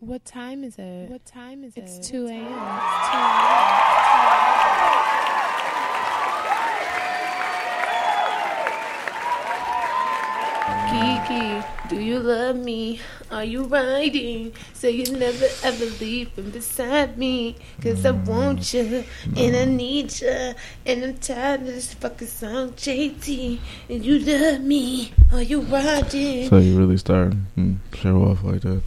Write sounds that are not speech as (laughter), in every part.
What time is it? What time is it? It's it? 2 a.m. Do you love me? Are you riding? So you never ever leave from beside me. Cause I want you and I need you. And I'm tired of this fucking song, JT. And you love me. Are you riding? So you really starting to show off like that?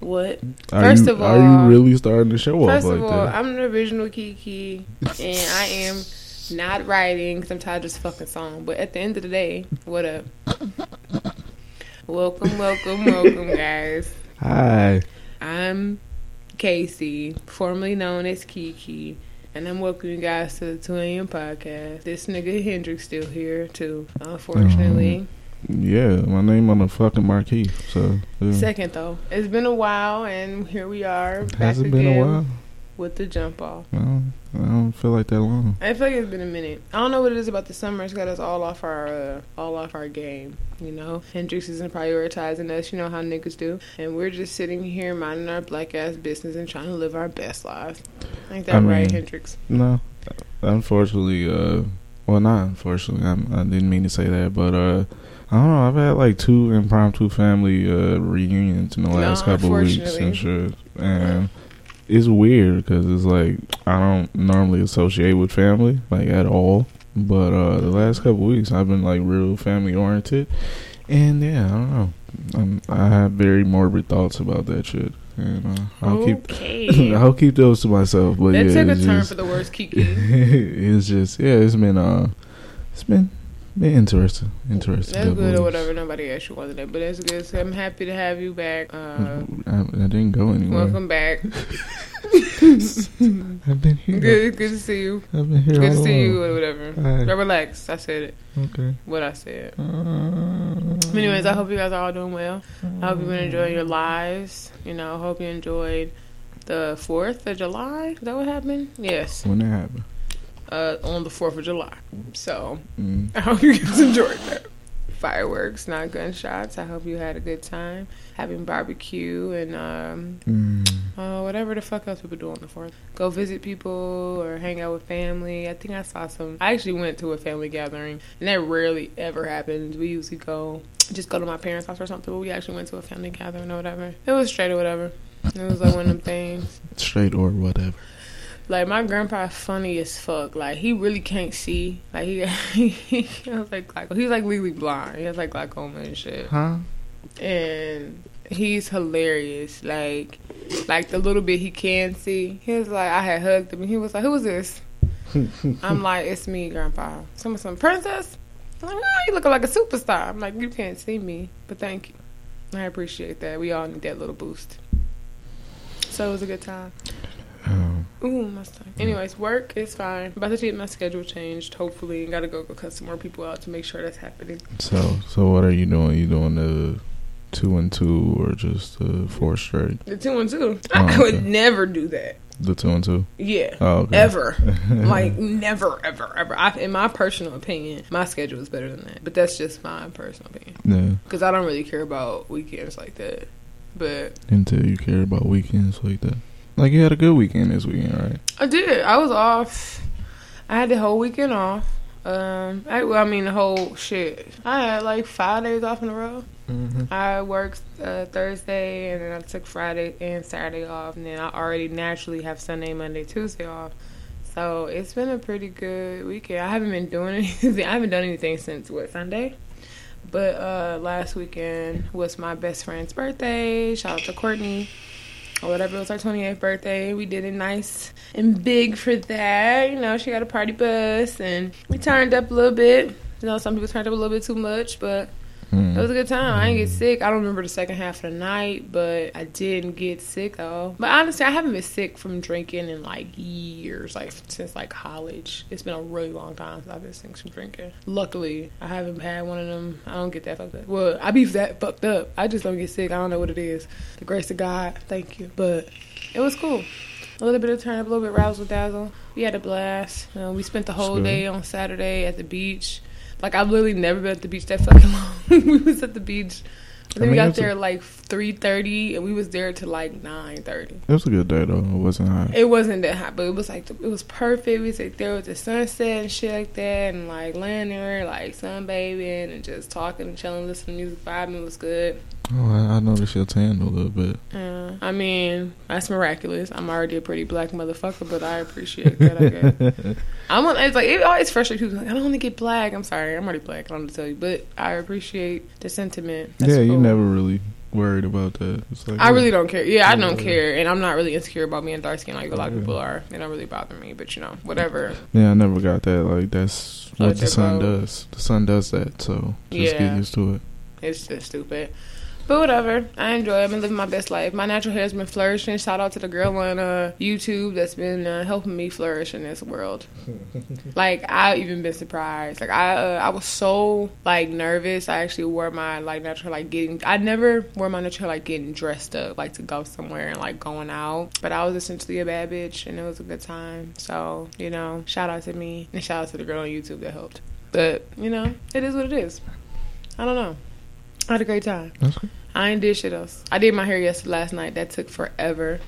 What? Are First you, of are all- you really starting to show off First like of all, that? I'm the original Kiki. And I am not writing because I'm tired of this fucking song. But at the end of the day, what up? Welcome, welcome, welcome, (laughs) guys. Hi. I'm Casey, formerly known as Kiki, and I'm welcoming you guys to the 2 a.m. podcast. This nigga Hendrix still here too, unfortunately. Um, yeah, my name on the fucking marquee. So yeah. Second though, it's been a while, and here we are has it again been a while? With the jump off. No, I don't feel like that long. I feel like it's been a minute. I don't know what it is about the summer. It's got us all off our uh, all off our game. You know, Hendrix isn't prioritizing us. You know how niggas do, and we're just sitting here minding our black ass business and trying to live our best lives. Ain't that I right, mean- Hendrix? No, unfortunately, uh, well, not unfortunately. I'm, I didn't mean to say that, but uh, I don't know. I've had like two impromptu family uh reunions in the No, last couple of weeks and shit, and it's weird because it's like I don't normally associate with family like at all, but uh, the last couple of weeks I've been like real family oriented, and yeah, I don't know. Um, I have very morbid thoughts about that shit, and uh, I'll keep. (laughs) I'll keep those to myself, but that yeah, took a turn just- for the worst, Kiki. (laughs) it's just yeah, it's been uh, it's been interesting, interesting. That's couple good or whatever. Nobody asked you of that, but that's good. So I'm happy to have you back. Uh, I, I didn't go anywhere. welcome back. (laughs) I've been here. Good, good to see you. I've been here. Good to see you. Or whatever. But relax. I said it. Okay. What I said. Uh, anyways, I hope you guys are all doing well. I hope you've been enjoying your lives. You know, I hope you enjoyed the 4th of July. Is that what happened? Yes. when that happened. Uh, on the 4th of July. So, Mm. (laughs) I hope you guys enjoyed that. Fireworks, not gunshots. I hope you had a good time having barbecue and um, Mm. uh, whatever the fuck else people do on the 4th. Go visit people or hang out with family. I think I saw some. I actually went to a family gathering, and that rarely ever happens. We usually go, just go to my parents' house or something, but we actually went to a family gathering or whatever. It was straight or whatever. It was like one of them things. Straight or whatever. Like my grandpa funny as fuck. Like he really can't see. Like (laughs) he he has like glaucoma. He's like legally blind. He has like glaucoma and shit. Huh? And he's hilarious. Like like the little bit he can see. He was like I had hugged him and he was like, Who is this? (laughs) I'm like, It's me, grandpa. Someone some princess? I'm like, oh, you looking like a superstar. I'm like, You can't see me, but thank you. I appreciate that. We all need that little boost. So it was a good time. Um, Ooh, my stomach. Anyways, work is fine. About to get my schedule changed. Hopefully, gotta go, go cut some more people out to make sure that's happening. so so what are you doing? You doing the two and two or just the four straight? The two and two. Oh, I would okay. never do that. The two and two. Yeah. Oh, okay. Ever. (laughs) like, never, ever, ever. I, in my personal opinion, my schedule is better than that. But that's just my personal opinion. Yeah. Because I don't really care about weekends like that. But Until you care about weekends like that. Like you had a good weekend this weekend, right? I did. I was off. I had the whole weekend off. Um, I, well, I mean, the whole shit. I had like five days off in a row. Mm-hmm. I worked uh, Thursday and then I took Friday and Saturday off, and then I already naturally have Sunday, Monday, Tuesday off. So it's been a pretty good weekend. I haven't been doing (laughs) anything. I haven't done anything since what Sunday, but uh, last weekend was my best friend's birthday. Shout out to Courtney. Or whatever, it was her 28th birthday. We did it nice and big for that. You know, she got a party bus and we turned up a little bit. You know, some people turned up a little bit too much, but Mm. it was a good time. I didn't get sick. I don't remember the second half of the night, but I didn't get sick though. But honestly, I haven't been sick from drinking in like years, like since like college. It's been a really long time since I've been sick from drinking. Luckily, I haven't had one of them. I don't get that fucked up. Well, I be that fucked up. I just don't get sick. I don't know what it is. The grace of God, thank you. But it was cool. a little bit of turn up, a little bit razzle dazzle. We had a blast. Uh, we spent the whole day on Saturday at the beach. Like I've literally never been at the beach that fucking (laughs) long. we was at the beach. I And then we got it's a- there like three thirty, and we was there till like nine thirty. It was a good day though. It wasn't hot. It wasn't that hot, but it was like it was perfect. We sat there with the sunset and shit like that, and like laying there, like sunbathing and just talking and chilling, listening to music, vibing it was good. Oh, I, I noticed your tan a little bit. Uh, I mean, that's miraculous. I'm already a pretty black motherfucker, but I appreciate that. I guess. (laughs) I'm on, it's like it always frustrates people. Like, I don't want to get black. I'm sorry, I'm already black. I don't have to tell you, but I appreciate the sentiment. That's yeah, you cool. never really worried about that. It's like I really don't care. Yeah, I don't care, and I'm not really insecure about being dark skinned like a lot of people are. It don't really bother me, but you know, whatever. Yeah, I never got that. Like that's what the sun does. The sun does that, so just Yeah. get used to it. It's just stupid. But whatever. I enjoy it. I've been living my best life. My natural hair's been flourishing. Shout out to the girl on uh, YouTube that's been uh, helping me flourish in this world. (laughs) like I even been surprised. Like I uh, I was so like nervous. I actually wore my like natural like getting I never wore my natural like getting dressed up like to go somewhere and like going out. But I was essentially a bad bitch and it was a good time. So, you know, shout out to me and shout out to the girl on YouTube that helped. But, you know, it is what it is. I don't know. I had a great time. Good. I ain't did shit else. I did my hair yesterday last night. That took forever.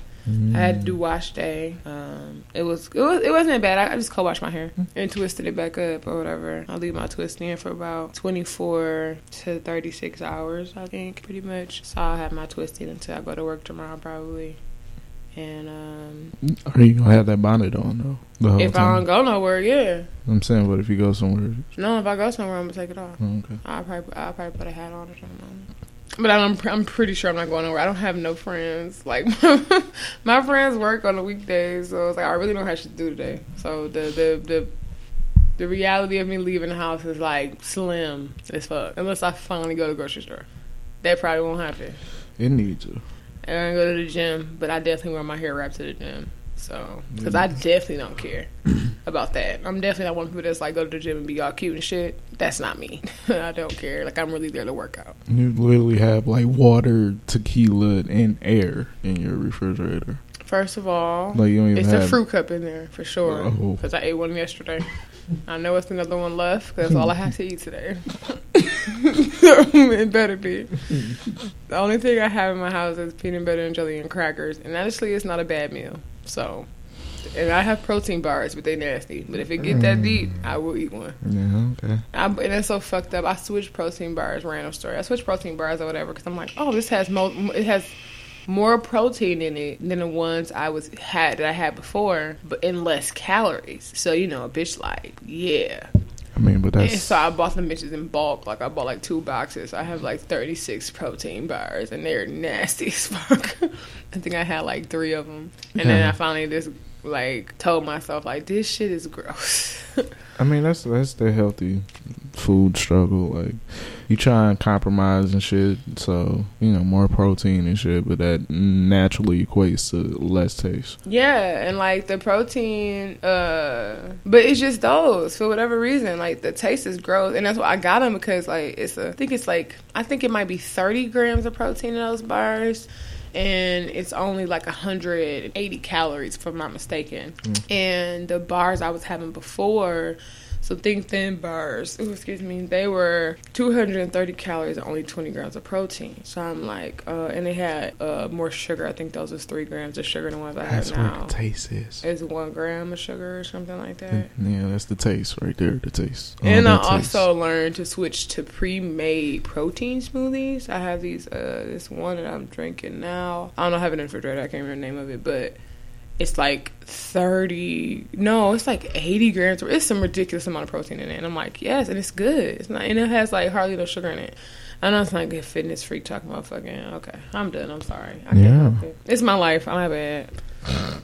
I had to do wash day. Um, it was it was it wasn't bad. I, I just co-washed my hair and twisted it back up or whatever. I leave my twist in for about twenty four to thirty six hours, I think, pretty much. So I'll have my twist in until I go to work tomorrow, probably. And um, Are you gonna have that bonnet on though? If I don't go nowhere, yeah. I'm saying, but if you go somewhere, No, if I go somewhere, I'm gonna take it off. oh, okay. I'll probably I'll probably put a hat on or something. But I'm I'm pretty sure I'm not going nowhere. I don't have no friends. Like (laughs) my friends work on the weekdays, so it's like I really don't have shit to do today. So the the the the reality of me leaving the house is like slim as fuck. Unless I finally go to the grocery store, that probably won't happen. It needs to. And gonna go to the gym, but I definitely wear my hair wrapped to the gym. So, because I definitely don't care about that. I'm definitely not one of people that's like go to the gym and be all cute and shit. That's not me. (laughs) I don't care. Like I'm really there to work out. You literally have like water, tequila, and air in your refrigerator. First of all, Like you don't even it's have. a fruit cup in there for sure. Oh. Because I ate one yesterday. I know it's another one left because that's all I have to eat today. (laughs) (laughs) it better be. The only thing I have in my house is peanut butter and jelly and crackers, and honestly, it's not a bad meal. So, and I have protein bars, but they nasty. But if it get that deep, I will eat one. Yeah, okay. I, and it's so fucked up. I switched protein bars. Random story. I switched protein bars or whatever because I'm like, oh, this has mo- it has more protein in it than the ones I was had that I had before, but in less calories. So you know, a bitch like, yeah. But And that's so I bought them bitches in bulk. Like I bought like two boxes. I have like 36 protein bars, and they're nasty as (laughs) fuck. I think I had like three of them, and then I finally just like told myself like this shit is gross. (laughs) I mean, that's that's the healthy food struggle. Like, you try and compromise and shit, so you know more protein and shit, but that naturally equates to less taste. Yeah, and like the protein, uh, but it's just those for whatever reason. Like the taste is gross, and that's why I got them because like it's a. I think it's like I think it might be thirty grams of protein in those bars, and it's only like hundred and eighty calories, if I'm not mistaken. And the bars I was having before. So think thin bars. Ooh, excuse me. They were 230 calories and only 20 grams of protein. So I'm like, uh, and they had uh, more sugar. I think those was three grams of sugar than the ones I That's have now. the taste is. It's one gram of sugar or something like that. Yeah, that's the taste right there. The taste. All And I taste. also learned to switch to pre-made protein smoothies. I have these, uh, this one that I'm drinking now. I don't know, I have it in the refrigerator. I can't remember the name of it, but it's like 30, no, it's like 80 grams. It's some ridiculous amount of protein in it. And I'm like, yes, and it's good. It's not, and it has like hardly no sugar in it. I know it's not good fitness freak talking about fucking, okay, I'm done. I'm sorry. I can't Yeah. it. It's my life. I'm bad.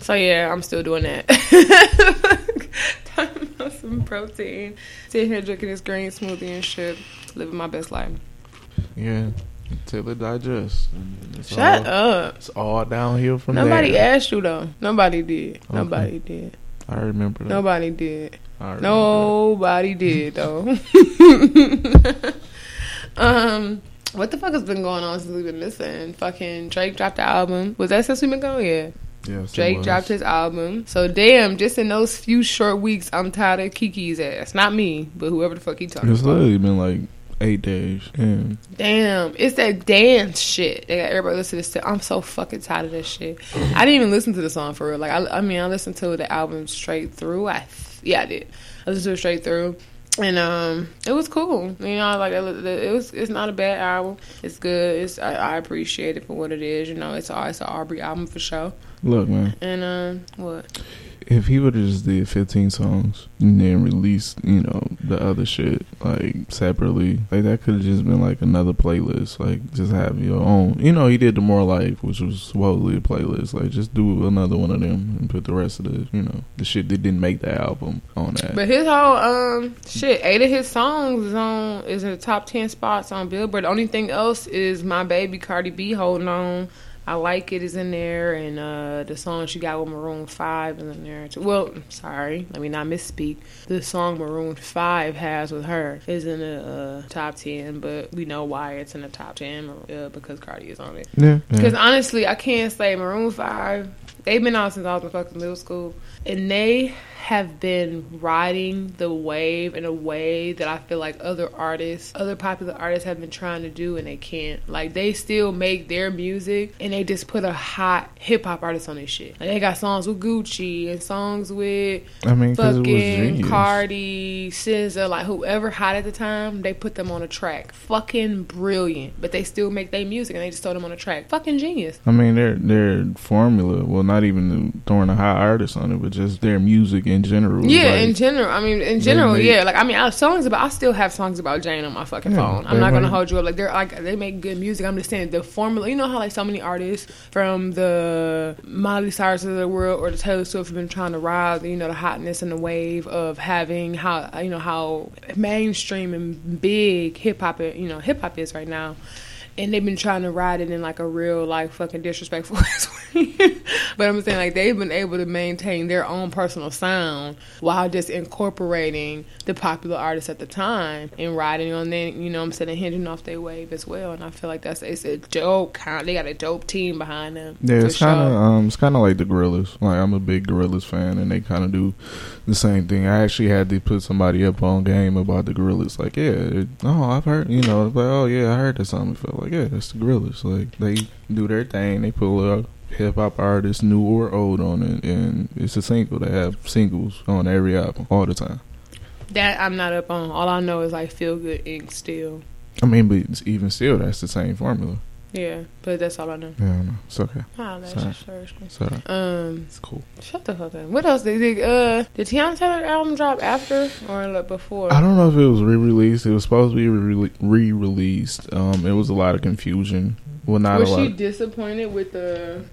So yeah, I'm still doing that. (laughs) Talking about some protein. Sitting here drinking this green smoothie and shit. Living my best life. yeah, until it digests. Shut all, up. It's all downhill from now. Nobody there. asked you though. Nobody did. Nobody did. I remember that. Nobody did. Remember Nobody did though. (laughs) (laughs) um, what the fuck has been going on since we've been missing? Fucking Drake dropped the album. Was that since we've been gone? Yeah. Yes, Drake dropped his album. So damn, just in those few short weeks, I'm tired of Kiki's ass. Not me, but whoever the fuck he talking It's about. literally been like eight days. And Damn, it's that dance shit. They got everybody listen to this. I'm so fucking tired of this shit. I didn't even listen to the song for real. Like I, I mean, I listened to the album straight through. I yeah, I did. I listened to it straight through. And um, it was cool. You know, like it it was. It's not a bad album. It's good. It's I, I appreciate it for what it is. You know, it's a, it's an Aubrey album for sure. look, man, And um, what? If he would have just did 15 songs and then released, you know, the other shit like separately, like that could have just been like another playlist. Like just have your own. You know, he did the More Life, which was supposedly a playlist. Like just do another one of them and put the rest of the, you know, the shit that didn't make the album on that. But his whole um shit, eight of his songs is on is in the top ten spots on Billboard. The only thing else is my baby Cardi B holding on. I like it is in there, and uh the song she got with Maroon Five is in there. Too. Well, sorry, let me not misspeak. The song Maroon Five has with her is in the uh, top ten, but we know why it's in the top ten uh, because Cardi is on it. yeah, Because yeah. honestly, I can't say Maroon Five. They've been on since I was in fucking middle school, and they have been riding the wave in a way that I feel like other artists, other popular artists, have been trying to do, and they can't. Like they still make their music, and they just put a hot hip hop artist on this shit. Like they got songs with Gucci and songs with I mean, because it was fucking. Cardi, SZA, like whoever hot at the time, they put them on a track. Fucking brilliant. But they still make their music and they just throw them on a track. Fucking genius. I mean, their their formula. Well, not even throwing a hot artist on it, but just their music in general. Yeah, like- in general. I mean, in general, make- yeah. Like, I mean, I have songs about. I still have songs about Jane on my fucking Yeah, phone. I'm not gonna hold you up. Like, they're like they make good music. I'm just saying the formula. You know how like so many artists from the Miley Cyrus of the world or the Taylor Swift have been trying to ride, you know, the hotness and the wave of having how you know how mainstream and big hip hop, you know, hip hop is right now. And they've been trying to ride it in like a real, like fucking disrespectful (laughs) way. (laughs) but I'm saying like they've been able to maintain their own personal sound while just incorporating the popular artists at the time and riding on them, you know what I'm saying, and hinging off their wave as well. And I feel like that's it's a dope kind. They got a dope team behind them. Yeah, it's kind of um, it's kind of like the Gorillaz. Like I'm a big Gorillaz fan, and they kind of do the same thing. I actually had to put somebody up on game about the Gorillaz. Like, yeah, it, oh, I've heard, you know, like, oh yeah, I heard that song. It felt like, yeah, that's the Gorillaz. Like they do their thing. They put a hip hop artist, new or old, on it, and it's a single. They have singles on every album all the time. that I'm not up on. All I know is like Feel Good Inc. Still. I mean, but even still, that's the same formula. Yeah, but that's all I know. Yeah, I know. It's okay. Ah, that's Sorry. just first. So Um, it's cool. shut the fuck up. What else did did, uh did Teyana Taylor album drop after or like before? I don't know if it was re-released. It was supposed to be re- re-released. Um, it was a lot of confusion. Well, not Was a lot. Was she disappointed with the?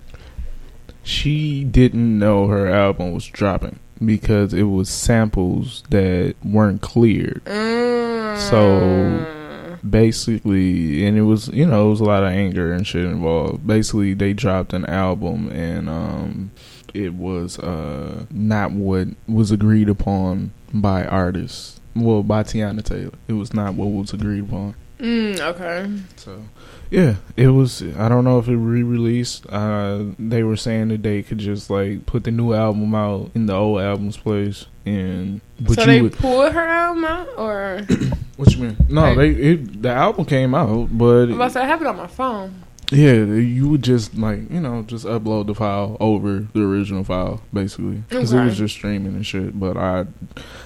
she didn't know her album was dropping because it was samples that weren't cleared. Mm. So- Basically, and it was you know it was a lot of anger and shit involved. Basically, they dropped an album and um, it was uh not what was agreed upon by artists. Well, by Teyana Taylor, it was not what was agreed upon. Mm, okay. So, yeah, it was. I don't know if it re-released. Uh, they were saying that they could just like put the new album out in the old album's place, and but so you they would. pulled her album out, or (coughs) What you mean? No, Like- they it, the album came out, but I'm about to say I have it on my phone. yeah, you would just like you know just upload the file over the original file basically because it was just streaming and shit. But I,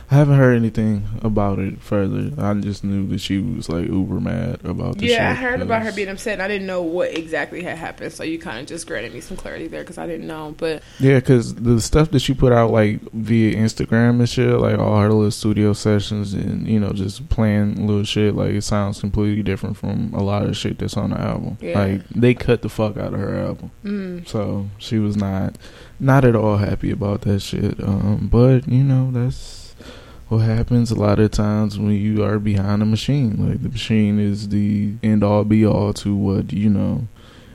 I haven't heard anything about it further. I just knew that she was like uber mad about the Yeah, I heard about her being upset. and I didn't know what exactly had happened, so you kind of just granted me some clarity there because I didn't know. But Yeah, because the stuff that she put out like via Instagram and shit, like all her little studio sessions and you know just playing little shit, like it sounds completely different from a lot of shit that's on the album. Yeah. Like they cut the fuck out of her album, mm, so she was not not at all happy about that shit. Um, but you know that's what happens a lot of times when you are behind a machine. Like the machine is the end all be all to what you know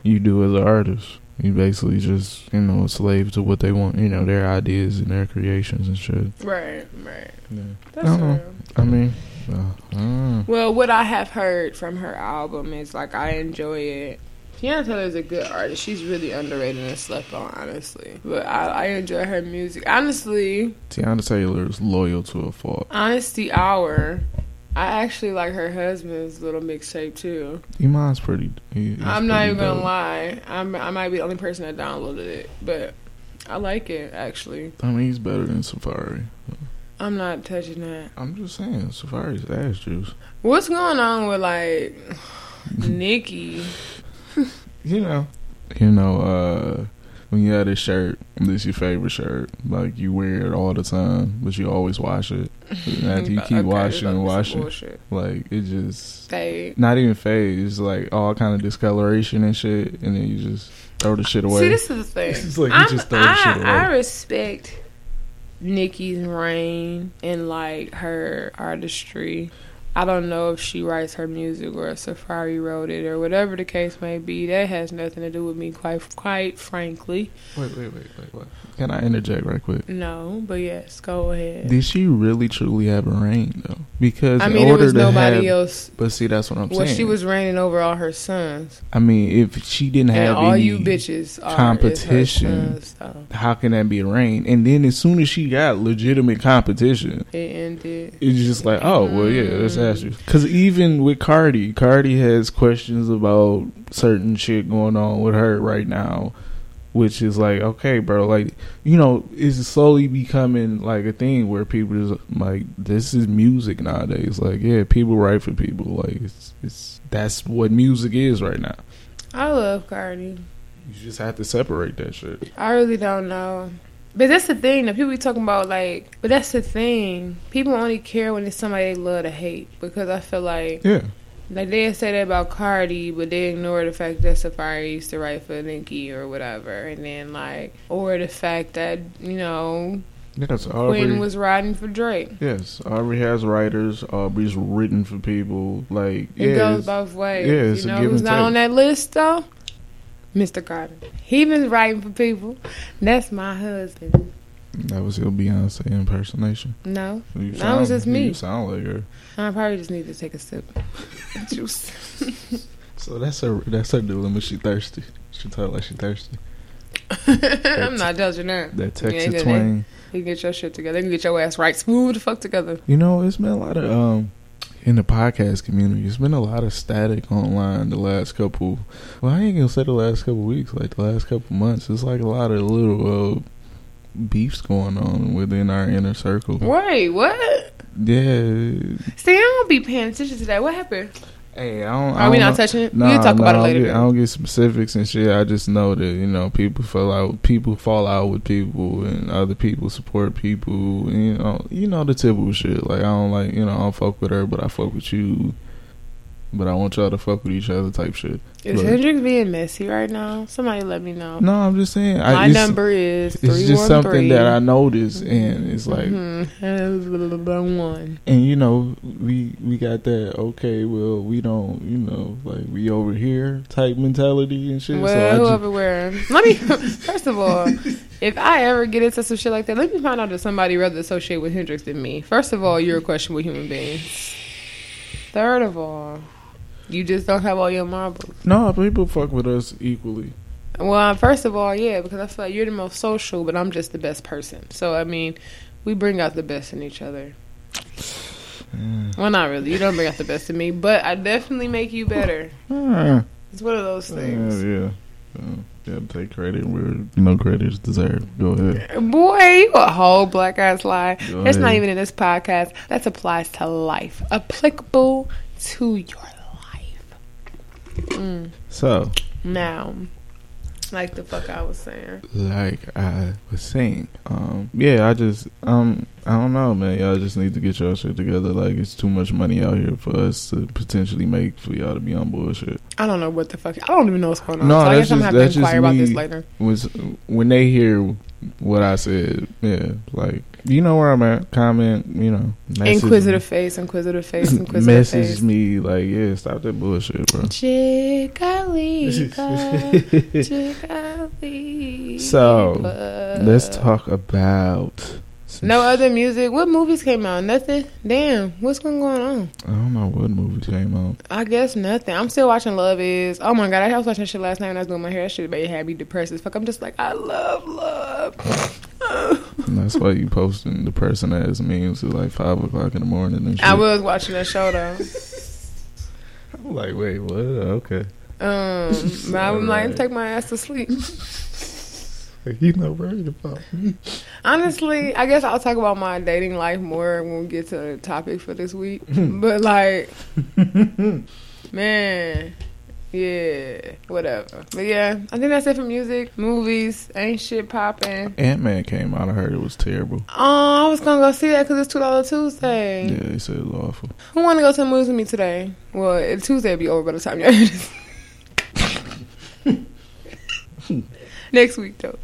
you do as an artist. You basically just you know a slave to what they want. You know their ideas and their creations and shit. right, right. Yeah. That's I don't know. real. I mean, uh, I. Well, what I have heard from her album is like I enjoy it. Teyana Taylor is a good artist. She's really underrated and slept on, honestly. But I, I enjoy her music. Honestly, Teyana Taylor is loyal to a fault. Honesty Hour. I actually like her husband's little mixtape too. Iman's pretty. He, I'm not pretty even gonna lie. I'm, I might be the only person that downloaded it, but I like it actually. I mean, he's better than Safaree. I'm not touching that. I'm just saying, Safaree's ass juice. What's going on with like (laughs) Nicki? (laughs) You know, you know, uh, when you had a shirt, this your favorite shirt, like you wear it all the time, but you always wash it. And after you (laughs) keep Okay, washing and washing, like it just fade. not even fade. It's like all kind of discoloration and shit, and then you just throw the shit away. See, this is the thing. It's like you I'm- just throw the shit away. I respect Nicki's reign and like her artistry. I don't know if she writes her music or Safaree wrote it or whatever the case may be. That has nothing to do with me, quite quite frankly. wait, wait, wait, wait, wait. Can I interject right quick? No, but yes, go ahead. Did she really truly have a reign though? Because I in mean, order was to nobody have, else. But see, that's what I'm Well, saying. Well, she was reigning over all her sons, I mean, if she didn't and have all any you bitches are competition. Sons, how can that be a reign? And then as soon as she got legitimate competition, it ended. it's just like, oh well, yeah, let's Because even with Cardi, Cardi has questions about certain shit going on with her right now, which is like, okay, bro, like you know, it's slowly becoming like a thing where people is like, this is music nowadays. Like, yeah, people write for people. Like, it's it's that's what music is right now. I love Cardi. You just have to separate that shit. I really don't know. But that's the thing that people be talking about, like, but that's the thing. People only care when it's somebody they love to hate because I feel like, Yeah. like, they say that about Cardi, but they ignore the fact that Safaree used to write for Nicki or whatever. And then, like, or the fact that, you know, Yes, Aubrey. Quinn was writing for Drake. yes, Aubrey has writers. Aubrey's written for people. Like, It yeah, goes both ways. yeah, it's you know give who's not take. on that list, though? Mr. Carter. He been writing for people. That's my husband. that was your Beyonce impersonation. No, You That was just me. You sound like her. I probably just need to take a sip. Juice. (laughs) So that's her. That's her dilemma. She thirsty. She talk like she thirsty. (laughs) I'm not judging her. That Texas yeah, twang. You can get your shit together. You can get your ass right smooth the fuck together. You know, it's been a lot of um in the podcast community. It's been a lot of static online the last couple. Well, I ain't gonna say the last couple weeks. Like the last couple months, it's like a lot of little uh, beefs going on within our inner circle. Wait, what? Yeah. See, I don't be paying attention to that. What happened? Hey, I don't. I Are we don't not know. touching it? Nah, we'll talk nah, about it I don't later. Get, I don't get specifics and shit. I just know that you know people fall out. People fall out with people, and other people support people. And, you know, you know the typical shit. Like I don't like you know I don't fuck with her, but I fuck with you. But I want y'all to fuck with each other, type shit. Is Look. Hendrix being messy right now? Somebody let me know. No, I'm just saying. My it's, number is three It's just something three. that I noticed, and it's like, Mhm. one. and you know, we we got that. Okay, well, we don't, you know, like we over here type mentality and shit. Well, so I whoever wear. Let me (laughs) first of all, if I ever get into some shit like that, let me find out that somebody rather associate with Hendrix than me. First of all, you're a questionable human being. Third of all, you just don't have all your marbles. no, people fuck with us equally. Well, first of all, yeah, because I feel like you're the most social, but I'm just the best person. So I mean, we bring out the best in each other. Mm. (sighs) Well, not really. You don't bring out the best in me, but I definitely make you better. Ah, (sighs) It's one of those things. Yeah, yeah. Uh, yeah, take credit where no credit is deserved. Go ahead. Boy, you a whole black ass lie. Go That's not even in this podcast. That applies to life. Applicable to your. Mm. So, Now, like the fuck I was saying. like I was saying, um, yeah, I just, um, I don't know, man. Y'all just need to get your shit together. Like, it's too much money out here for us to potentially make for y'all to be on bullshit. I don't know what the fuck. I don't even know what's going on. No, so I guess I'm just- gonna have to inquire about this later. Was when they hear what I said, yeah, like you know where I'm at. Comment, you know, Inquisitive face, inquisitive face, me, inquisitive message face. me, like, yeah, stop that bullshit, bro. Chica (laughs) Chica So, Let's talk about No other music. What movies came out? Nothing. Damn, what's going on? I don't know what movie came out. I guess nothing. I'm still watching Love Is. Oh my god, I was watching shit last night when I was doing my hair. That shit made had me depressed as fuck. I'm just like, I love love. And that's why you posting the person ass memes at like five o'clock in the morning and shit. I was watching that show though. I'm like, wait, what? Okay. Um, (laughs) but I'm like, take my ass to sleep. (laughs) You not worried about me. Honestly, I guess I'll talk about my dating life more when we get to the topic for this week. (laughs) but like, (laughs) man, yeah, whatever. But yeah, I think that's it for music, movies. Ain't shit popping. Ant Man came out. I heard it was terrible. Oh, I was gonna go see that because it's two dollar Tuesday. Yeah, they said it was awful. Who want to go to the movies with me today? Well, it, Tuesday will be over by the time hear this. Next week though.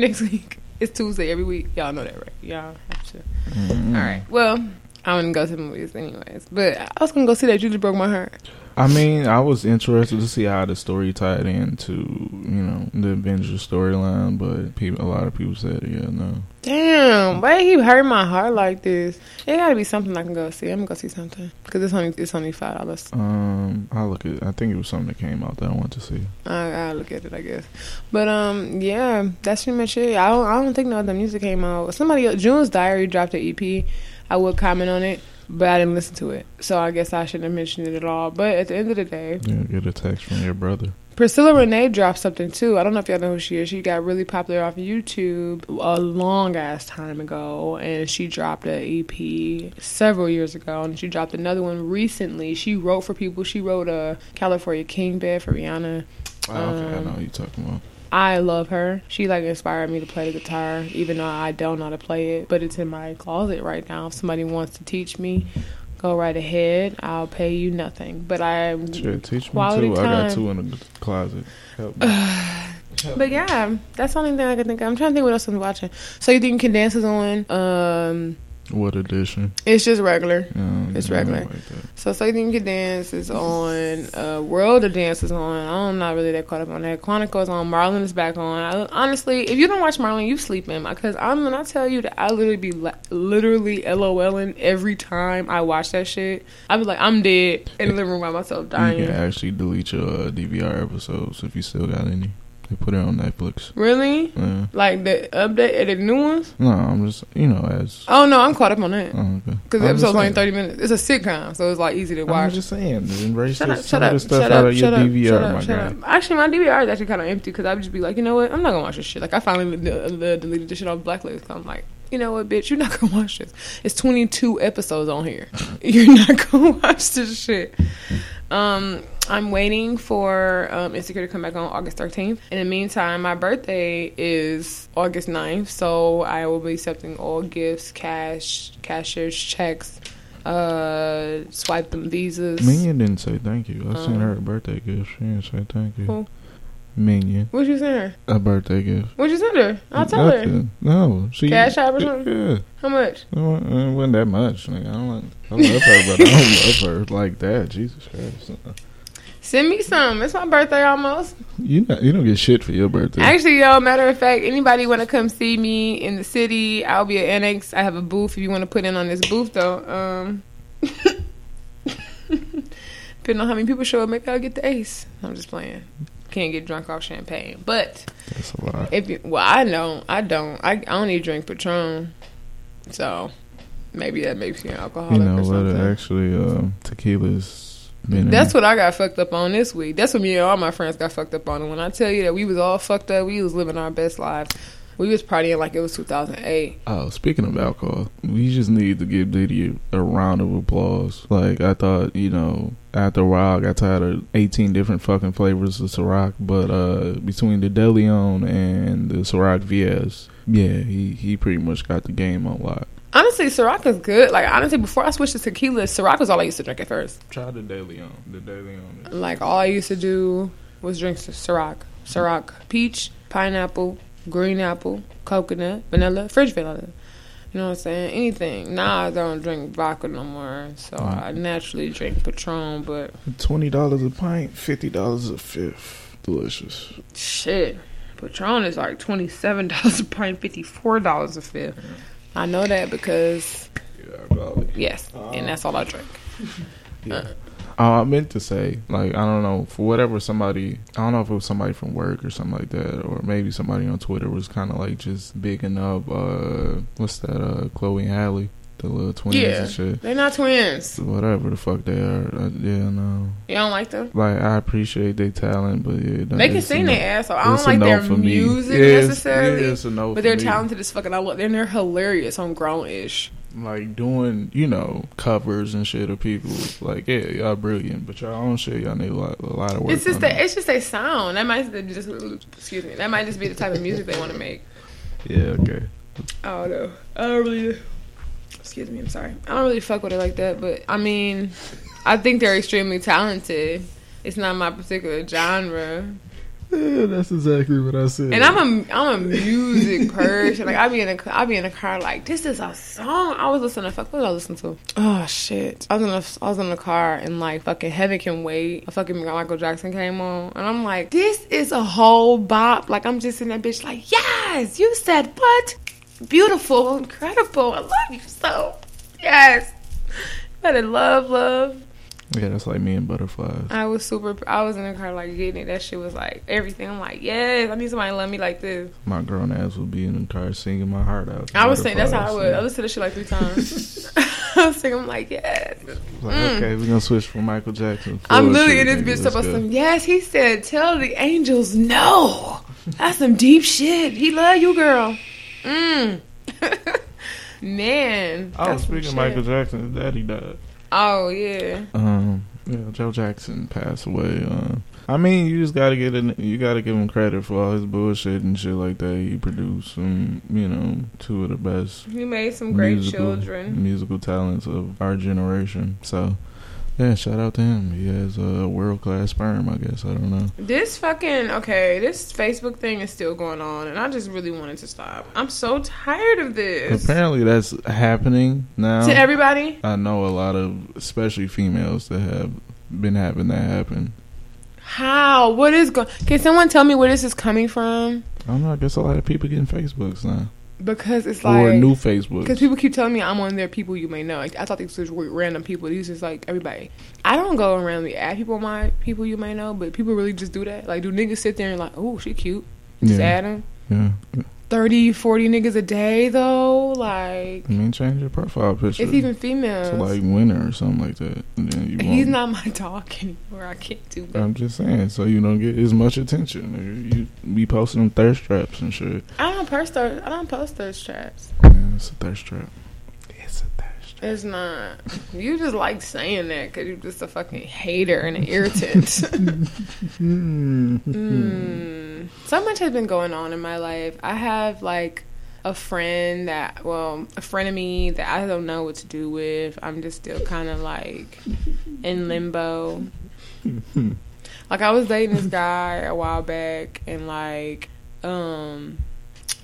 (laughs) Next week. It's Tuesday every week. Y'all know that, right? Y'all have to. Mm. All right. Well, I wouldn't go to the movies anyways. But I was gonna go see that. You just broke my heart. I mean, I was interested to see how the story tied into, you know, the Avengers storyline, but people, a lot of people said, yeah, no. Damn, why he hurt my heart like this? It gotta be something I can go see. I'm gonna go see something because it's only it's only five dollars. Um, I look at. I think it was something that came out that I want to see. I I look at it, I guess. But um, yeah, that's pretty much it. I don't I don't think no other music came out. Somebody else- June's Diary dropped an EP. I would comment on it, but I didn't listen to it, so I guess I shouldn't have mentioned it at all. But at the end of the day, Yeah, get a text from your brother. Priscilla Renee dropped something too. I don't know if y'all know who she is. She got really popular off YouTube a long ass time ago, and she dropped an EP several years ago, and she dropped another one recently. She wrote for people. She wrote a California King bed for Rihanna. Oh, okay, I Um, know what you're talking about. I love her. She like inspired me to play the guitar, even though I don't know how to play it. But it's in my closet right now. If somebody wants to teach me, go right ahead. I'll pay you nothing. But I Shit, teach me too. I got two in the closet. Help me. (sighs) But yeah, that's the only thing I can think of. I'm trying to think what else I'm watching. So you think can dance is on? Um, what edition? it's just regular. It's regular. Like. So so you can dance is on. Uh, World of Dance is on. I'm not really that caught up on that. Chronicles on. Marlon is back on. I, honestly, if you don't watch Marlon, you sleeping because I'm when I tell you that I literally be la- literally LOLing every time I watch that shit. I be like, I'm dead in the living room by myself dying. You can actually delete your uh, DVR episodes if you still got any. They put it on Netflix. Really? Yeah. Like the update, the new ones? No, I'm just you know as. Oh no, I'm caught up on that. Oh, okay. Because the I'm episode's only saying. 30 minutes. It's a sitcom, so it's like easy to watch. I'm watch. just saying, embrace Shut this, up, some shut of the up, stuff shut out up, of your shut up, DVR, shut my up, shut guy. up. Actually, my DVR is actually kind of empty because I would just be like, you know what? I'm not going to watch this shit. Like, I finally de- de- deleted this shit off Blacklist. 'cause I'm like, you know what, bitch? You're not going to watch this. It's 22 episodes on here. (laughs) You're not going (laughs) to watch this shit. Um, I'm waiting for um, Insecure to come back on August 13th. In the meantime, my birthday is August 9th, so I will be accepting all gifts, cash, cashier's checks, uh, swipe them visas. Minion didn't say thank you. I sent Um, her a birthday gift. She didn't say thank you. Who? Minion, What you send her? a birthday gift. What you send her? I'll tell her. Nothing. No, she Cash app or something? Yeah, How much? it wasn't that much. Like, I don't. Like, I love her, but I don't love her like that. Jesus Christ. Send me some. It's my birthday almost. You not, you don't get shit for your birthday. Actually, yo, matter of fact, anybody want to come see me in the city? I'll be at Annex. I have a booth. If you want to put in on this booth, though, um, (laughs) depending on how many people show up, maybe I'll get the ace. I'm just playing. Can't get drunk off champagne, but That's a lot. if you, well, I don't. I don't. I, I only drink Patron, so maybe that makes you an alcoholic You know or what? Actually, um, tequila's That's what I got fucked up on this week. That's what me and all my friends got fucked up on. And when I tell you that we was all fucked up, we was living our best lives. We was partying like it was 2008. Oh, speaking of alcohol, we just need to give Diddy a round of applause. Like I thought, you know, after a while, I got tired of eighteen different fucking flavors of Ciroc. But uh, between the De Leon and the Ciroc VS, yeah, he he pretty much got the game on lock. Honestly, Ciroc is good. Like honestly, before I switched to tequila, Ciroc was all I used to drink at first. Try the De Leon. The De Leon. Like all I used to do was drink Ciroc, Ciroc, peach, pineapple, green apple, coconut, vanilla, fridge vanilla. You know what I'm saying? Anything. Now I don't drink vodka no more, so I naturally drink Patron. But Twenty dollars a pint, fifty dollars a fifth. Delicious. Shit. Patron is like twenty seven (laughs) dollars a pint, fifty four dollars a fifth. I know that because Yeah, probably. yes, and that's all I drink. Yeah. Uh, I meant to say, like, I don't know, for whatever somebody, I don't know if it was somebody from work or something like that, or maybe somebody on Twitter was kind of like just bigging up, uh, what's that, uh, Chloe and Halle, the little twins Yeah. and shit. They're not twins. Whatever the fuck they are. Uh, yeah, no. You don't like them? Like, I appreciate their talent, but yeah. They can sing their ass off. I don't like their for me. music Yeah, it's- necessarily, yeah, it's but they're me. talented as fuck, and I love. They're, they're hilarious on grown-ish. Like doing, you know, covers and shit of people. Like, yeah, y'all brilliant, but y'all own shit, y'all need a lot, a lot of work. It's just that it's just a sound. That might just excuse me. That might just be the type of music they want to make. Yeah, okay. I don't know. I don't really. Excuse me. I'm sorry. I don't really fuck with it like that. But I mean, I think they're extremely talented. It's not my particular genre, Yeah, that's exactly what I said. and I'm a I'm a music (laughs) person. Like I be in a I be in a car like this is a song. I was listening to fuck. What did I listen to? Oh shit! I was in a, I was in the car and like fucking Heaven Can Wait. A fucking Michael Jackson came on, and I'm like, this is a whole bop. Like I'm just in that bitch like, yes, you said what? Beautiful, incredible. I love you so. Yes. Better love, love. Yeah, that's like me and butterflies. I was super. I was in the car like getting it. That shit was like everything. I'm like, yes, I need somebody to love me like this. My grown ass would be in the car singing my heart out. I was saying that's how I Butterflies, would. yeah. I listened to this shit like three times. (laughs) (laughs) I was singing. I'm like, yes. Like, okay, we're gonna switch from Michael Jackson. Mm. I'm Forward literally in this bitch let's about some. Yes, he said, tell the angels no. That's some deep shit. He love you, girl. Mm. (laughs) Man. I was speaking of. Michael Jackson. His daddy died. Oh yeah. Um, yeah, Joe Jackson passed away. Uh, I mean, you just gotta get in. You gotta give him credit for all his bullshit and shit like that. He produced some, you know, two of the best He made some great musical, children. musical talents of our generation. So, yeah, shout out to him. He has a world class sperm. I guess I don't know. This fucking okay, this Facebook thing is still going on, and I just really wanted to stop. I'm so tired of this. Apparently, that's happening now. To everybody, I know a lot of, especially females, that have been having that happen. how? What is going? Can someone tell me where this is coming from? I don't know. I guess a lot of people getting Facebooks now, Because it's like or new Facebook. Because people keep telling me I'm one of their people you may know. Like, I thought these was random people. These just like everybody. I don't go around randomly add people my people you may know, but people really just do that. Like, do niggas sit there and like, oh, she cute. Just yeah, add them. yeah. 30, 40 niggas a day though. Like, I mean, change your profile picture it's even female. to like winner or something like that. And then you He's won't- my dog (laughs) anymore. I can't do that. I'm just saying, so you don't get as much attention. You, be posting them thirst traps and shit. I don't post those. I don't post those traps. Yeah, it's a thirst trap. It's a thirst trap. It's not. You just like saying that because you're just a fucking hater and an irritant. (laughs) Mm. So much has been going on in my life. I have like a friend that, well, a friend of me that I don't know what to do with. I'm just still kind of like in limbo. (laughs) like I was dating this guy a while back, and like, um.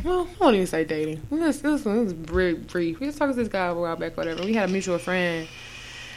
Well, I won't even say dating. This was, it was, was brief. We was talking to this guy a while back, whatever. We had a mutual friend.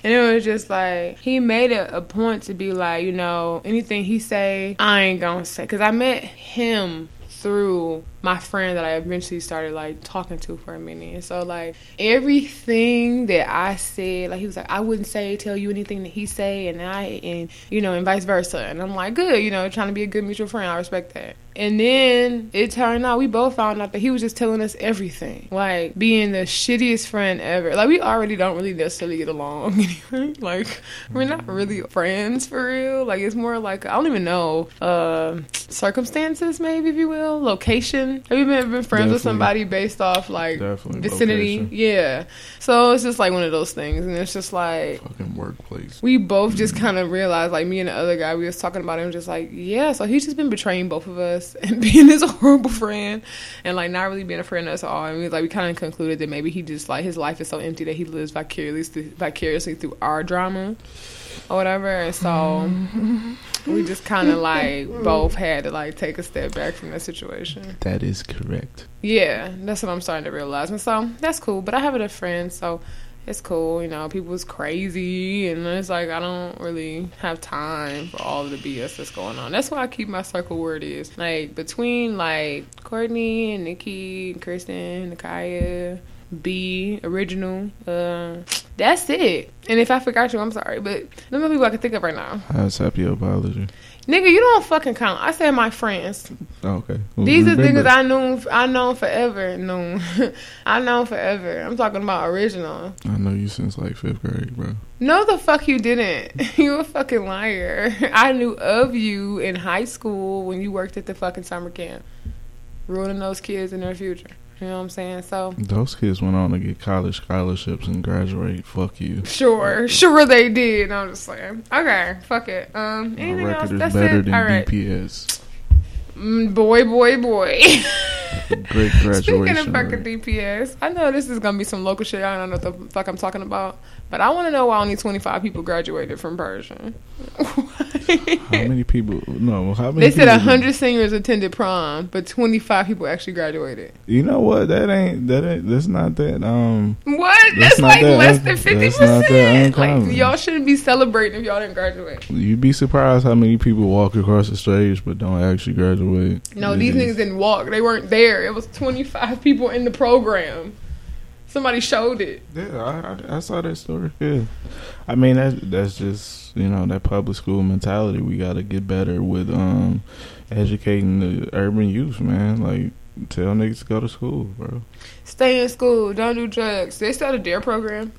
And it was just like he made it a point to be like, you know, anything he say, I ain't gonna say. Cause I met him through my friend that I eventually started like talking to for a minute. And so like everything that I said, like he was like, I wouldn't say tell you anything that he say, and I and you know, and vice versa. And I'm like, good, you know, trying to be a good mutual friend. I respect that. And then it turned out we both found out that he was just telling us everything, like being the shittiest friend ever. Like we already don't really necessarily get along anyway. (laughs) Like we're not really friends for real. Like it's more like I don't even know uh, circumstances, maybe if you will, location. Have you been, been friends with somebody based off like Definitely vicinity? location. Yeah. So it's just like one of those things, and it's just like Fucking workplace. we both just kind of realized, like me and the other guy, we was talking about him, just like, yeah, so he's just been betraying both of us (laughs) and being this horrible friend, and like not really being a friend to us all. And we like we kind of concluded that maybe he just like his life is so empty that he lives vicariously vicariously through our drama or whatever. And so mm-hmm. we just kind of like both had to like take a step back from that situation. That is correct. Yeah, that's what I'm starting to realize. And so that's cool. But I have a friend, so it's cool. You know, people's crazy, and it's like I don't really have time for all of the BS that's going on. That's why I keep my circle where it is. Like between like Courtney and Nikki, and Kristen, Nakaya, B, original. Uh, that's it. And if I forgot you, I'm sorry. But are the people I can think of right now. How's happy apology? Nigga, you don't fucking count. I said my friends. Oh, okay. Well, These are niggas I knew. I known forever. Known. (laughs) I known forever. I'm talking about original. I know you since like fifth grade, bro. No, the fuck you didn't. (laughs) You a fucking liar. (laughs) I knew of you in high school when you worked at the fucking summer camp, ruining those kids in their future. You know what I'm saying? So Those kids went on to get college scholarships and graduate. Fuck you. sure, (laughs) sure they did. I'm just saying. Okay, fuck it. Um, My anything else? That's better it. than All right. DPS. Mm, boy, boy, boy. Great graduation. (laughs) Speaking of fucking rate. DPS, I know this is gonna be some local shit. I don't know what the fuck I'm talking about, but I want to know why only 25 people graduated from Pershing. (laughs) How many people? No, how many? They said people- 100 seniors attended prom, but 25 people actually graduated. You know what? That ain't that ain't. That's not that. Um. What? That's That's, not like that less than 50 that's not that percent. Like y'all shouldn't be celebrating if y'all didn't graduate. You'd be surprised how many people walk across the stage but don't actually graduate. No, It these is- niggas didn't walk. They weren't there. It was 25 people in the program. Somebody showed it. Yeah, I, I, I saw that story. Yeah, I mean that that's just you know that public school mentality. We got to get better with um educating the urban youth, man. Like tell niggas to go to school, bro. Stay in school. Don't do drugs. They started their program.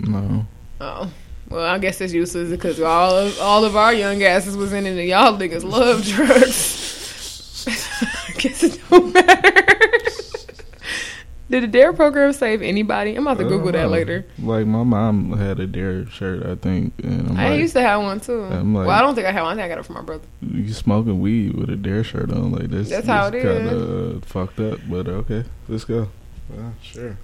No, Oh. Well, I guess it's useless because all of all of our young asses was in it, and y'all niggas love drugs. (laughs) I guess it. Did the Dare program save anybody? I'm about to Google don't that later. Like my mom had a dare shirt, I think, and I'm I like, used to have one too. I'm like- well, I don't think I had one. I think I got it from my brother. you smoking weed with a dare shirt on, like this. That's how it Kind is. of uh, fucked up, but okay, let's go. Well, sure.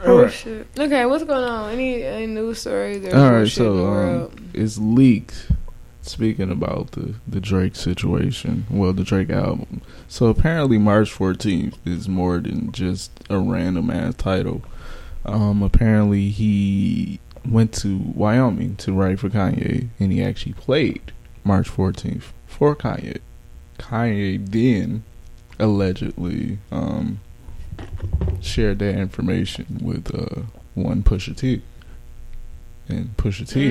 Oh Alright. shit. Okay, what's going on? Any any news stories? Or All right, bullshit in the so um, it's leaked. Speaking about the the Drake situation, well, the Drake album. So apparently, March 14th is more than just a random ass title. Um, apparently, he went to Wyoming to write for Kanye, and he actually played March 14th for Kanye. Kanye then allegedly um, shared that information with uh, one Pusha T. And Pusha T,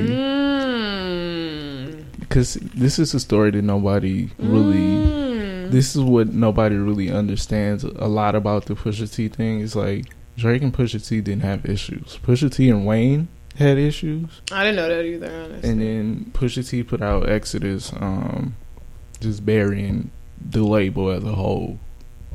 Mm. because this is a story that nobody really. Mm. This is what nobody really understands a lot about the Pusha T thing. Is like Drake and Pusha T didn't have issues. Pusha T and Wayne had issues, I didn't know that either. Honestly. and then Pusha T put out Exodus, um, just burying the label as a whole.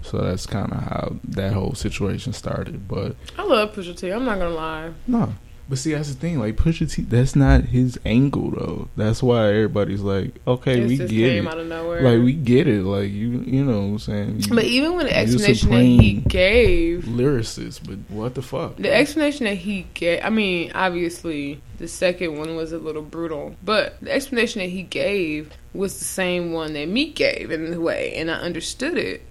So that's kind of how that whole situation started. But I love Pusha T. I'm not gonna lie. no, but see that's the thing. Like Pusha T, that's not his angle though. That's why everybody's like, okay, it we just get came it. out of nowhere. Like we get it. Like you, you know what I'm saying. You- but even with the explanation that he gave, lyricist, but what the fuck? the explanation that he gave, I mean, obviously the second one was a little brutal, but the explanation that he gave was the same one that Meek gave in a way, and I understood it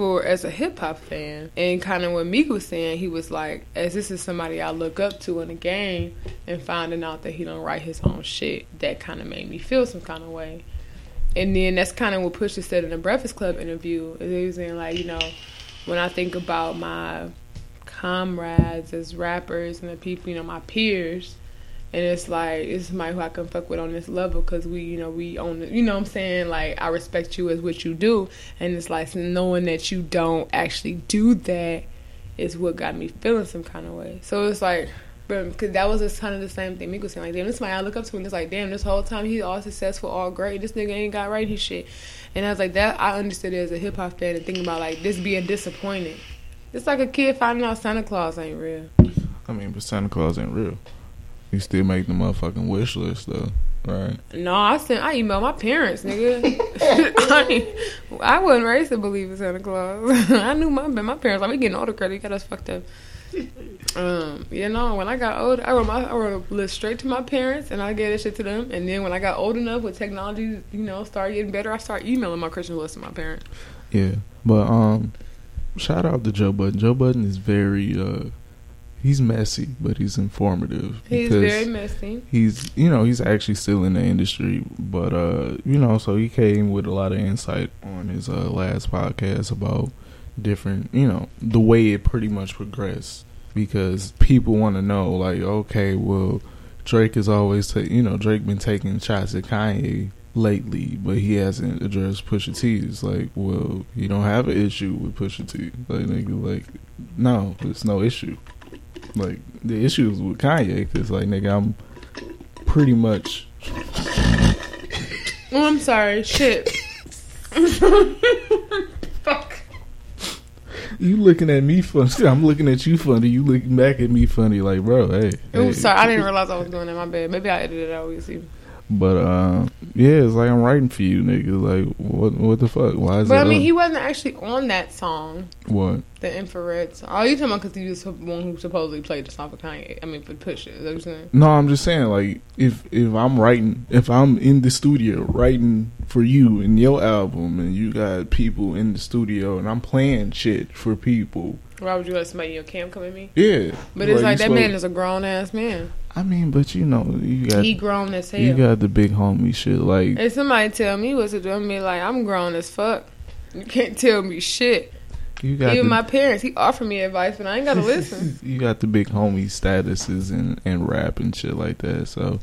for as a hip hop fan. And kind of what Meek was saying, he was like, as this is somebody I look up to in the game, and finding out that he don't write his own shit, that kind of made me feel some kind of way. And then that's kind of what Pusha said in the Breakfast Club interview. is He was saying like, you know, when I think about my comrades as rappers and the people, you know, my peers, and it's like it's somebody who I can fuck with on this level because we, you know, we own, it. You know, what I'm saying like I respect you as what you do, and it's like knowing that you don't actually do that is what got me feeling some kind of way. So it's like. Because that was just kind of the same thing was saying. Like, damn, this somebody I look up to, and it's like, damn, this whole time he's all successful, all great. This nigga ain't got right his shit. And I was like, that I understood it as a hip hop fan and thinking about like this being disappointed. It's like a kid finding out Santa Claus ain't real. I mean, but Santa Claus ain't real. You still make the motherfucking wish list though, right? No, I sent I emailed my parents, nigga. (laughs) (laughs) I, I wasn't raised to believe in Santa Claus. (laughs) I knew my my parents like we getting older credit, got us fucked up. Um, you know, when I got older, I wrote my I wrote a list straight to my parents, and I gave that shit to them. And then when I got old enough, with technology, you know, started getting better, I started emailing my Christmas list to my parents. Yeah, but um, shout out to Joe Budden. Joe Budden is very uh, he's messy, but he's informative. He's very messy. He's you know he's actually still in the industry, but uh, you know, so he came with a lot of insight on his uh last podcast about different, you know, the way it pretty much progressed because people want to know, like, okay, well, Drake is always, ta- you know, Drake been taking shots at Kanye lately, but he hasn't addressed Pusha T. It's like, well, you don't have an issue with Pusha T. Like, nigga, like, no, it's no issue. Like, the issue is with Kanye, because, like, nigga, I'm pretty much Oh, I'm sorry. Shit. (laughs) Fuck. You looking at me funny. (laughs) I'm looking at you funny. You looking back at me funny. Like, bro, hey. Oh, hey. sorry. I didn't realize I was doing that. My bad. Maybe I edited it out. We see. But uh, yeah, it's like I'm writing for you, nigga. Like, what? What the fuck? Why is it But I mean, up? he wasn't actually on that song, what? the infrared song. Oh, you talking about because he was the one who supposedly played the song for Kanye? I mean, for Pusha. Is that what you're saying? No, I'm just saying, like, if if I'm writing, if I'm in the studio writing for you and your album, and you got people in the studio, and I'm playing shit for people, Why would you let somebody in your camp come at me? yeah. But it's like you that man is a grown ass man. I mean, but you know, you got He grown as hell. you got the big homie shit, like. if somebody tell me what to do, I'm be like, I'm grown as fuck. You can't tell me shit. You got Even the, my parents, he offered me advice, but I ain't gotta (laughs) listen. you got the big homie statuses and, and rap and shit like that. So,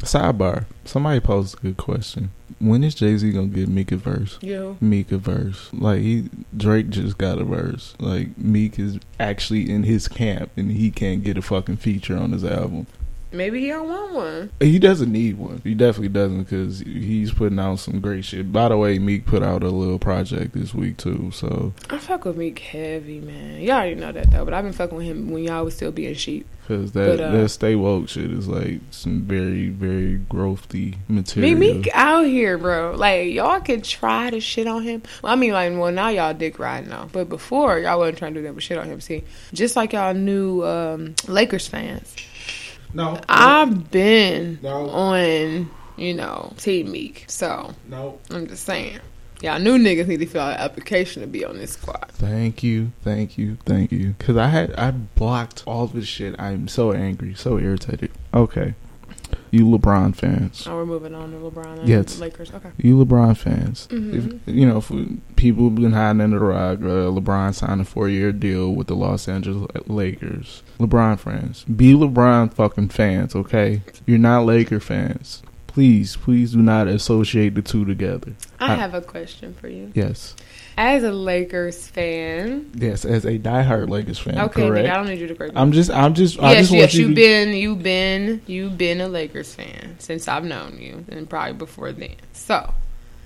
sidebar. Somebody posed a good question. When is Jay Z gonna get Meek a verse? Yo, Meek a verse. Like he Drake just got a verse. Like Meek is actually in his camp and he can't get a fucking feature on his album. Maybe he don't want one. He doesn't need one. He definitely doesn't because he's putting out some great shit. By the way, Meek put out a little project this week too. So I fuck with Meek heavy, man. Y'all already know that though, but I've been fucking with him when y'all was still being sheep. because that But, uh, that stay woke shit is like some very very growthy material. Meek, Meek out here, bro. Like y'all can try to shit on him. Well, I mean, like, well, now y'all dick riding now, but before y'all wasn't trying to do that, but shit on him. See, just like y'all new um, Lakers fans, No, I've been No. on, you know, Team Meek. So no. I'm just saying, y'all new niggas need to fill out an application to be on this squad. Thank you, thank you, thank you. Because I had I blocked all this shit. I'm so angry, so irritated. Okay, you LeBron fans, Oh, we're moving on to LeBron and Yes. Lakers. Okay. you LeBron fans. Mhm. If you know, for people been hiding under the rock, uh, LeBron signed a four year deal with the Los Angeles Lakers. LeBron fans, be LeBron fucking fans, okay? You're not Laker fans. Please, please do not associate the two together. I I- have a question for you. Yes, As a Lakers fan, yes. As a diehard Lakers fan, okay, correct? nigga, I don't need you to correct me. I'm just, I'm just, I yes, want yes, you you've to been, you've been, you've been a Lakers fan since I've known you, and probably before then. So,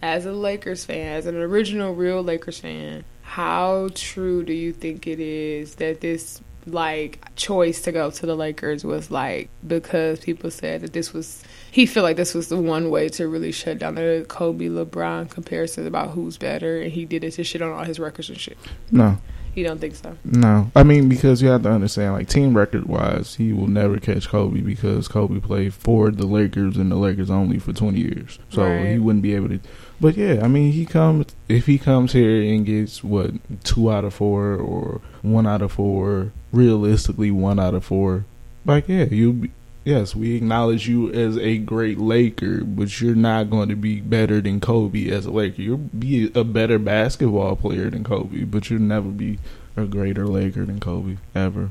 as a Lakers fan, as an original real Lakers fan, how true do you think it is that this like choice to go to the Lakers was like because people said that this was he felt like this was the one way to really shut down the Kobe LeBron comparison about who's better, and he did it to shit on all his records and shit. no. You don't think so? No, I mean because you have to understand, like team record wise, he will never catch Kobe because Kobe played for the Lakers and the Lakers only for twenty years, so Right. he wouldn't be able to. But yeah, I mean he comes if he comes here and gets what two out of four or one out of four, realistically one out of four. Like yeah, you be yes, we acknowledge you as a great Laker, but you're not going to be better than Kobe as a Laker. You'll be a better basketball player than Kobe, but you'll never be a greater Laker than Kobe ever.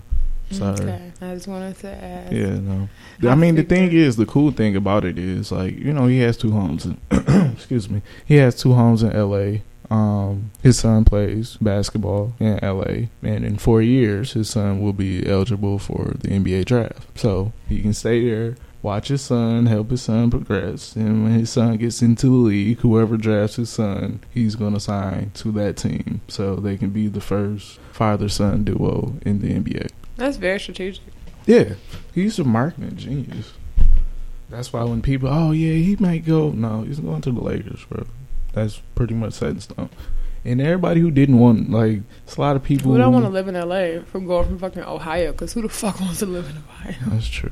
Sorry. Okay, I just wanted to ask. Yeah, no. I mean, the thing is, the cool thing about it is, like, you know, he has two homes. In, (clears throat) excuse me. He has two homes in L.A. Um, his son plays basketball in L.A. and in four years, his son will be eligible for the NBA draft. So he can stay there, watch his son, help his son progress, and when his son gets into the league, whoever drafts his son, he's gonna sign to that team, so they can be the first father-son duo in the NBA. That's very strategic. Yeah, he's a marketing genius. That's why when people, oh yeah, he might go. No, he's going to the Lakers, bro. That's pretty much set in stone. And everybody who didn't want, like, it's a lot of people. Who don't want to live in LA from going from fucking Ohio? Because who the fuck wants to live in Ohio? That's true.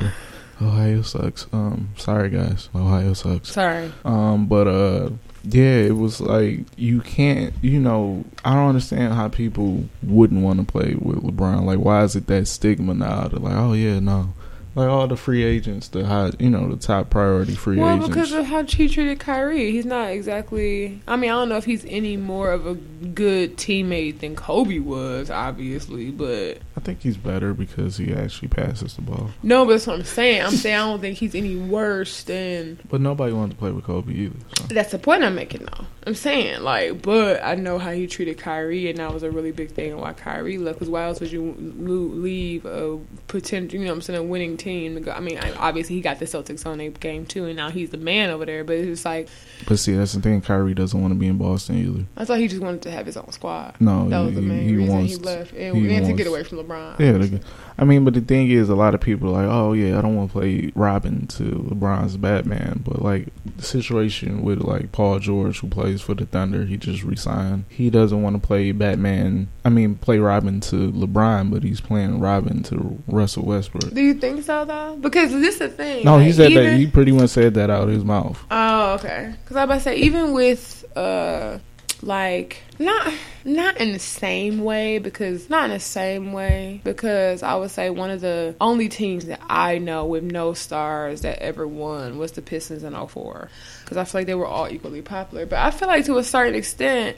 Ohio sucks. Um, sorry guys, Ohio sucks. Sorry. Um, but uh, yeah, it was like you can't. You know, I don't understand how people wouldn't want to play with LeBron. Like, why is it that stigma now? They're like, oh yeah, no. Like all the free agents, the high, you know, the top priority free Well, agents. because of how he treated Kyrie, he's not exactly. I mean, I don't know if he's any more of a good teammate than Kobe was, obviously, but I think he's better because he actually passes the ball. no, but that's what I'm saying. I'm saying I don't think he's any worse than. But nobody wanted to play with Kobe either. So. That's the point I'm making, though. I'm saying like, but I know how he treated Kyrie, and that was a really big thing why Kyrie left. Because why else would you leave a potential, you know, I'm saying, a winning team? Go? I mean, I, obviously he got the Celtics on their game too, and now he's the man over there. But it's just like But see, that's the thing. Kyrie doesn't want to be in Boston either. I thought he just wanted to have his own squad. No, That he, was the main he reason wants. he left, and, and to get away from LeBron. Yeah, I mean, but the thing is, a lot of people are like, oh yeah, I don't want to play Robin to LeBron's Batman, but like the situation with like Paul George, who plays for the Thunder, he just resigned. He doesn't want to play Batman. I mean, play Robin to LeBron, but he's playing Robin to Russell Westbrook. Do you think so though? Because this is the thing. No, he like, said that. He pretty much said that out of his mouth. Oh, okay. Because I was about to say, even with uh, like not not in the same way because not in the same way because I would say one of the only teams that I know with no stars that ever won was the Pistons in 04 because I feel like they were all equally popular. But I feel like to a certain extent.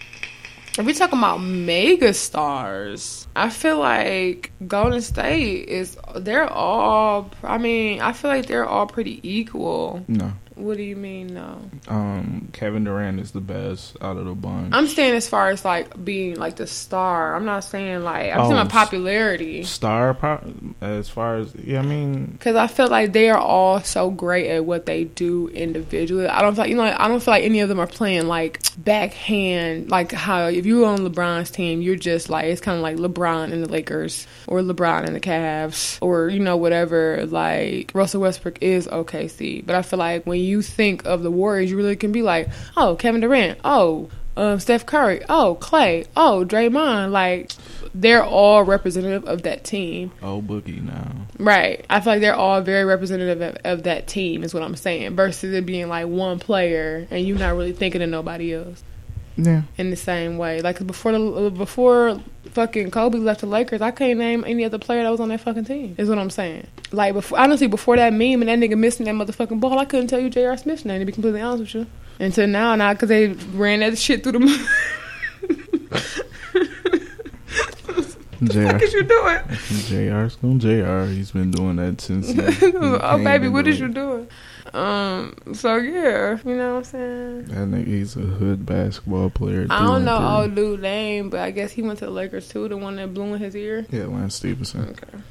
If we're talking about mega stars, I feel like Golden State is they're all I mean, I feel like they're all pretty equal. No, What do you mean no? um, Kevin Durant is the best out of the bunch. I'm saying as far as like being like the star. I'm not saying like I'm Oh, saying about s- popularity. Star, pro- as far as yeah, I mean, Cause I feel like they are all so great at what they do individually. I don't feel like you know. I don't feel like any of them are playing like backhand. Like how if you were on LeBron's team, you're just like it's kind of like LeBron and the Lakers or LeBron and the Cavs or you know whatever. Like Russell Westbrook is OKC, but I feel like when you think of the Warriors, you really can be like, oh Kevin Durant, oh um, Steph Curry, oh Klay, oh Draymond. Like they're all representative of that team. oh boogie now. Right. I feel like they're all very representative of, of that team, is what I'm saying, versus it being like one player and you not really thinking of nobody else Yeah, in the same way. Like before the before fucking Kobe left the Lakers, I can't name any other player that was on that fucking team. Is what I'm saying. Like before, honestly, before that meme and that nigga missing that motherfucking ball, I couldn't tell you J.R. Smith's name to be completely honest with you. Until now, now because they ran that shit through the. (laughs) What is you doing? Jr's going Jr. He's been doing that since. he- (laughs) he oh baby, what is the- you doing? Um. So yeah, you know what I'm saying. That nigga, he's a hood basketball player. I don't know all old dude name, but I guess he went to the Lakers too. The one that blew in his ear. Yeah, Lance Stephenson. Okay.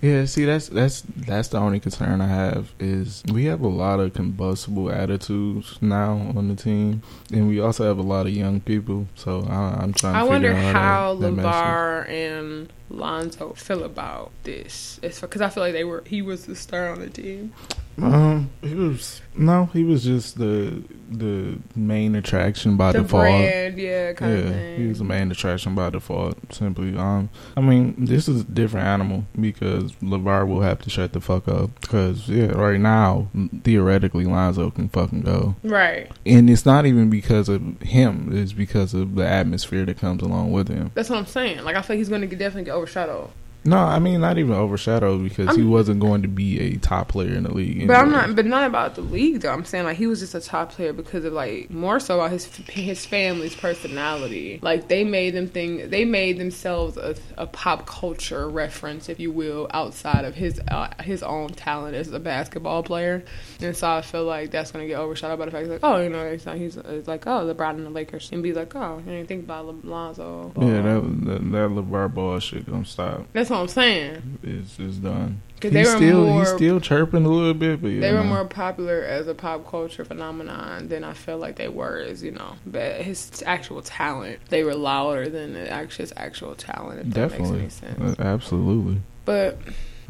Yeah, see, that's that's that's the only concern I have is we have a lot of combustible attitudes now on the team, and we also have a lot of young people. So I, I'm trying. to I wonder figure out how that, that. LaVar and Lonzo feel about this. It's because I feel like they were he was the star on the team. Um, he was no, he was just the the main attraction by the default. brand, yeah, kind of Yeah, thing. he was the main attraction by default. Simply, um, I mean, this is a different animal because LaVar will have to shut the fuck up. Because yeah, right now, theoretically, Lonzo can fucking go, right. and it's not even because of him. It's because of the atmosphere that comes along with him. That's what I'm saying. Like I feel like he's going to definitely get overshadowed. No, I mean not even overshadowed because he I'm- wasn't going to be a top player in the league. But I'm not. But not about the league though. I'm saying like he was just a top player because of like more so about his his family's personality. Like they made them think they made themselves a, a pop culture reference, if you will, outside of his uh, his own talent as a basketball player. And so I feel like that's gonna get overshadowed by the fact like oh you know it's, he's it's like oh LeBron and the Lakers and be like oh you didn't think about Lonzo. Yeah, that that, LaVar Ball shit gonna stop. that's what I'm saying. It's it's done. He's they were still more he's still chirping a little bit, but yeah, they were more popular as a pop culture phenomenon than I feel like they were as you know, but his actual talent. They were louder than the actual his actual talent. If definitely, that makes any sense. Uh, absolutely, But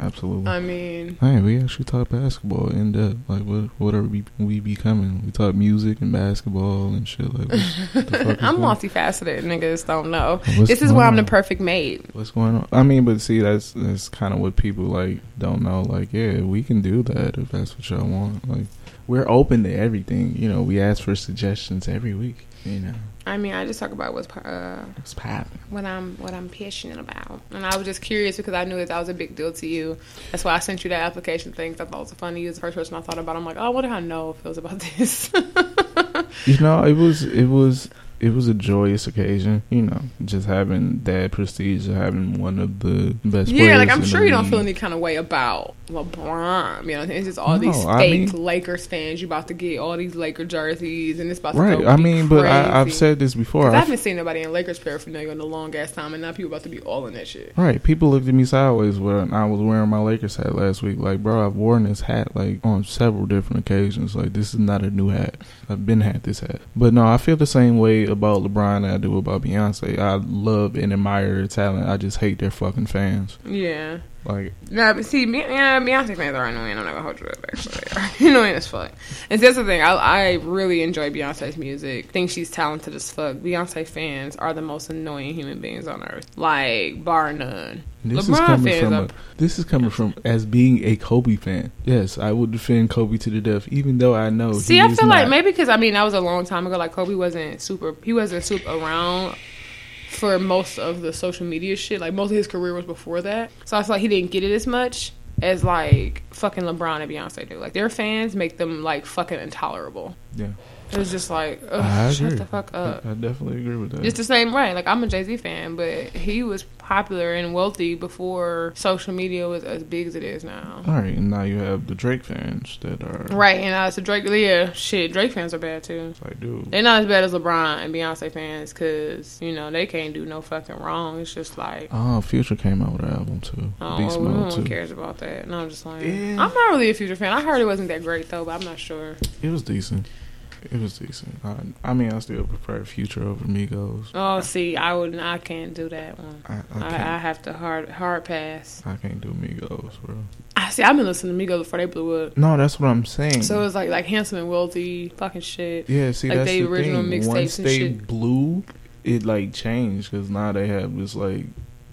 absolutely. I mean, Hey, we actually talk basketball in depth. Like, what what are we we becoming? We talk music and basketball and shit. Like, the (laughs) fuck I'm multifaceted. Niggas don't know. what's this is why I'm the perfect mate. What's going on? I mean, but see, that's that's kind of what people like don't know. Like, yeah, we can do that if that's what y'all want. Like, we're open to everything. You know, we ask for suggestions every week. You know, I mean, I just talk about what's uh, popping. what I'm what I'm passionate about, and I was just curious because I knew that that was a big deal to you. That's why I sent you that application thing. I thought it was funny. You was the first person I thought about. I'm like, oh, what did I know feels about this? (laughs) You know, it was it was it was a joyous occasion. You know, just having that prestige of having one of the best. yeah, like I'm sure you don't feel any kind of way about LeBron. You know, it's just all these No, I fake mean- Lakers fans. You about to get all these Laker jerseys, and it's about to Right. go I mean, but I, I've said this before. I I haven't seen nobody in Lakers paraphernalia in a long ass time, and now people about to be all in that shit. Right, people looked at me sideways when I was wearing my Lakers hat last week. Like, bro, I've worn this hat like on several different occasions. Like, this is not a new hat. I've been had this hat, but no, I feel the same way about LeBron that I do about Beyonce. I love and admire their talent. I just hate their fucking fans. Yeah. Like, Nah, but see, Be- yeah, Beyonce fans are annoying. I'm not gonna hold you up back. But they are (laughs) annoying as fuck. And that's the thing. I, I really enjoy Beyonce's music. Think she's talented as fuck. Beyonce fans are the most annoying human beings on earth, like bar none. This LeBron is coming from a, this is coming from as being a Kobe fan. Yes, I would defend Kobe to the death, even though I know. See, he I feel like maybe because I mean that was a long time ago. Like Kobe wasn't super. He wasn't super around for most of the social media shit. Like most of his career was before that. So I feel like he didn't get it as much as like fucking LeBron and Beyonce do. Like their fans make them like fucking intolerable. Yeah, It was just like, I ugh, shut the fuck up. I, I definitely agree with that. It's the same way. Like I'm a Jay Z fan, but he was popular and wealthy before social media was as big as it is now. All right, and now you have the Drake fans that are Right, and uh, so Drake, yeah, shit, Drake fans are bad too. It's like, dude, They're not as bad as LeBron and Beyonce fans because you know they can't do no fucking wrong. It's just like. Oh, Future came out with an album too. Oh, Beast well, no Mode one too. cares about that. No, I'm just like, Yeah. I'm not really a Future fan. I heard it wasn't that great though, but I'm not sure. It was decent. It was decent. I, I mean, I still prefer Future over Migos. Oh, see, I would, I can't do that one. I, I I, have to hard, hard pass. I, can't do Migos, bro. I see. I've been listening to Migos before they blew up. No, that's what I'm saying. So it's like like handsome and wealthy fucking shit. yeah, see, like that's they the original Once they blew, it like changed because now they have this like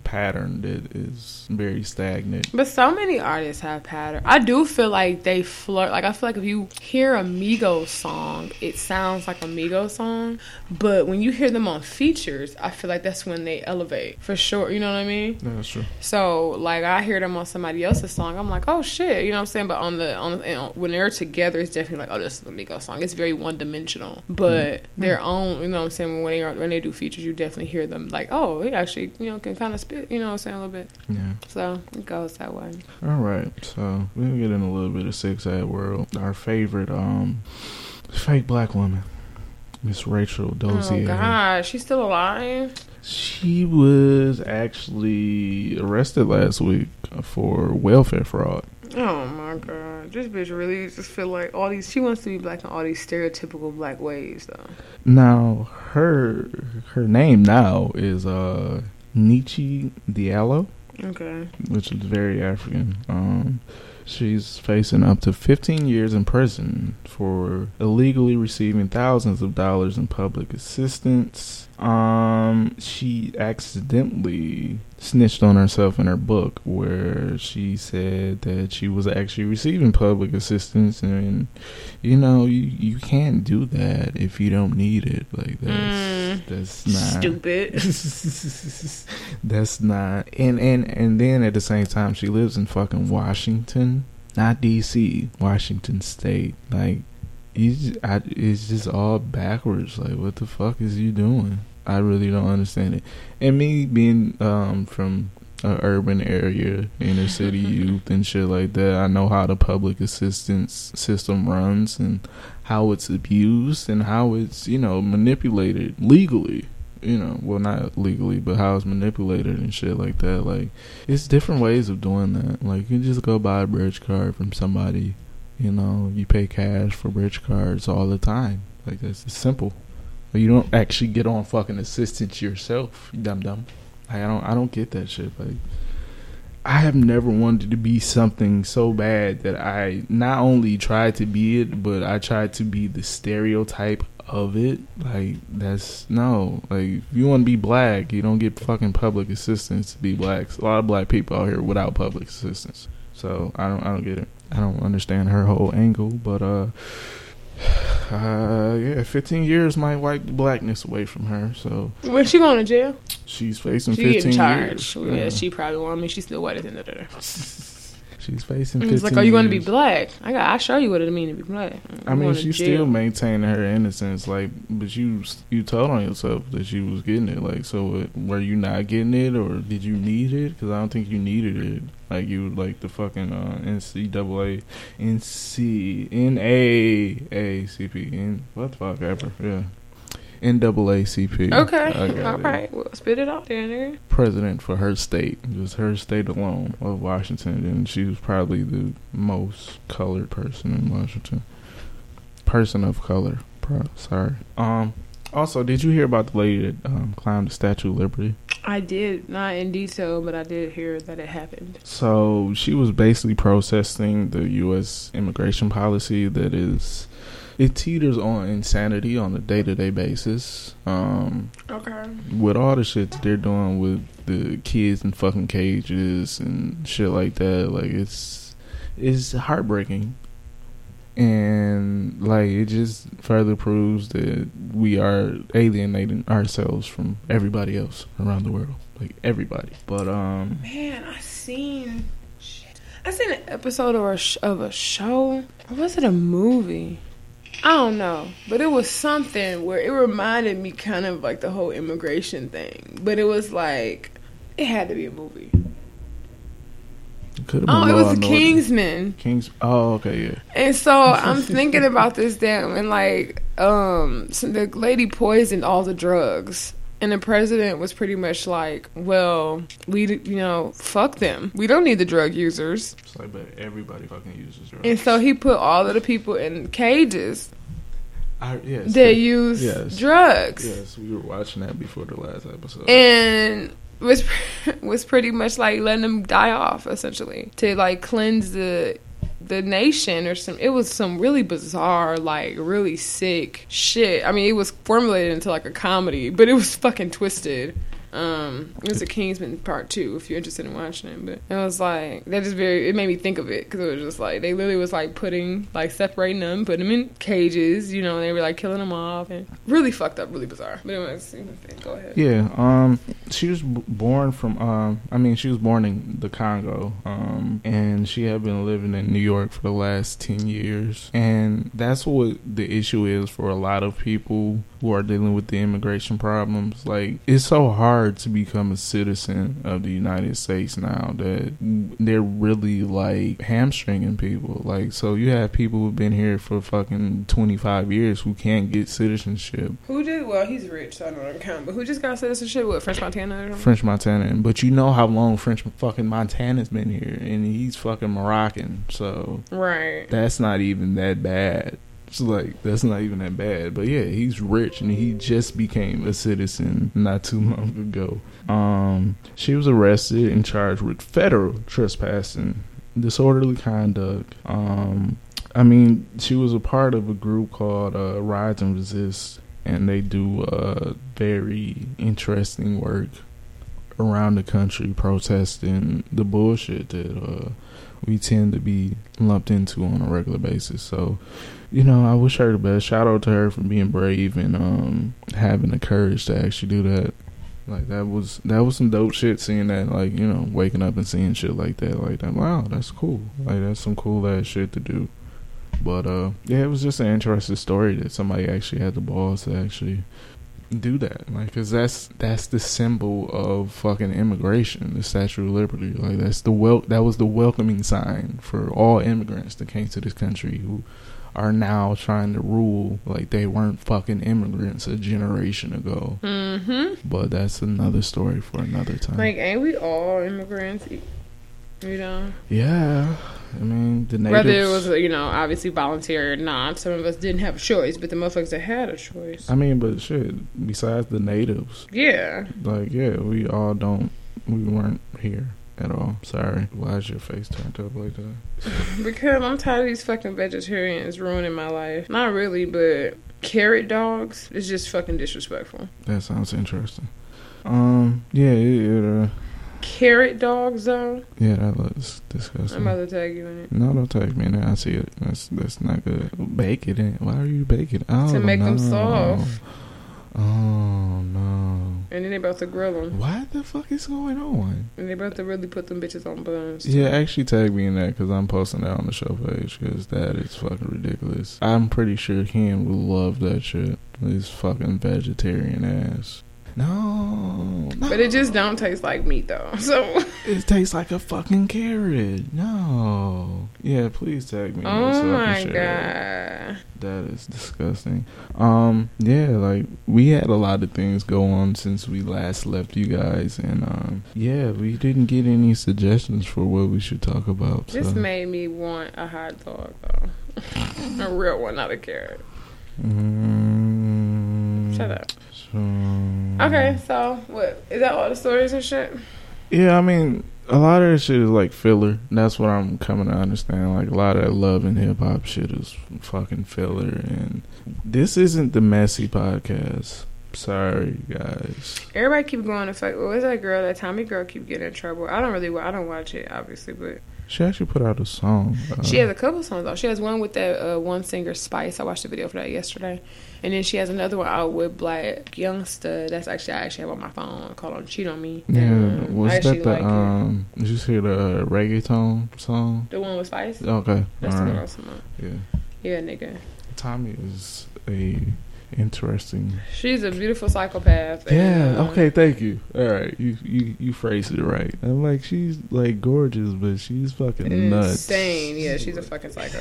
pattern that is very stagnant. But so many artists have pattern. I do feel like they flirt. Like I feel like if you hear a Migos song, it sounds like a Migos song. But when you hear them on features, I feel like that's when they elevate for sure. You know what I mean? That's true. So like I hear them on somebody else's song, I'm like, oh shit, you know what I'm saying? But on the on the, on- when they're together, it's definitely like, oh, this is a Migos song. It's very one dimensional. But mm. their own, you know what I'm saying? When they are when they do features, you definitely hear them like, oh, he actually you know can kind of you know what I'm saying a little bit. Yeah. So it goes that way. All right. So we'll get in a little bit of six ad world. Our favorite um fake black woman, Miss Rachel Dolezal. Oh God, she's still alive. She was actually arrested last week for welfare fraud. Oh my God, this bitch really just feel like all these. She wants to be black in all these stereotypical black ways though. Now her her name now is uh Nkechi Diallo, Okay. which is very African. Um she's facing up to 15 years in prison for illegally receiving thousands of dollars in public assistance. Um she accidentally snitched on herself in her book where she said that she was actually receiving public assistance and you know you you can't do that if you don't need it like that's Mm. that's not Stupid. (laughs) that's not and and and then at the same time she lives in fucking Washington not DC Washington state like you just, I, it's just all backwards like what the fuck is you doing I really don't understand it. And me being um from a urban area inner city (laughs) youth and shit like that I know how the public assistance system runs and how it's abused and how it's you know manipulated legally. You know well not legally but how it's manipulated and shit like that. Like it's different ways of doing that. Like you just go buy a bridge card from somebody you know you pay cash for bridge cards all the time. Like that's it's simple but you don't actually get on fucking assistance yourself you dumb dumb like, i don't i don't get that shit like I have never wanted to be something so bad that I not only tried to be it, but I tried to be the stereotype of it. Like that's no. Like if you want to be black, you don't get fucking public assistance to be black. A lot of black people out here without public assistance. So I don't I don't get it. I don't understand her whole angle, but uh Uh, yeah, 15 years might wipe the blackness away from her. So When she going to jail? she's facing She 15 getting charged. years. Yeah, she probably won. I mean, she's still white at the end of the day. (laughs) she's facing 15 It's like, are you going to be black? I got. I show you what it mean to be black. I I'm mean, she's still maintaining her innocence, like, but you you told on yourself that she was getting it, like, so were you not getting it, or did you need it? Because I don't think you needed it. Like you, like the fucking uh, NCAA, NC, NAACP, N, what the fuck ever, yeah, NAACP. Okay. All it. right. Well, spit it out there, nigga. President for her state, just her state alone of Washington, and she was probably the most colored person in Washington. Person of color. Pro- sorry. Um. Also, did you hear about the lady that um, climbed the Statue of Liberty? I did not in detail, but I did hear that it happened. So she was basically protesting the U.S. immigration policy that is it teeters on insanity on a day to day basis. Um, Okay. with all the shit that they're doing with the kids in fucking cages and shit like that, like it's it's heartbreaking. And like it just further proves that we are alienating ourselves from everybody else around the world. Like everybody. But um Man, I seen. Shit. I seen an episode of a sh- of a show. Or was it a movie? I don't know, but it was something where it reminded me kind of like the whole immigration thing. But it was like it had to be a movie. could have been Oh, it was and. Kingsman. Kings oh okay, yeah. And so (laughs) I'm thinking about this damn and like um so the lady poisoned all the drugs. And the president was pretty much like, "Well, we, you know, fuck them. We don't need the drug users." It's like but everybody fucking uses drugs. And so he put all of the people in cages I, yes, that use yes. drugs, Yes, we were watching that before the last episode. and was (laughs) was pretty much like letting them die off essentially to like cleanse the the nation or some. It was some really bizarre, like really sick shit. I mean, it was formulated into like a comedy, but it was fucking twisted. Um, it was a Kingsman part two if you're interested in watching it. But it was like that just very it made me think of it because it was just like they literally was like putting like separating them, putting them in cages. You know, they were like killing them off and really fucked up, really bizarre. But anyway, go ahead. Yeah, um, she was b- born from, um, I mean, she was born in the Congo, um, and she had been living in New York for the last 10 years. And that's what the issue is for a lot of people who are dealing with the immigration problems. Like, it's so hard to become a citizen of the United States now that they're really, like, hamstringing people. Like, so you have people who've been here for fucking 25 years who can't get citizenship. Who did? Well, he's rich, so I don't count. But who just got citizenship? What French Montana or something? French Montana, but you know how long French fucking Montana's been here, and he's fucking Moroccan, so Right. that's not even that bad. It's like that's not even that bad, but yeah, he's rich and he just became a citizen not too long ago. Um, she was arrested and charged with federal trespassing, disorderly conduct. Um, I mean, she was a part of a group called uh, Rise and Resist, and they do uh, very interesting work around the country protesting the bullshit that uh, we tend to be lumped into on a regular basis. So, you know, I wish her the best. Shout out to her for being brave and um, having the courage to actually do that. Like that was that was some dope shit. Seeing that, like you know, waking up and seeing shit like that, like that. Wow, that's cool. Like that's some cool ass shit to do. But uh, yeah, it was just an interesting story that somebody actually had the balls to actually do that. Like, cause that's that's the symbol of fucking immigration, the Statue of Liberty. Like that's the wel that was the welcoming sign for all immigrants that came to this country who are now trying to rule like they weren't fucking immigrants a generation ago. Mm-hmm. But that's another story for another time. Like, ain't we all immigrants? You know, yeah, I mean the natives. whether it was you know obviously voluntary or not. Some of us didn't have a choice, but the motherfuckers that had a choice. I mean, but shit. Besides the natives, Yeah. like yeah, we all don't. We weren't here at all. Sorry. Why is your face turned up like that? (laughs) Because I'm tired of these fucking vegetarians ruining my life. Not really, but carrot dogs is just fucking disrespectful. That sounds interesting. Um, yeah, it, it uh, carrot dogs though. Yeah, that looks disgusting. I'm about to tag you in it. No, don't take me in there. I see it. That's that's not good. Bake it in. Why are you baking? Oh, To make them soft. Oh no! And then they about to grill them. What the fuck is going on? And they about to really put them bitches on buns. Yeah, actually tag me in that because I'm posting that on the show page because that is fucking ridiculous. I'm pretty sure Ken would love that shit. This fucking vegetarian ass. No, no. But it just don't taste like meat though. (laughs) So it tastes like a fucking carrot. No. Yeah, please tag me. Oh so I can oh my share it. That is disgusting. Um, yeah, like we had a lot of things go on since we last left you guys, and um, yeah, we didn't get any suggestions for what we should talk about. This so. made me want a hot dog though. (laughs) a real one, not a carrot. Mm, Shut up. So, Okay, so what is that all the stories and shit? Yeah, I mean, a lot of that shit is like filler. That's what I'm coming to understand. Like a lot of that love and hip hop shit is fucking filler, and this isn't the messy podcast. Sorry, guys. Everybody keep going to fuck. What was that girl? That Tommie girl keep getting in trouble. I don't really. I don't watch it obviously, but She actually put out a song. Uh, she has a couple songs though. She has one with that uh, one singer Spice. I watched the video for that yesterday, and then she has another one out with Blac Youngsta. That's actually I actually have on my phone called "On Cheat on Me." Yeah, And, was that the like it. um? Did you hear the reggaeton song? The one with Spice. Okay, That's all the one right. about. Yeah, Yeah, nigga. Tommy is a interesting. She's a beautiful psychopath. and, Yeah. uh, Okay. Thank you. All right. You you you phrased it right. I'm like she's like gorgeous, but she's fucking nuts. Insane. Yeah, she's a fucking psycho.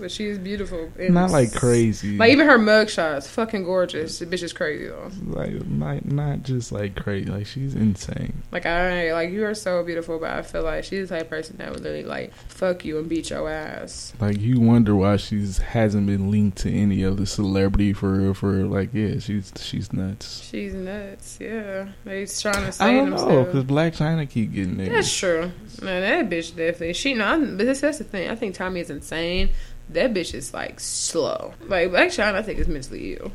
but she's beautiful. and Not like crazy. Like even her mug shots, fucking gorgeous. The bitch is crazy though. like not not just like crazy. Like she's insane. Like I like you are so beautiful, but I feel like she's the type of person that would literally like fuck you and beat your ass. Like you wonder why she's hasn't been linked to any other celebrity for real. For real. like yeah, she's she's nuts. She's nuts. Yeah, they trying to I say don't know because Blac Chyna keep getting niggas. That's true. Man, that bitch definitely. She no, I'm- but that's, that's the thing. I think Tommie is insane. That bitch is like slow. Like Blac Chyna, I think is mentally ill.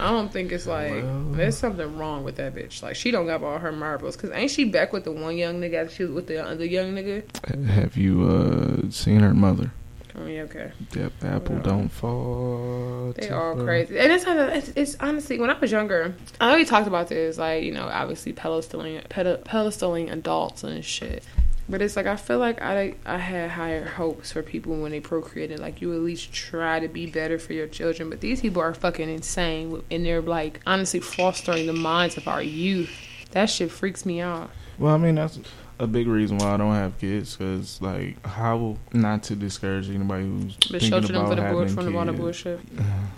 I don't think it's like Well- there's something wrong with that bitch. Like she don't got all her marbles. Cause ain't she back with the one young nigga? She was with the other young nigga. Have you uh seen her mother? Yeah, okay. Yep, apple don't fall. They all far. crazy, and it's, it's it's honestly when I was younger, I know we talked about this, like you know, obviously pedestaling ped- pedestaling adults and shit. But it's like I feel like I I had higher hopes for people when they procreated. Like you at least try to be better for your children. But these people are fucking insane, and they're like honestly fostering the minds of our youth. That shit freaks me out. Well, I mean that's a big reason why I don't have kids. Cause like, how not to discourage anybody who's But thinking about for the having from the kids. bullshit.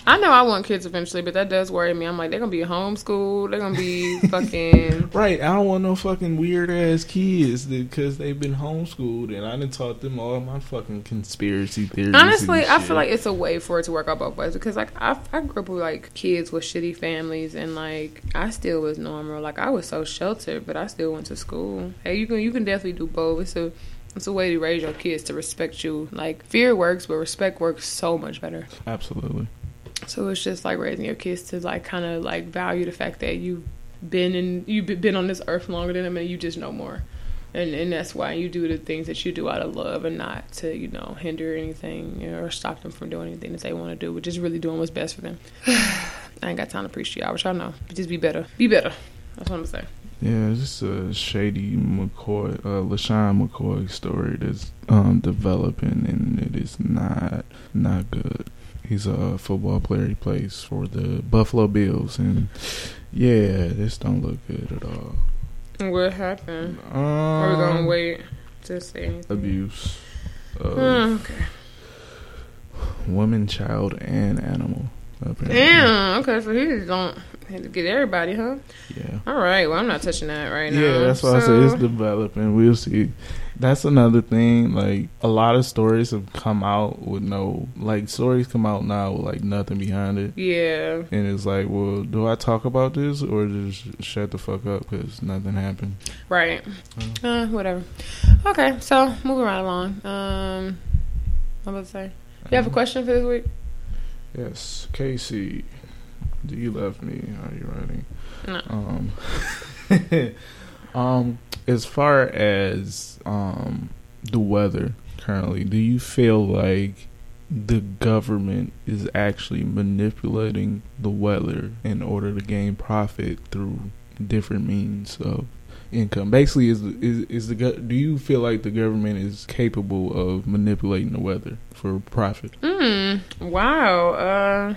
I know I want kids eventually, but that does worry me. I'm like, they're gonna be homeschooled. They're gonna be (laughs) fucking. Right, I don't want no fucking weird ass kids because they've been homeschooled and I done taught them all my fucking conspiracy theories. Honestly, I feel like it's a way for it to work out both ways because, like, I, I grew up with like kids with shitty families, and like I still was normal. Like I was so sheltered, but I still went to school. Hey, you can you can definitely do both. It's a it's a way to raise your kids to respect you. Like fear works, but respect works so much better. absolutely. So it's just like raising your kids to like kind of like value the fact that you've been in you've been on this earth longer than them, and you just know more. And, and that's why you do the things that you do out of love and not to, you know, hinder anything or stop them from doing anything that they want to do, but just really doing what's best for them. (sighs) I ain't got time to preach to y'all, but y'all know. But just be better. Be better. That's what I'm saying. Yeah, just a shady McCoy, uh, LeSean McCoy story that's um, developing, and it is not not good. He's a football player. He plays for the Buffalo Bills, and yeah, this don't look good at all. What happened? Um, Are we going to wait to say anything? abuse of Oh, okay. woman, child, and animal. Apparently. Damn. Okay, so he just don't had to get everybody, huh? Yeah. All right. Well, I'm not touching that right now. Yeah, that's why I So- say it's developing. We'll see. That's another thing. Like a lot of stories have come out with no like stories come out now with like nothing behind it, Yeah. and it's like, well, do I talk about this or just shut the fuck up because nothing happened? Right. Uh, whatever. Okay, so moving right along. Um, I'm about to say. You have a question for this week? Yes, Casey. Do you love me? Are you ready? No. Um. (laughs) Um, as far as um the weather currently, do you feel like the government is actually manipulating the weather in order to gain profit through different means of income? Basically, is is is the do you feel like the government is capable of manipulating the weather for profit? Hmm. Wow. Uh,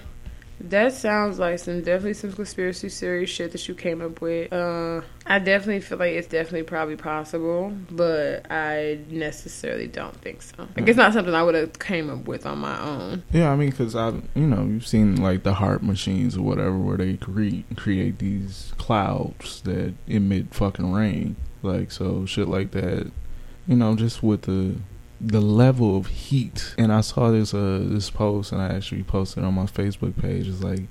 that sounds like some definitely some conspiracy theory shit that you came up with. Uh, I definitely feel like it's definitely probably possible, but I necessarily don't think so. Like it's not something I would have came up with on my own. Yeah, I mean, because I, you know, you've seen like the HAARP machines or whatever, where they create create these clouds that emit fucking rain, like so shit like that. You know, just with the the level of heat. And I saw this uh this post, and I actually posted on my Facebook page. It's like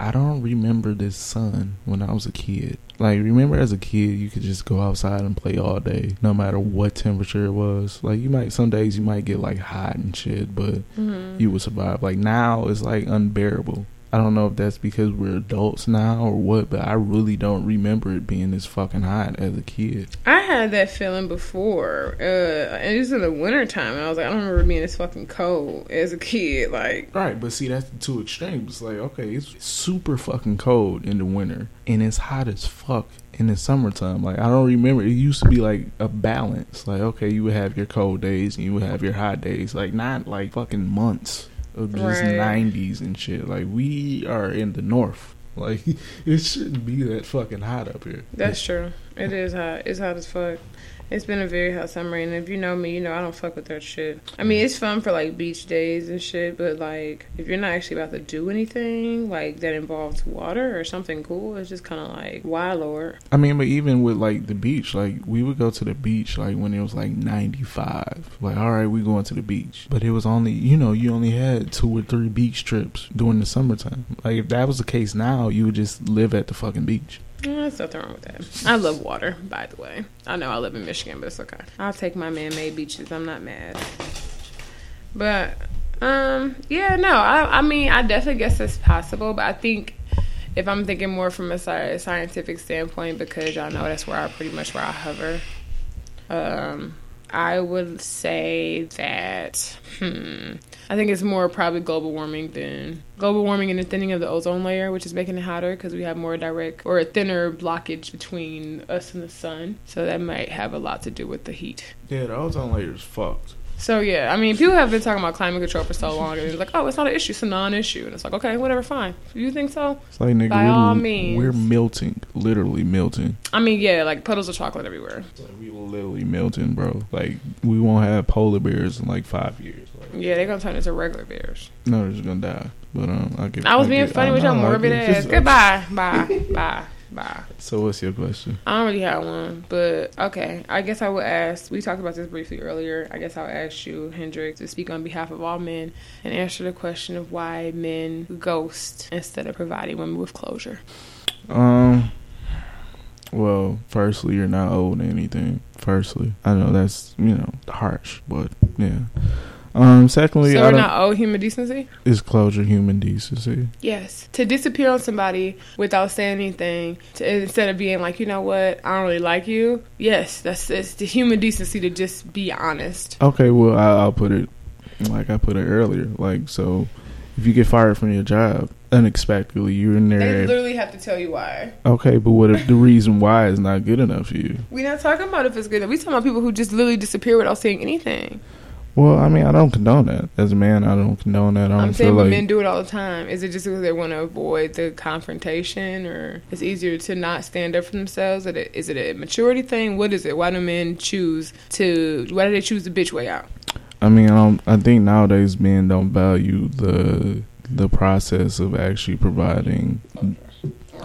I don't remember this sun when I was a kid. Like, remember as a kid, you could just go outside and play all day, no matter what temperature it was. Like, you might some days you might get like hot and shit, but Mm-hmm. you would survive. Like now, it's like unbearable. I don't know if that's because we're adults now or what, but I really don't remember it being this fucking hot as a kid. I had that feeling before, uh, and it was in the wintertime, and I was like, I don't remember being this fucking cold as a kid. Like, Right, but see, that's the two extremes. Like, okay, it's super fucking cold in the winter, and it's hot as fuck in the summertime. Like, I don't remember. It used to be like a balance. Like, okay, you would have your cold days and you would have your hot days. Like, not like fucking months of just Right. 90s and shit. Like, we are in the north. (laughs) Like, it shouldn't be that fucking hot up here. that's true. It is hot. It's hot as fuck. It's been a very hot summer, and if you know me, you know I don't fuck with that shit. I mean, it's fun for like beach days and shit, but like if you're not actually about to do anything like that involves water or something cool, it's just kind of like, why, Lord? I mean, but even with like the beach, like we would go to the beach like when it was like 95. Like, all right, we going to the beach. But it was only, you know, you only had two or three beach trips during the summertime. Like, if that was the case now, you would just live at the fucking beach. There's nothing wrong with that. I love water, by the way. I know I live in Michigan, but it's okay. I'll take my man-made beaches. I'm not mad. But um, yeah, no. I I mean, I definitely guess it's possible, but I think if I'm thinking more from a scientific standpoint, because y'all know that's where I pretty much where I hover. Um, I would say that hmm, I think it's more probably global warming than global warming and the thinning of the ozone layer, which is making it hotter because we have more direct or a thinner blockage between us and the sun. So that might have a lot to do with the heat. Yeah, the ozone layer is fucked. So yeah, I mean, people have been talking about climate control for so long, and it's like, oh, it's not an issue, it's a non-issue, and it's like, okay, whatever, fine. You think so? It's like, nigga, By we're, all means. we're melting. Literally melting. I mean, yeah, like puddles of chocolate everywhere. Like, we literally melting, bro. Like, we won't have polar bears in like five years. Like, Yeah, they're gonna turn into regular bears. no, they're just gonna die. But, um, I get I was I being funny I with your morbid get- ass. Goodbye, bye, bye, bye. So, what's your question? I don't really have one, but okay. I guess I would ask. We talked about this briefly earlier. I guess I'll ask you, Hendrix, to speak on behalf of all men and answer the question of why men ghost instead of providing women with closure. Um. Well, firstly, you're not owed anything. Firstly, I know that's you know harsh, but yeah. Um. Secondly, so we're not owed human decency. is closure human decency. Yes, to disappear on somebody without saying anything, to, instead of being like, you know what, I don't really like you. Yes, that's it's the human decency to just be honest. Okay, well, I, I'll put it like I put it earlier. Like, so if you get fired from your job unexpectedly, you're in there. They literally have to tell you why. Okay, but what if the reason why is not good enough for you? We're not talking about if it's good. Enough. We talking about people who just literally disappear without saying anything. Well, I mean, I don't condone that. As a man, I don't condone that. I don't I'm saying feel but like men do it all the time. Is it just because they want to avoid the confrontation, or it's easier to not stand up for themselves? Is it a maturity thing? What is it? Why do men choose to? Why do they choose the bitch way out? I mean, I don't. I think nowadays men don't value the the process of actually providing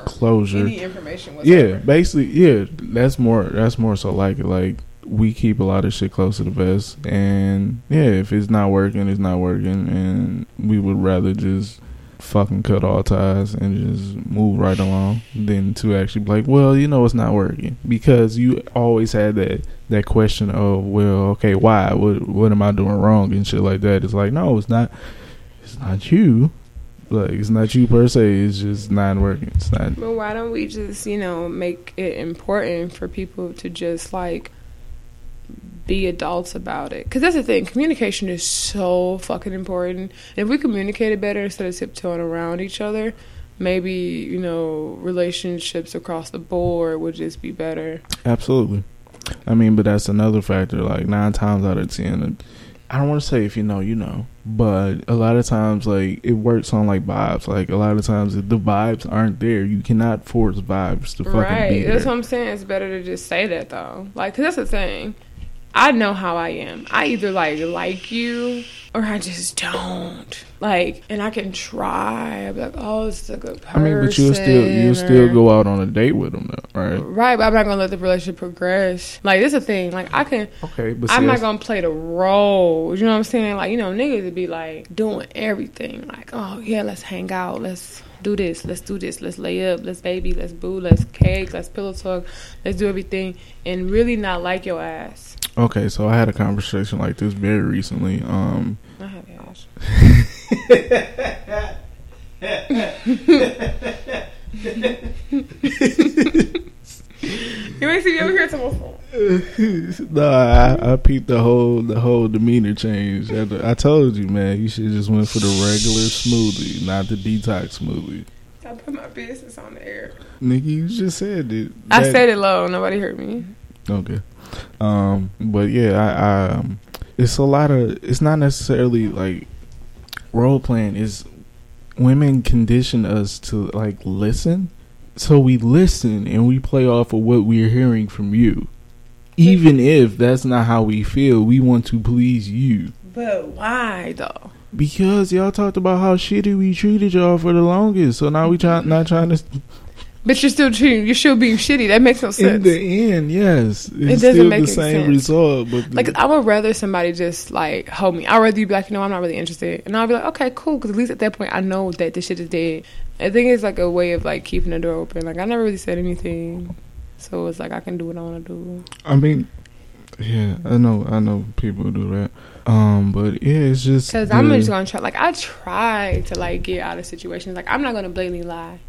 closure. Any information? Yeah, basically, yeah. That's more. That's more so like it. Like we keep a lot of shit close to the vest, and yeah, if it's not working, it's not working, and we would rather just fucking cut all ties and just move right along than to actually be like, well, you know, it's not working because you always had that that question of, well, okay, why? What what am I doing wrong and shit like that? It's like, no, it's not. It's not you. Like it's not you per se. It's just not working. It's not. But why don't we just, you know, make it important for people to just like be adults about it? Because that's the thing. Communication is so fucking important. And if we communicated better instead of tiptoeing around each other, maybe you know relationships across the board would just be better. Absolutely. I mean, but that's another factor. Like nine times out of ten, uh, I don't want to say if you know, you know, but a lot of times, like it works on like vibes. Like a lot of times, if the vibes aren't there, you cannot force vibes to fucking right. be there. That's what I'm saying. It's better to just say that though. Like, 'cause that's the thing. I know how I am. I either like like you or I just don't. Like, and I can try. Like, oh, this is a good person. I mean, but you'll still you'll still go out on a date with them, though, right? Right, but I'm not gonna let the relationship progress. Like, this is the thing. Like, I can. Okay, but see, I'm not gonna play the role. You know what I'm saying? Like, you know, niggas would be like doing everything. Like, oh yeah, let's hang out. Let's do this. Let's do this. Let's lay up. Let's baby. Let's boo. Let's cake. Let's pillow talk. Let's do everything, and really not like your ass. Okay, so I had a conversation like this very recently. Um, I have ass. You ain't see me over here tomorrow. no, I, I peeped the whole the whole demeanor change. I told you, man, you should just went for the regular smoothie, not the detox smoothie. I put my business on the air. Nigga, you just said it. I said it low. Nobody heard me. Okay. Um, but yeah, I, I um, it's a lot of. It's not necessarily like role playing. Is women condition us to like listen, so we listen and we play off of what we're hearing from you, even if that's not how we feel. We want to please you But why though? because y'all talked about how shitty we treated y'all for the longest. So now we try not trying to. But you're still treating. You're still being shitty. That makes no sense. In the end, yes, it's doesn't still make the same sense. result. But the- Like I would rather somebody just like hold me. I'd rather you be like, you know, I'm not really interested, and I'll be like, okay, cool, because at least at that point I know that this shit is dead. I think it's like a way of like keeping the door open. Like I never really said anything, so it's like I can do what I want to do. I mean, yeah, I know, I know people do that. Um, but yeah, it's just Because I'm just gonna try. Like I try to like get out of situations. Like I'm not gonna blatantly lie.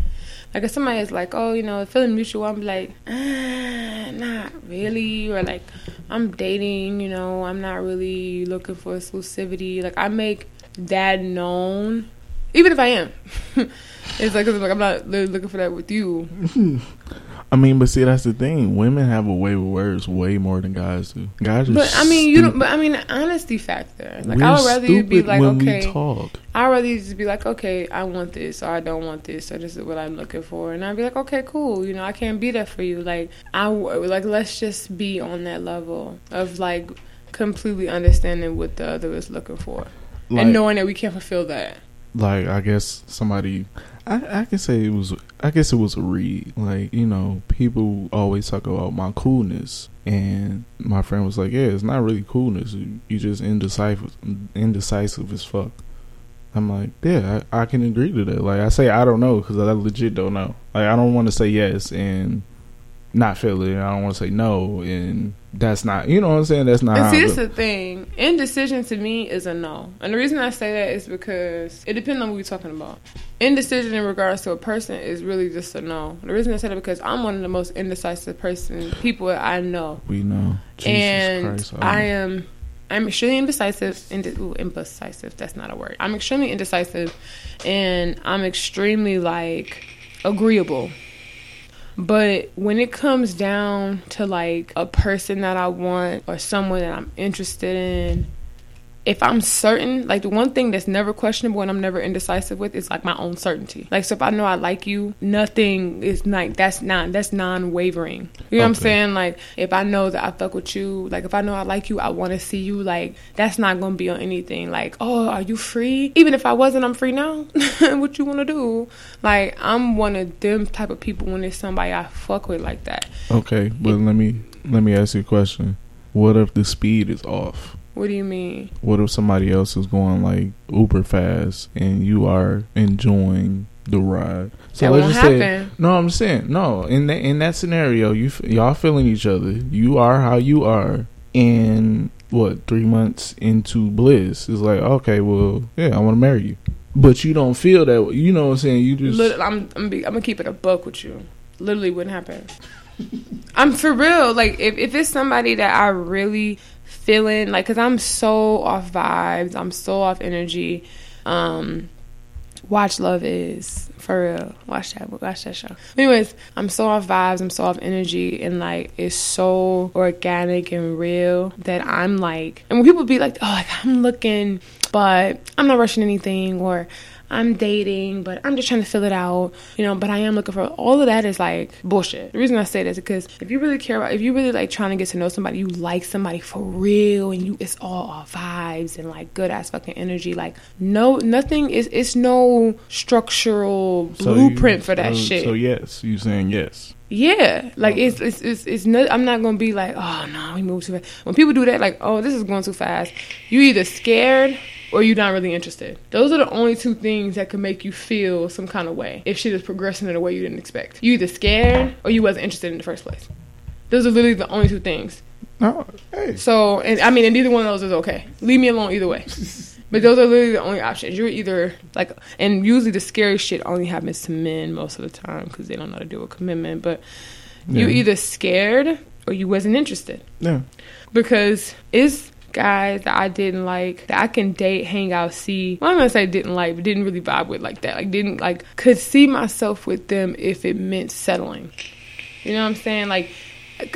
Like if somebody is like, oh, you know, feeling mutual, I'm like, ah, not really, or like I'm dating. You know, I'm not really looking for exclusivity. Like I make that known, even if I am. (laughs) it's like, 'cause I'm like I'm not looking for that with you. (laughs) I mean, but see, that's the thing. Women have a way with words way more than guys do. Guys are. But I mean, you don't. But I mean, the honesty factor. Like I would rather you be like, okay. I'd rather you just be like, okay, I want this, or I don't want this, or this is what I'm looking for, and I'd be like, okay, cool, you know, I can't be there for you. Like, I w- like let's just be on that level of like completely understanding what the other is looking for, Like, and knowing that we can't fulfill that. Like I guess somebody, I I can say it was. I guess it was a read. Like you know, people always talk about my coolness, and my friend was like, "Yeah, it's not really coolness. You, just indecisive, indecisive as fuck." I'm like, yeah, I, I can agree to that. Like I say, I don't know because I legit don't know. Like I don't want to say yes and not feel it. And I don't want to say no and that's not. You know what I'm saying? That's not. And see, is the thing. Indecision to me is a no. And the reason I say that is because it depends on what we're talking about. Indecision in regards to a person is really just a no. The reason I say that because I'm one of the most indecisive person people I know. we know. Jesus and Christ, I oh. am I'm extremely indecisive. Inde- ooh, indecisive. That's not a word. I'm extremely indecisive, and I'm extremely like agreeable. But when it comes down to like a person that I want or someone that I'm interested in, if I'm certain, like the one thing that's never questionable and I'm never indecisive with is like my own certainty. Like so if I know I like you, nothing is like that's not that's non wavering. You know what I'm saying? Like if I know that I fuck with you, like if I know I like you, I wanna see you, like that's not gonna be on anything. Like, oh, are you free? Even if I wasn't, I'm free now. (laughs) what you wanna do? Like I'm one of them type of people when it's somebody I fuck with like that. Okay, but let me let me ask you a question. What if the speed is off? What do you mean? What if somebody else is going like uber fast and you are enjoying the ride? That won't say happen. no. I'm saying no. In that in that scenario, you y'all feeling each other. You are how you are, and what three months into bliss is like okay, well, yeah, I want to marry you. but you don't feel that. way. You know what I'm saying? You just Lit- I'm I'm, be, I'm gonna keep it a buck with you. Literally wouldn't happen. I'm for real. Like if if it's somebody that I really feeling like, cause I'm so off vibes. I'm so off energy. Um, watch Love is for real. Watch that. Watch that show. Anyways, I'm so off vibes. I'm so off energy, and like it's so organic and real that I'm like. And when people be like, "Oh, like, I'm looking, but I'm not rushing anything," or I'm dating, but I'm just trying to fill it out, you know. But I am looking for all of that is like bullshit. The reason I say this is because if you really care about, if you really like trying to get to know somebody, you like somebody for real, and you it's all off vibes and like good ass fucking energy. Like no, nothing is. It's no structural so you- blueprint for that so- shit. So yes, you saying yes. Yeah, like it's it's it's, it's not, I'm not gonna be like, oh no, we moved too fast. When people do that, like, oh, this is going too fast. You either scared or you're not really interested. Those are the only two things that can make you feel some kind of way if shit is progressing in a way you didn't expect. You either scared or you wasn't interested in the first place. Those are literally the only two things. No, hey, So, and I mean, and neither one of those is okay. Leave me alone either way. (laughs) But those are literally the only options. You're either like, and usually the scary shit only happens to men most of the time because they don't know how to deal with commitment. But you're either scared or you wasn't interested yeah. because it's guys that I didn't like that I can date, hang out, see. Well, I'm gonna say didn't like, but didn't really vibe with like that. Like didn't like could see myself with them if it meant settling. You know what I'm saying? Like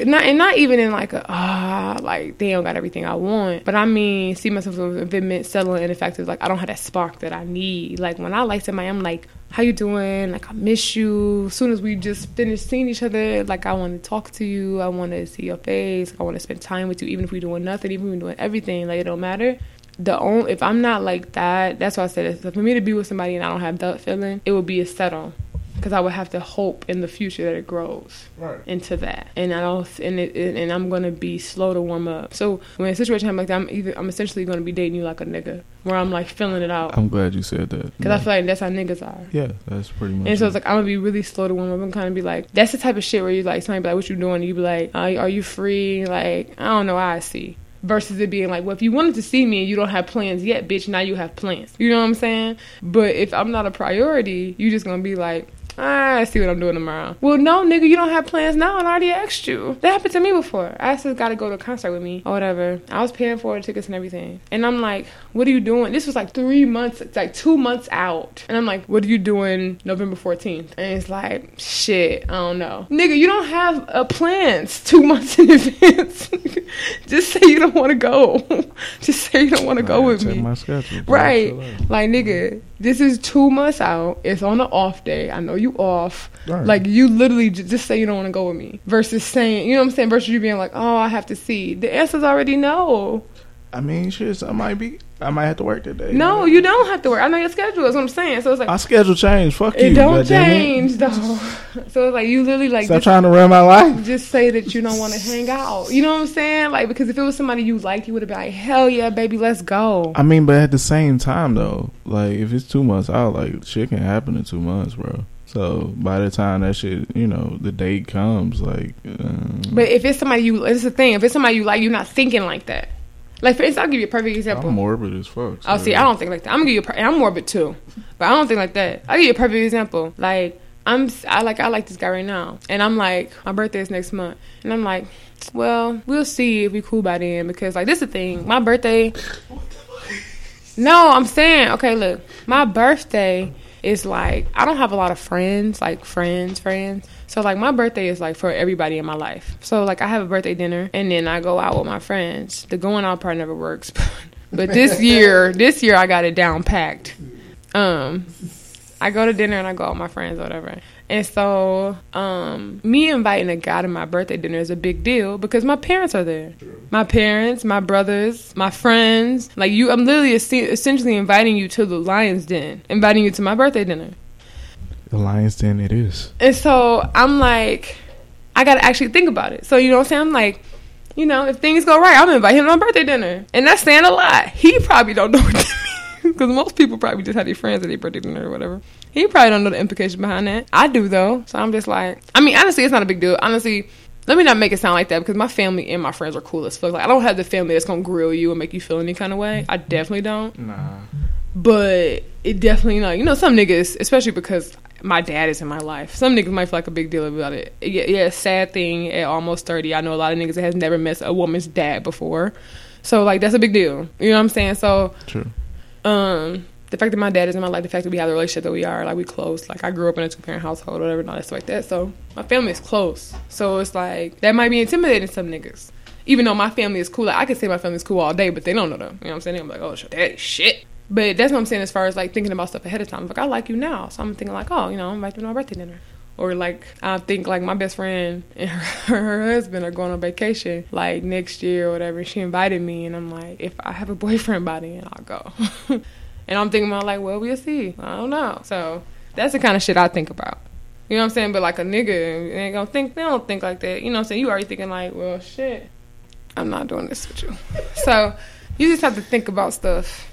not and not even in like a ah like they don't got everything I want, but I mean see myself with it meant settling. And the fact is like I don't have that spark that I need. Like when I like somebody, I'm like, how you doing? Like I miss you. As soon as we just finished seeing each other, like I want to talk to you. I want to see your face. I want to spend time with you, even if we're doing nothing, even if we're doing everything. Like it don't matter. The only if I'm not like that, that's why I said it. For me to be with somebody and I don't have that feeling, it would be a settle. Because I would have to hope in the future that it grows Right. into that, and I don't, and it, and and I'm gonna be slow to warm up. So when a situation happens like that, I'm either I'm essentially gonna be dating you like a nigga, where I'm like filling it out, I'm glad you said that. because I feel like that's how niggas are. yeah, that's pretty much. And so it. it's like I'm gonna be really slow to warm up and kind of be like, that's the type of shit where you like somebody be like, what you doing? You be like, uh, are you free? Like I don't know, I see. Versus it being like, well, if you wanted to see me and you don't have plans yet, bitch, now you have plans. You know what I'm saying? But if I'm not a priority, you're just gonna be like, I see what I'm doing tomorrow. Well, no, nigga, you don't have plans now, and I already asked you. That happened to me before. I this guy to go to a concert with me or whatever. I was paying for the tickets and everything, and I'm like, what are you doing? This was like three months, it's like two months out, and I'm like, what are you doing November 14th? And it's like, shit, I don't know, nigga, you don't have uh, plans (laughs) two months in advance. (laughs) Just say you don't want to go. (laughs) Just say you don't want to go with me. my schedule. Right. Like, nigga, this is two months out. It's on an off day. I know you off. Right. Like, you literally j- just say you don't want to go with me. Versus saying, you know what I'm saying? Versus you being like, oh, I have to see. The answer's already no. I mean, shit. I might be. I might have to work today. No, you don't have to work. I know your schedule. Is what I'm saying. So it's like, My schedule changed. Fuck you. it don't goddamn it. change, though. so it's like, you literally, like, Stop just, trying to run my life. just say that you don't want to hang out. You know what I'm saying? Like, because if it was somebody you liked, you would have been like, hell yeah, baby, let's go. I mean, but at the same time, though, like if it's two months out, like shit can happen in two months, bro. So by the time that shit, you know, the date comes, like, um, But if it's somebody you, it's the thing. If it's somebody you like, you're not thinking like that. Like for instance, I'll give you a perfect example. I'm morbid as fuck. Oh, see, I don't think like that. I'm gonna give you. A, per- I'm morbid too, but I don't think like that. I'll give you a perfect example. Like I'm, I like, I like this guy right now, and I'm like, my birthday is next month, and I'm like, well, we'll see if we cool by then because like this is the thing. My birthday. No, I'm saying, okay, look, my birthday is like I don't have a lot of friends, like friends, friends. So like my birthday is like for everybody in my life. So like I have a birthday dinner and then I go out with my friends. The going out part never works. (laughs) but this year, this year I got it down packed. Um I go to dinner and I go out with my friends or whatever. And so, um, me inviting a guy to my birthday dinner is a big deal because my parents are there. My parents, my brothers, my friends. Like you, I'm literally es- essentially inviting you to the Lions Den, inviting you to my birthday dinner. The Lions Den, it is. And so I'm like, I gotta actually think about it. So you know what I'm saying? I'm like, you know, if things go right, I'm gonna invite him to my birthday dinner, and that's saying a lot. He probably don't know what that (laughs) means because most people probably just have their friends at their birthday dinner or whatever. He probably don't know the implication behind that. I do though, so I'm just like, I mean, honestly, it's not a big deal. Honestly. Let me not make it sound like that because my family and my friends are cool as fuck. Like I don't have the family that's gonna grill you and make you feel any kind of way. I definitely don't. Nah. But it definitely like you know some niggas, especially because my dad is in my life. Some niggas might feel like a big deal about it. Yeah, yeah, sad thing at almost thirty. I know a lot of niggas that has never met a woman's dad before, so like that's a big deal. You know what I'm saying? So True. um the fact that my dad is in my life, the fact that we have the relationship that we are, like we close. Like I grew up in a two parent household, whatever, and all that stuff like that. So my family is close. So it's like that might be intimidating to some niggas. Even though my family is cool, like I could say my family is cool all day, but they don't know them. You know what I'm saying? I'm like, oh is shit. But that's what I'm saying as far as like thinking about stuff ahead of time. Like I like you now, so I'm thinking like, oh, you know, I'm inviting my birthday dinner. Or like I think like my best friend (laughs) and her, her husband are going on vacation like next year or whatever. She invited me, and I'm like, if I have a boyfriend by then, I'll go. (laughs) and I'm thinking about like, well, we'll see. I don't know. So that's the kind of shit I think about. You know what I'm saying? But like a nigga, they ain't gonna think. They don't think like that. You know what I'm saying? You already thinking like, well, shit. I'm not doing this with you. (laughs) so you just have to think about stuff.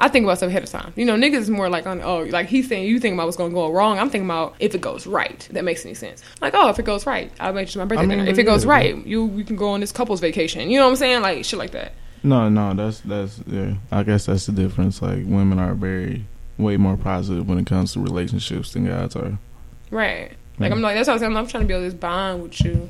I think about stuff ahead of time. You know, niggas is more like on oh, like he's saying you think about what's gonna go wrong. I'm thinking about if it goes right. That makes any sense. Like oh, if it goes right, I'll make sure my birthday I mean, dinner. If it goes right, you we can go on this couples vacation. You know what I'm saying? Like shit like that. No, no, that's that's yeah. I guess that's the difference. Like women are very way more positive when it comes to relationships than guys are. Right. Like Yeah. I'm like that's what I'm saying. I'm trying to build this bond with you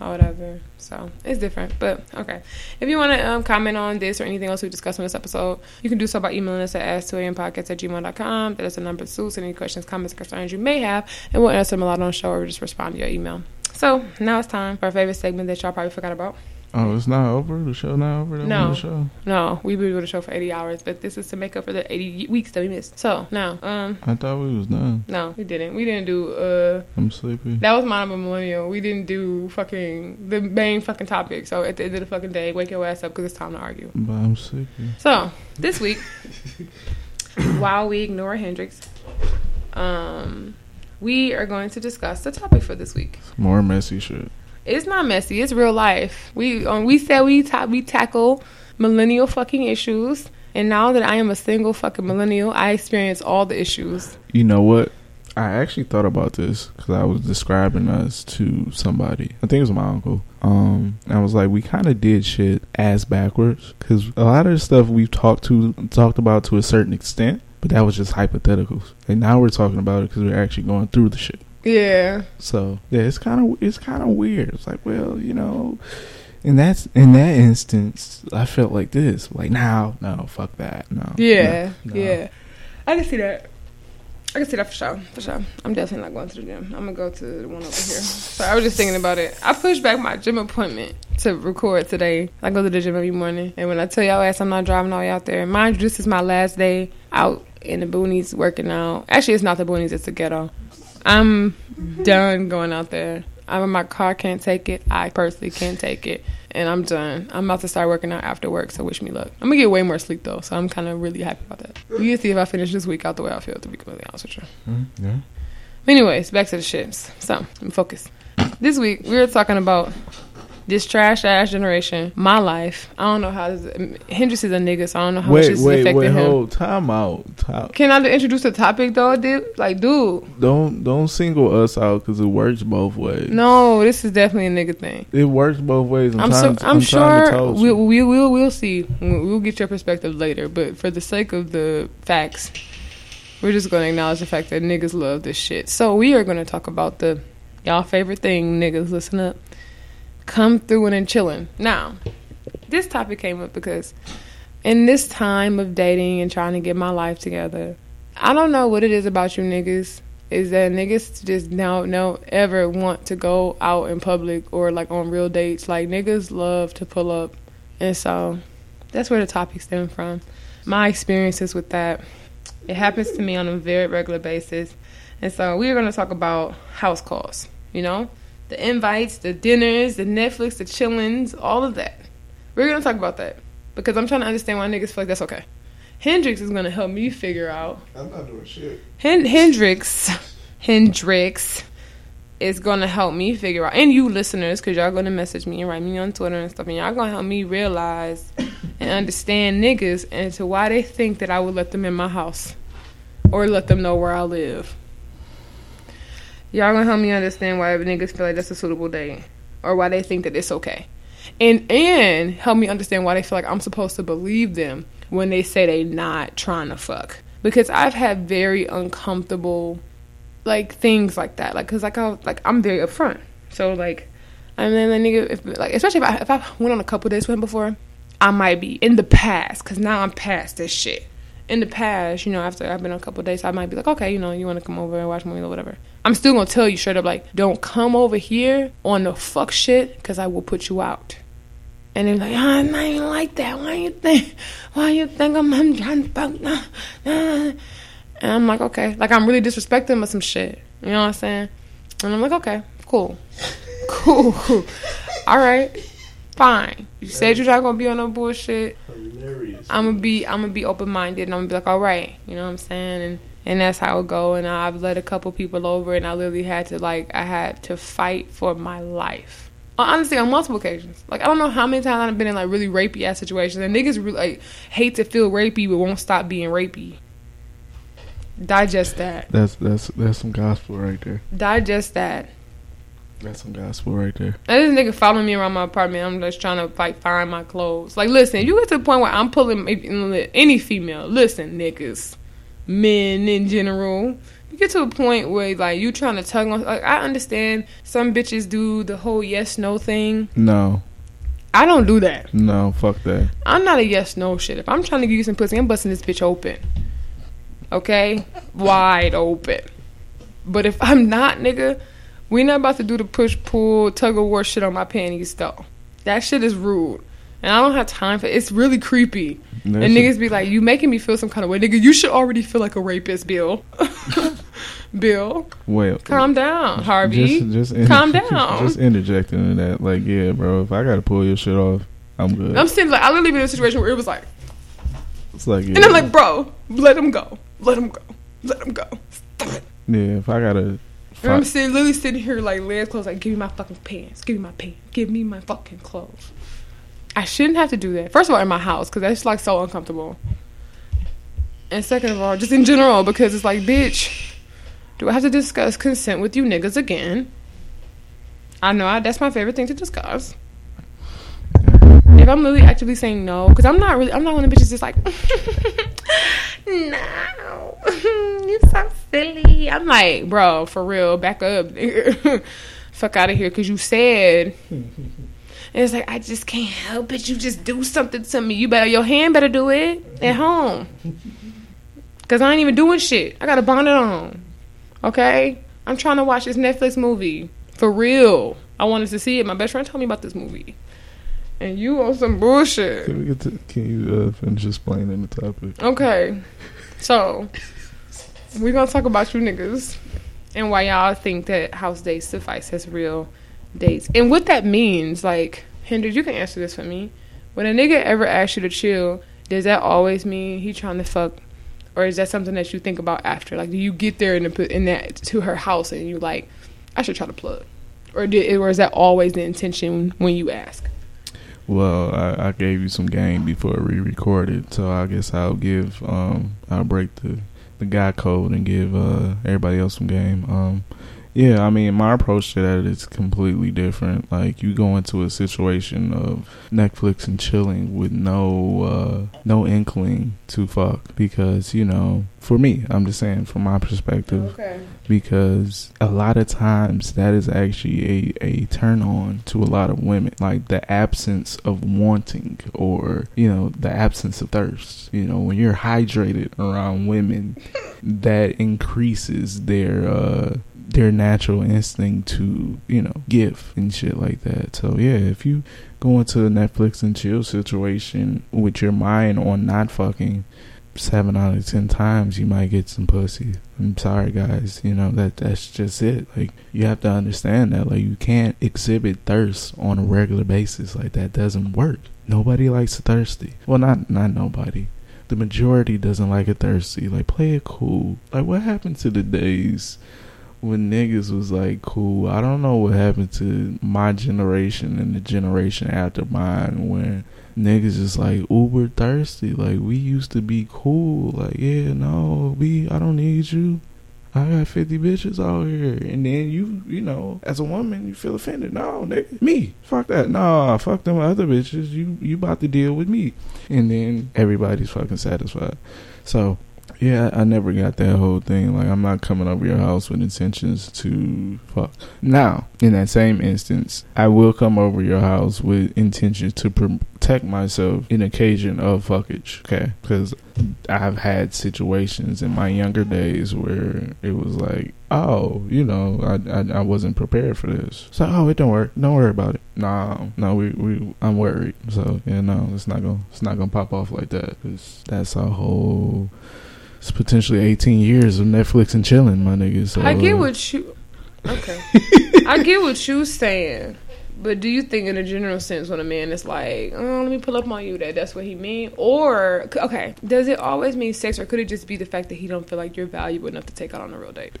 or whatever. So it's different. But okay. If you want to um, comment on this or anything else we discussed on this episode, you can do so by emailing us at ask2ampodcast at gmail.com. That is the number to Send any questions, comments, concerns you may have, and we'll answer them a lot on the show or just respond to your email. So now it's time for our favorite segment that y'all probably forgot about. Oh, it's not over. The show not over. That No. the show. No, we've been doing the show for 80 hours, but this is to make up for the 80 weeks that we missed. So now, um, I thought we was done. no, we didn't. We didn't do uh I'm sleepy. That was mine of a millennial. We didn't do fucking the main fucking topic. So at the end of the fucking day, wake your ass up because it's time to argue. But I'm sleepy. So this week, (laughs) while we ignore Hendrix, um, we are going to discuss the topic for this week. More messy shit. It's not messy. It's real life. We um, we said we ta- we tackle millennial fucking issues, and now that I am a single fucking millennial, I experience all the issues. You know what? I actually thought about this because I was describing us to somebody. I think it was my uncle. Um, I was like, we kind of did shit ass backwards because a lot of the stuff we've talked to talked about to a certain extent, but that was just hypotheticals. And now we're talking about it because we're actually going through the shit. Yeah, So yeah, it's kind of it's kind of weird. It's like, well, you know, and that's in that instance, I felt like this, like now, no, fuck that, no, yeah, no, no. yeah. I can see that. I can see that for sure. For sure. I'm definitely not going to the gym. I'm gonna go to the one over here. So I was just thinking about it. I pushed back my gym appointment to record today. I go to the gym every morning, and when I tell y'all ass I'm not driving all out there, mind you, this is my last day out in the boonies working out. Actually, it's not the boonies; it's the ghetto. I'm done going out there. I'm my car can't take it. I personally can't take it, and I'm done. I'm about to start working out after work. So wish me luck. I'm gonna get way more sleep though, so I'm kind of really happy about that. We can see if I finish this week out the way I feel. To be completely honest with you. Mm, yeah. Anyways, back to the shits. So, I'm focused. This week, we were talking about this trash ass generation, my life. I don't know how this. Hendrix is a nigga, so I don't know how much Wait, this is wait, affecting wait, him. hold, time out. Time. Can I introduce the topic though, dude? Like, dude, Don't don't single us out because it works both ways. no, this is definitely a nigga thing. it works both ways. I'm, I'm trying, so, to- I'm, to sure we you. we will we'll see. We'll get your perspective later, but for the sake of the facts, we're just going to acknowledge the fact that niggas love this shit. So we are going to talk about the y'all favorite thing, niggas. Listen up, come through and chilling. Now, this topic came up because in this time of dating and trying to get my life together, I don't know what it is about you niggas. Is that niggas just now don't ever want to go out in public or like on real dates? Like niggas love to pull up, and so that's where the topic stemmed from. My experiences with that. It happens to me on a very regular basis, and so we are going to talk about house calls. You know, the invites, the dinners, the Netflix, the chillings, all of that. We're to talk about that because I'm trying to understand why niggas feel like that's okay. Hendrix is to help me figure out I'm not doing shit. Hen- Hendrix, Hendrix is gonna help me figure out, and you listeners, because y'all gonna message me and write me on Twitter and stuff, and y'all gonna help me realize and understand niggas and to why they think that I would let them in my house or let them know where I live. Y'all gonna help me understand why niggas feel like that's a suitable date or why they think that it's okay, and and help me understand why they feel like I'm supposed to believe them when they say they not trying to fuck because I've had very uncomfortable like things like that. Like, cause like I like I'm very upfront. So like, and then the nigga, if, like especially if I if I went on a couple dates with him before, I might be in the past. Cause now I'm past this shit. In the past, you know, after I've been on a couple dates, I might be like, okay, you know, you want to come over and watch a movie or whatever. I'm still gonna tell you straight up, like, don't come over here on the fuck shit, cause I will put you out. And they're like, oh, I'm not even like that. Why you think? Why you think I'm, I'm trying to fuck? Nah, nah. And I'm like, okay. Like, I'm really disrespecting him or some shit. You know what I'm saying? And I'm like, okay, cool. Cool, cool. (laughs) All right. Fine. You said you're not to be on no bullshit. Hilarious. I'm to be, I'm to be open-minded and I'm to be like, all right. You know what I'm saying? And, and that's how it go. And I've let a couple people over and I literally had to, like, I had to fight for my life. Honestly, on multiple occasions. Like, I don't know how many times I've been in, like, really rapey ass situations. And niggas, really, like, hate to feel rapey but won't stop being rapey. Digest that. That's that's that's some gospel right there. Digest that. That's some gospel right there. And this nigga following me around my apartment. I'm just trying to like find my clothes. Like, listen, you get to the point where I'm pulling any female. Listen, niggas, men in general. You get to a point where like you trying to tug on. Like, I understand some bitches do the whole yes no thing. No, I don't do that. no, fuck that. I'm not a yes no shit. If I'm trying to give you some pussy, I'm busting this bitch open. Okay, wide open. But if I'm not, nigga, we not about to do the push pull tug of war shit on my panties though. That shit is rude, and I don't have time for. it. It's really creepy. And niggas be like, "You making me feel some kind of way, nigga. You should already feel like a rapist, Bill. (laughs) Bill, well, calm down, Harvey. Just, just inter- Calm (laughs) down. Just interjecting in that, like, yeah, bro. If I gotta pull your shit off, I'm good. I'm saying like I literally been in a situation where it was like, it's like, yeah, and I'm like, bro, let him go, let him go, let him go. Stop it. yeah. If I gotta, I'm sitting, literally sitting here like legs closed, like, give me my fucking pants, give me my pants, give me my fucking clothes. I shouldn't have to do that. First of all, in my house, because that's like so uncomfortable. And second of all, just in general, because it's like, bitch, do I have to discuss consent with you niggas again? I know I, that's my favorite thing to discuss. If I'm really actively saying no, because I'm not really, I'm not one of the bitches just like, (laughs) no, (laughs) you're so silly. I'm like, bro, for real, back up, (laughs) fuck out of here, because you said. And it's like I just can't help it. You just do something to me. You better, your hand better do it at home, (laughs) because I ain't even doing shit. I got a bonnet on. Okay, I'm trying to watch this Netflix movie for real. I wanted to see it. My best friend told me about this movie, and you on some bullshit. can we get to? Can you uh, finish explaining the topic? Okay, so we're gonna talk about you niggas and why y'all think that house dates suffice as real dates, and what that means. Like, Hendrix, you can answer this for me. When a nigga ever asks you to chill, does that always mean he trying to fuck, or is that something that you think about after? Like, do you get there in the, in that to her house and you like, I should try to plug, or did or is that always the intention when you ask? Well, I, I gave you some game before we recorded, so I guess I'll give um I'll break the the guy code and give uh everybody else some game. Um yeah, I mean my approach to that is completely different. Like you go into a situation of Netflix and chilling with no uh no inkling to fuck because, you know, for me, I'm just saying from my perspective Okay. because a lot of times that is actually a, a turn on to a lot of women like the absence of wanting or you know the absence of thirst you know when you're hydrated around women (laughs) that increases their uh their natural instinct to you know give and shit like that so yeah if you go into a netflix and chill situation with your mind on not fucking seven out of ten times you might get some pussy. I'm sorry guys, you know that that's just it. Like you have to understand that like you can't exhibit thirst on a regular basis. Like that doesn't work. Nobody likes a thirsty. Well not not nobody. The majority doesn't like a thirsty. Like play it cool. Like what happened to the days when niggas was like cool? I don't know what happened to my generation and the generation after mine when niggas is like uber thirsty. Like we used to be cool. Like yeah, no, we I don't need you. I got fifty bitches out here, and then you, you know, as a woman, you feel offended. No, nigga, me, fuck that. Nah, fuck them other bitches. You, you about to deal with me, and then everybody's fucking satisfied. So, Yeah, I never got that whole thing. Like, I'm not coming over your house with intentions to fuck. Now, in that same instance, I will come over your house with intentions to protect myself in occasion of fuckage. Okay, because I've had situations in my younger days where it was like, oh, you know, I, I I wasn't prepared for this. So, oh, it don't work. Don't worry about it. No, no, we we I'm worried. So yeah, no, it's not gonna it's not gonna pop off like that. 'cause that's a whole. It's potentially 18 years of Netflix and chilling, my nigga. So I get uh, what you. Okay, (laughs) I get what you saying, but do you think, in a general sense, when a man is like, "Oh, let me pull up on you," that that's what he mean? Or okay, does it always mean sex, or could it just be the fact that he don't feel like you're valuable enough to take out on a real date?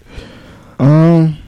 Um,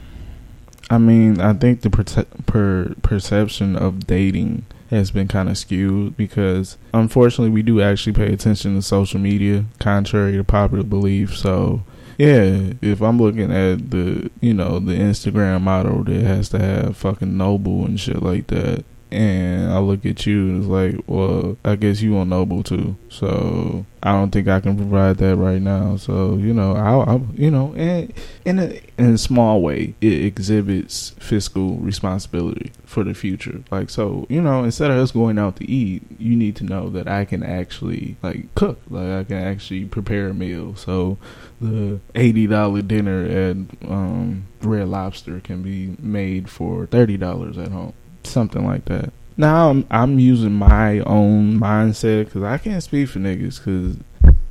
I mean, I think the perce- per- perception of dating has been kind of skewed because unfortunately we do actually pay attention to social media, contrary to popular belief. So, yeah, if I'm looking at the, you know, the Instagram model that has to have fucking Nobu and shit like that, and I look at you and it's like, well, I guess you want Nobu too. So I don't think I can provide that right now. So you know, I'll, I'll you know, and in a in a small way, it exhibits fiscal responsibility for the future. Like so, you know, instead of us going out to eat, you need to know that I can actually like cook. Like I can actually prepare a meal. So the eighty dollar dinner at um, Red Lobster can be made for thirty dollars at home something like that. Now I'm I'm using my own mindset because I can't speak for niggas because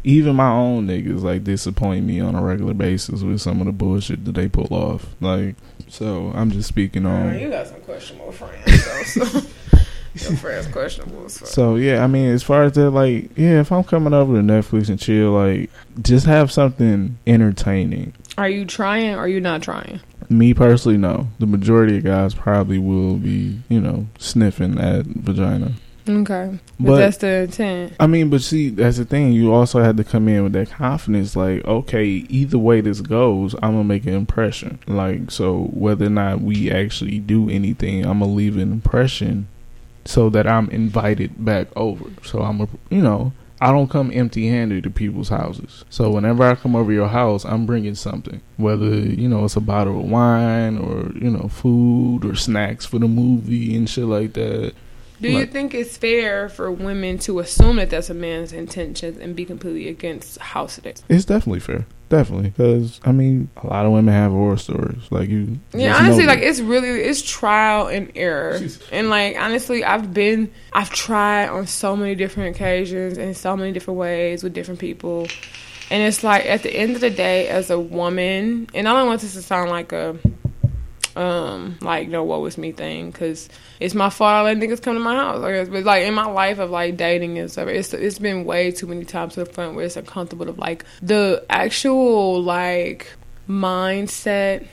even my own niggas like disappoint me on a regular basis with some of the bullshit that they pull off. Like so, I'm just speaking on. you got some questionable friends, though, so (laughs) your friends questionable. So. So yeah, I mean, as far as that, like, yeah, if I'm coming over to Netflix and chill, like, just have something entertaining. Are you trying? or Are you not trying? Me personally, no. The majority of guys probably will be, you know, sniffing at vagina. Okay, but, But- that's the intent. I mean, but see, that's the thing. You also had to come in with that confidence, like, okay, either way this goes, I'm gonna make an impression. Like, so whether or not we actually do anything, I'm gonna leave an impression, so that I'm invited back over. So I'm, a, you know, I don't come empty-handed to people's houses. So whenever I come over your house, I'm bringing something, whether you know it's a bottle of wine or you know food or snacks for the movie and shit like that. Do you think it's fair for women to assume that that's a man's intentions and be completely against house dates? It's definitely fair. Definitely. Because, I mean, a lot of women have horror stories. Like, you. Yeah, honestly, know like it's really it's trial and error, and like honestly, I've been I've tried on so many different occasions in so many different ways with different people, and it's like at the end of the day, as a woman, and I don't want this to sound like a um like no what was me thing because it's my fault I let niggas come to my house. Guess, but like in my life of like dating and stuff, it's it's been way too many times to the point where it's uncomfortable. Of like the actual like mindset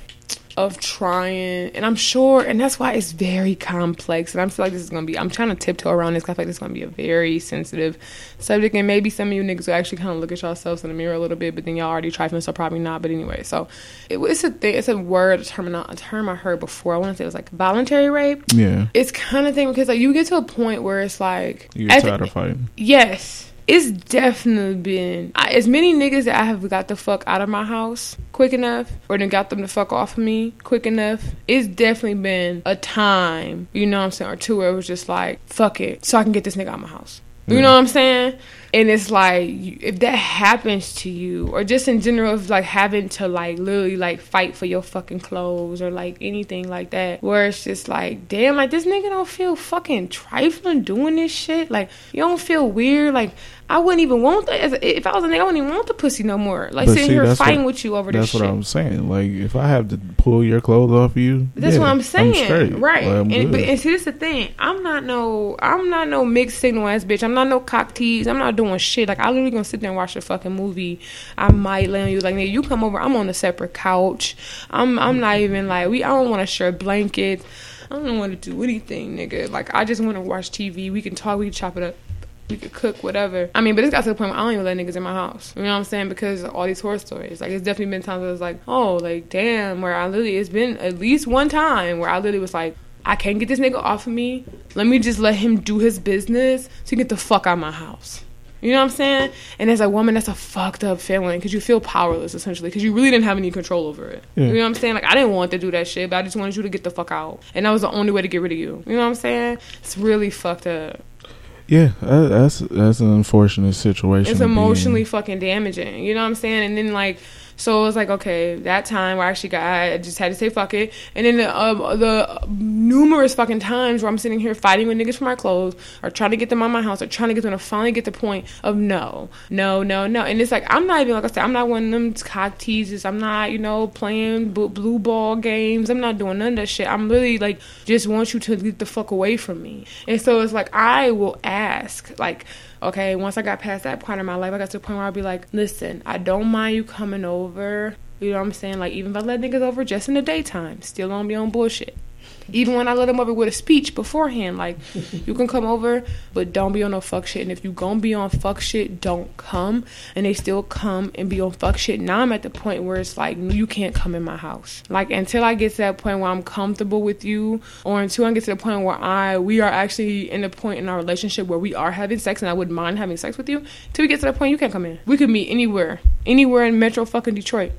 of trying, and I'm sure, and that's why it's very complex. And I feel like this is gonna be. I'm trying to tiptoe around this. 'cause I feel like this is gonna be a very sensitive subject, and maybe some of you niggas will actually kind of look at yourselves in the mirror a little bit, but then y'all already trifling, so probably not. But anyway, so it, it's a thing. It's a word, a term, a term I heard before. I want to say it was like voluntary rape. Yeah. It's kind of thing because like you get to a point where it's like You at get tired of fighting. Yes. It's definitely been I, as many niggas that I have got the fuck out of my house quick enough, or then got them the fuck off of me quick enough. It's definitely been a time, you know what I'm saying, or two where it was just like, fuck it, so I can get this nigga out of my house. You Yeah. know what I'm saying? And it's like if that happens to you, or just in general, of like having to like literally like fight for your fucking clothes or like anything like that, where it's just like, damn, like this nigga don't feel fucking trifling doing this shit. Like you don't feel weird. Like I wouldn't even want a- if I was a nigga, I wouldn't even want the pussy no more. Like But sitting see, here fighting what- with you over this That's shit. what I'm saying. Like, if I have to pull your clothes off of you, That's yeah, what I'm saying, straight. right? Like, I'm and, but, and see, this the thing. I'm not no, I'm not no mixed signal ass bitch. I'm not no cock tease. I'm not doing shit. Like I literally gonna sit there and watch a fucking movie. I might lay on you. Like nigga, you come over. I'm on a separate couch. I'm, I'm not even like we. I don't want to share blankets. I don't want to do anything, nigga. Like I just want to watch TV. We can talk. We can chop it up. We could cook, whatever. I mean, but it's got to the point where I don't even let niggas in my house. You know what I'm saying? Because all these horror stories. Like, it's definitely been times where it's like, oh, like, damn, where I literally, it's been at least one time where I literally was like, I can't get this nigga off of me. Let me just let him do his business to get the fuck out of my house. You know what I'm saying? And as a woman, that's a fucked up feeling because you feel powerless essentially because you really didn't have any control over it. Yeah. You know what I'm saying? Like I didn't want to do that shit, but I just wanted you to get the fuck out, and that was the only way to get rid of you. You know what I'm saying? It's really fucked up. Yeah, that's that's an unfortunate situation. It's to be in. emotionally fucking damaging. You know what I'm saying? And then like, so it was like, okay, that time where I actually got, I just had to say fuck it. And then the uh, the numerous fucking times where I'm sitting here fighting with niggas for my clothes, or trying to get them out my house, or trying to get them to finally get the point of no, no, no, no. And it's like I'm not even like I said, I'm not one of them cock teasers. I'm not, you know, playing b- blue ball games. I'm not doing none of that shit. I'm really like just want you to get the fuck away from me. And so it's like I will ask, like, okay, once I got past that part of my life, I got to the point where I'd be like, listen, I don't mind you coming over. You know what I'm saying? Like, even if I let niggas over just in the daytime, still gonna be on bullshit. Even when I let them over with a speech beforehand, like, (laughs) you can come over, but don't be on no fuck shit. And if you gonna be on fuck shit, don't come. And they still come and be on fuck shit. Now I'm at the point where it's like, you can't come in my house. Like, until I get to that point where I'm comfortable with you, or until I get to the point where I, we are actually in the point in our relationship where we are having sex and I wouldn't mind having sex with you, till we get to that point, you can't come in. We could meet anywhere, anywhere in Metro fucking Detroit.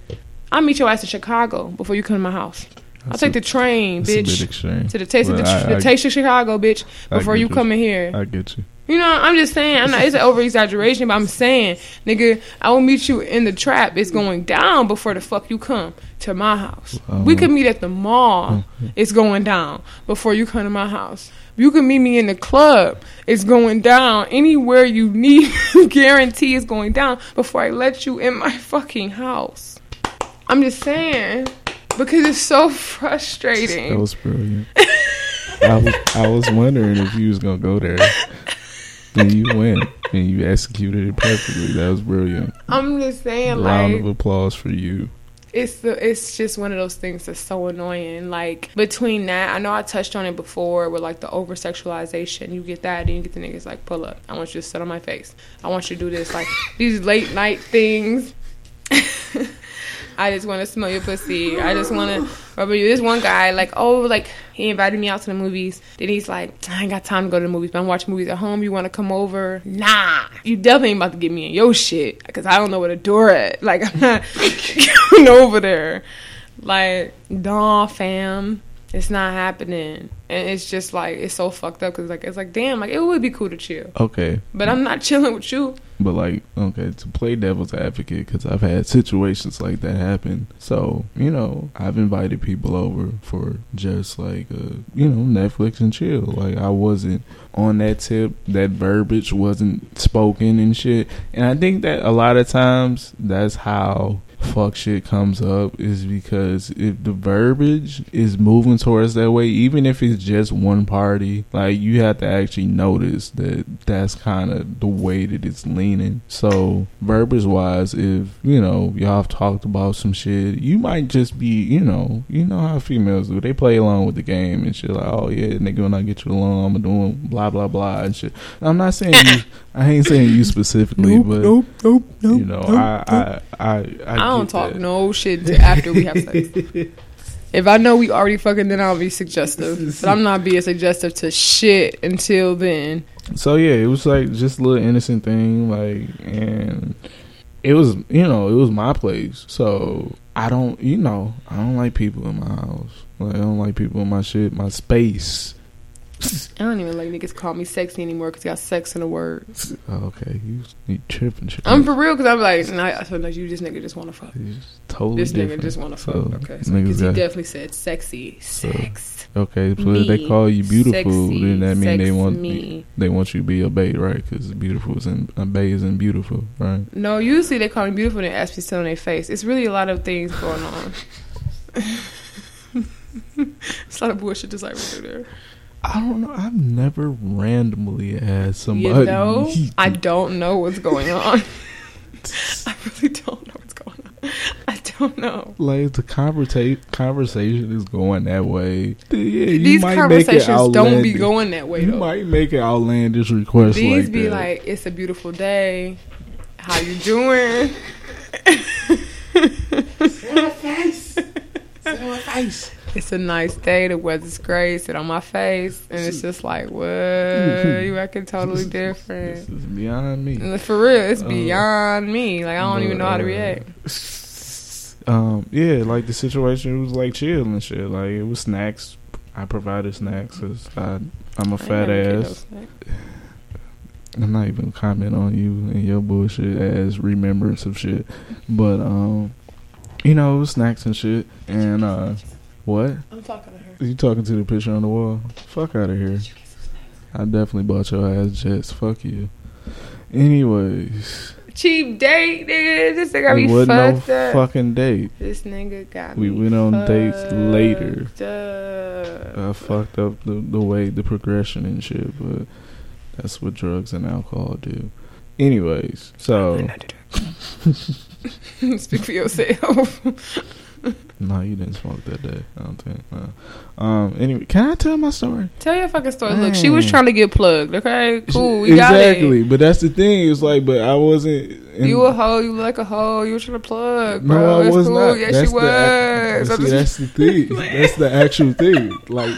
I'll meet your ass in Chicago before you come to my house. I'll take the train, It's a bit bitch. To the taste of the, I- the I- taste of Chicago, bitch. Before you you. come in here, I get you. you know. I'm just saying. I'm not. It's an over exaggeration, but I'm saying, nigga, I will meet you in the trap. It's going down before the fuck you come to my house. we Um, could meet at the mall. It's going down before you come to my house. You can meet me in the club. It's going down. Anywhere you need, (laughs) guarantee it's going down before I let you in my fucking house. I'm just saying because it's so frustrating. That was brilliant. I was I was wondering if you was gonna go there. Then you went and you executed it perfectly. That was brilliant. I'm just saying, Round like of applause for you. it's the it's just one of those things that's so annoying. Like between that, I know I touched on it before with like the over sexualization. You get that, and you get the niggas like pull up. I want you to sit on my face. I want you to do this like these late night things. (laughs) I just want to smell your pussy. I just want to rub you. This one guy, like, oh, like he invited me out to the movies. Then he's like, I ain't got time to go to the movies, but I'm watching movies at home. You want to come over? Nah, you definitely ain't about to get me in your shit because I don't know where the door at. Like, I'm not (laughs) going over there. Like, nah, fam, it's not happening. And it's just like it's so fucked up because like it's like damn, like it would be cool to chill, Okay, but I'm not chilling with you. but like okay to play devil's advocate because I've had situations like that happen. So you know I've invited people over for just like uh, you know Netflix and chill. Like I wasn't on that tip. That verbiage wasn't spoken and shit. And I think that a lot of times that's how fuck shit comes up is because if the verbiage is moving towards that way, even if it's just one party, like you have to actually notice that that's kind of the way that it's leaning. So verbiage wise, if you know y'all have talked about some shit, you might just be, you know, you know how females do. They play along with the game and shit. Like, oh yeah, nigga, when I get you along, I'm doing blah blah blah and shit. I'm not saying you. (laughs) I ain't saying you specifically, but nope, nope, nope. you know, I, I, I, I, I don't talk that. no shit until after we have sex. (laughs) if I know we already fucking, then I'll be suggestive. (laughs) But I'm not being suggestive to shit until then. So yeah, it was like just a little innocent thing, like, and it was, you know, it was my place. So I don't, you know, I don't like people in my house. Like I don't like people in my shit, my space. I don't even like niggas call me sexy anymore because you got sex in the word. Oh, okay, you, you tripping, tripping. I'm for real because I'm like, nah, I feel like you this nigga just want to fuck. You totally This nigga just want to fuck. So, okay, so, he definitely said sexy, So, sex. Okay, so if they call you beautiful, Sexy, then that mean they want me. they want you to be a bae, right? Because beautiful is in a bae is in beautiful, right? No, usually they call me beautiful and ask me to sit on their face. It's really a lot of things going on. (laughs) it's a lot of bullshit just like right there. I don't know. I've never randomly asked somebody. You know, (laughs) I don't know what's going on. (laughs) I really don't know what's going on. I don't know. like the conversa- conversation is going that way. Yeah, you These might conversations make it don't be going that way You though. might make an outlandish request These like be that. like, it's a beautiful day. How you doing? It's a nice day. The weather's great. Sit on my face, and it's just like, what? You acting totally (laughs) different. This is beyond me. For real, it's Uh, beyond me. Like I don't even know how to uh, react. (laughs) Um, yeah, like the situation was like chill and shit. Like it was snacks. I provided snacks because I'm a fat ass. (sighs) I'm not even comment on you and your bullshit as remembrance of shit. But um you know, it was snacks and shit. And uh what? I'm talking to her. You talking to the picture on the wall? Fuck out of here. I definitely bought your ass jets. Fuck you. Anyways, Cheap date, nigga. This nigga got me wasn't no up. fucking date. This nigga got We me went on dates later. up. I fucked up the the way the progression and shit, but that's what drugs and alcohol do. Anyways, so (laughs) Speak for yourself. (laughs) (laughs) no, you didn't smoke that day. I don't think. No. Um. Anyway, can I tell my story? Tell your fucking story. Look, she was trying to get plugged. Okay, cool. We got exactly, but that's the thing. It's like, but I wasn't. You a hoe. You like a hoe. You were trying to plug, no, bro. I it's was cool. not. Yes, that's she ac- was. See, (laughs) that's the thing. (laughs) that's the actual thing. Like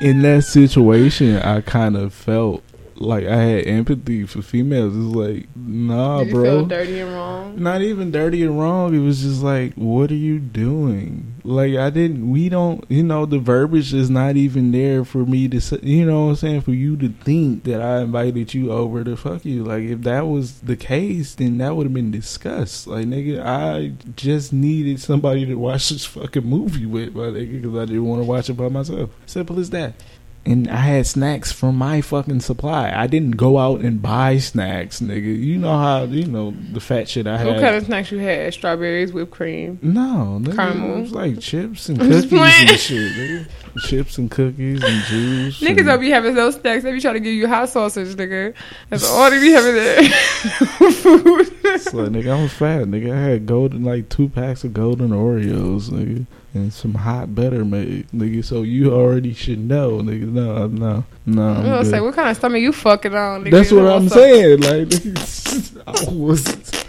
in that situation, I kind of felt like I had empathy for females. It's like, nah, Did bro. dirty and wrong? Not even dirty and wrong. It was just like, what are you doing? Like I didn't. We don't. You know, the verbiage is not even there for me to. You know what I'm saying? For you to think that I invited you over to fuck you. Like if that was the case, then that would have been discussed. Like nigga, I just needed somebody to watch this fucking movie with, my nigga, because I didn't want to watch it by myself. Simple as that. And I had snacks from my fucking supply. I didn't go out and buy snacks, nigga. You know how you know the fat shit I had. What kind of snacks you had? Strawberries, whipped cream. No, nigga, Caramel. it was like chips and (laughs) cookies and shit, nigga. Chips and cookies and juice. Niggas and- don't be having those snacks. They be trying to give you hot sausage, nigga. That's all they be having there. (laughs) Food. Like, nigga, I'm fat, nigga. I had golden, like two packs of golden Oreos, nigga, and some hot better made, nigga. So you already should know, nigga. No, no, no. I'm was good. like, what kind of stomach you fucking on? Nigga? That's what I'm saying. Like, (laughs) I wasn't.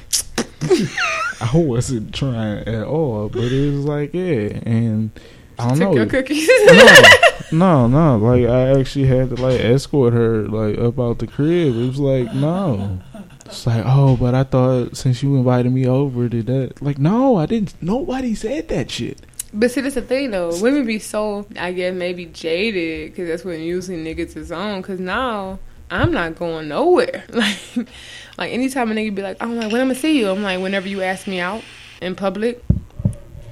(laughs) I wasn't trying at all, but it was like, yeah, and I don't Took know. your cookies. no, no, no. Like I actually had to like escort her like up out the crib. It was like no. It's like oh, but I thought since you invited me over, did that? Like no, I didn't. Nobody said that shit. But see, that's the thing though. Women be so, I guess, maybe jaded because that's what usually niggas is on. Because now I'm not going nowhere. (laughs) Like, like anytime a nigga be like, I'm like, when I'm gonna see you? I'm like, whenever you ask me out in public,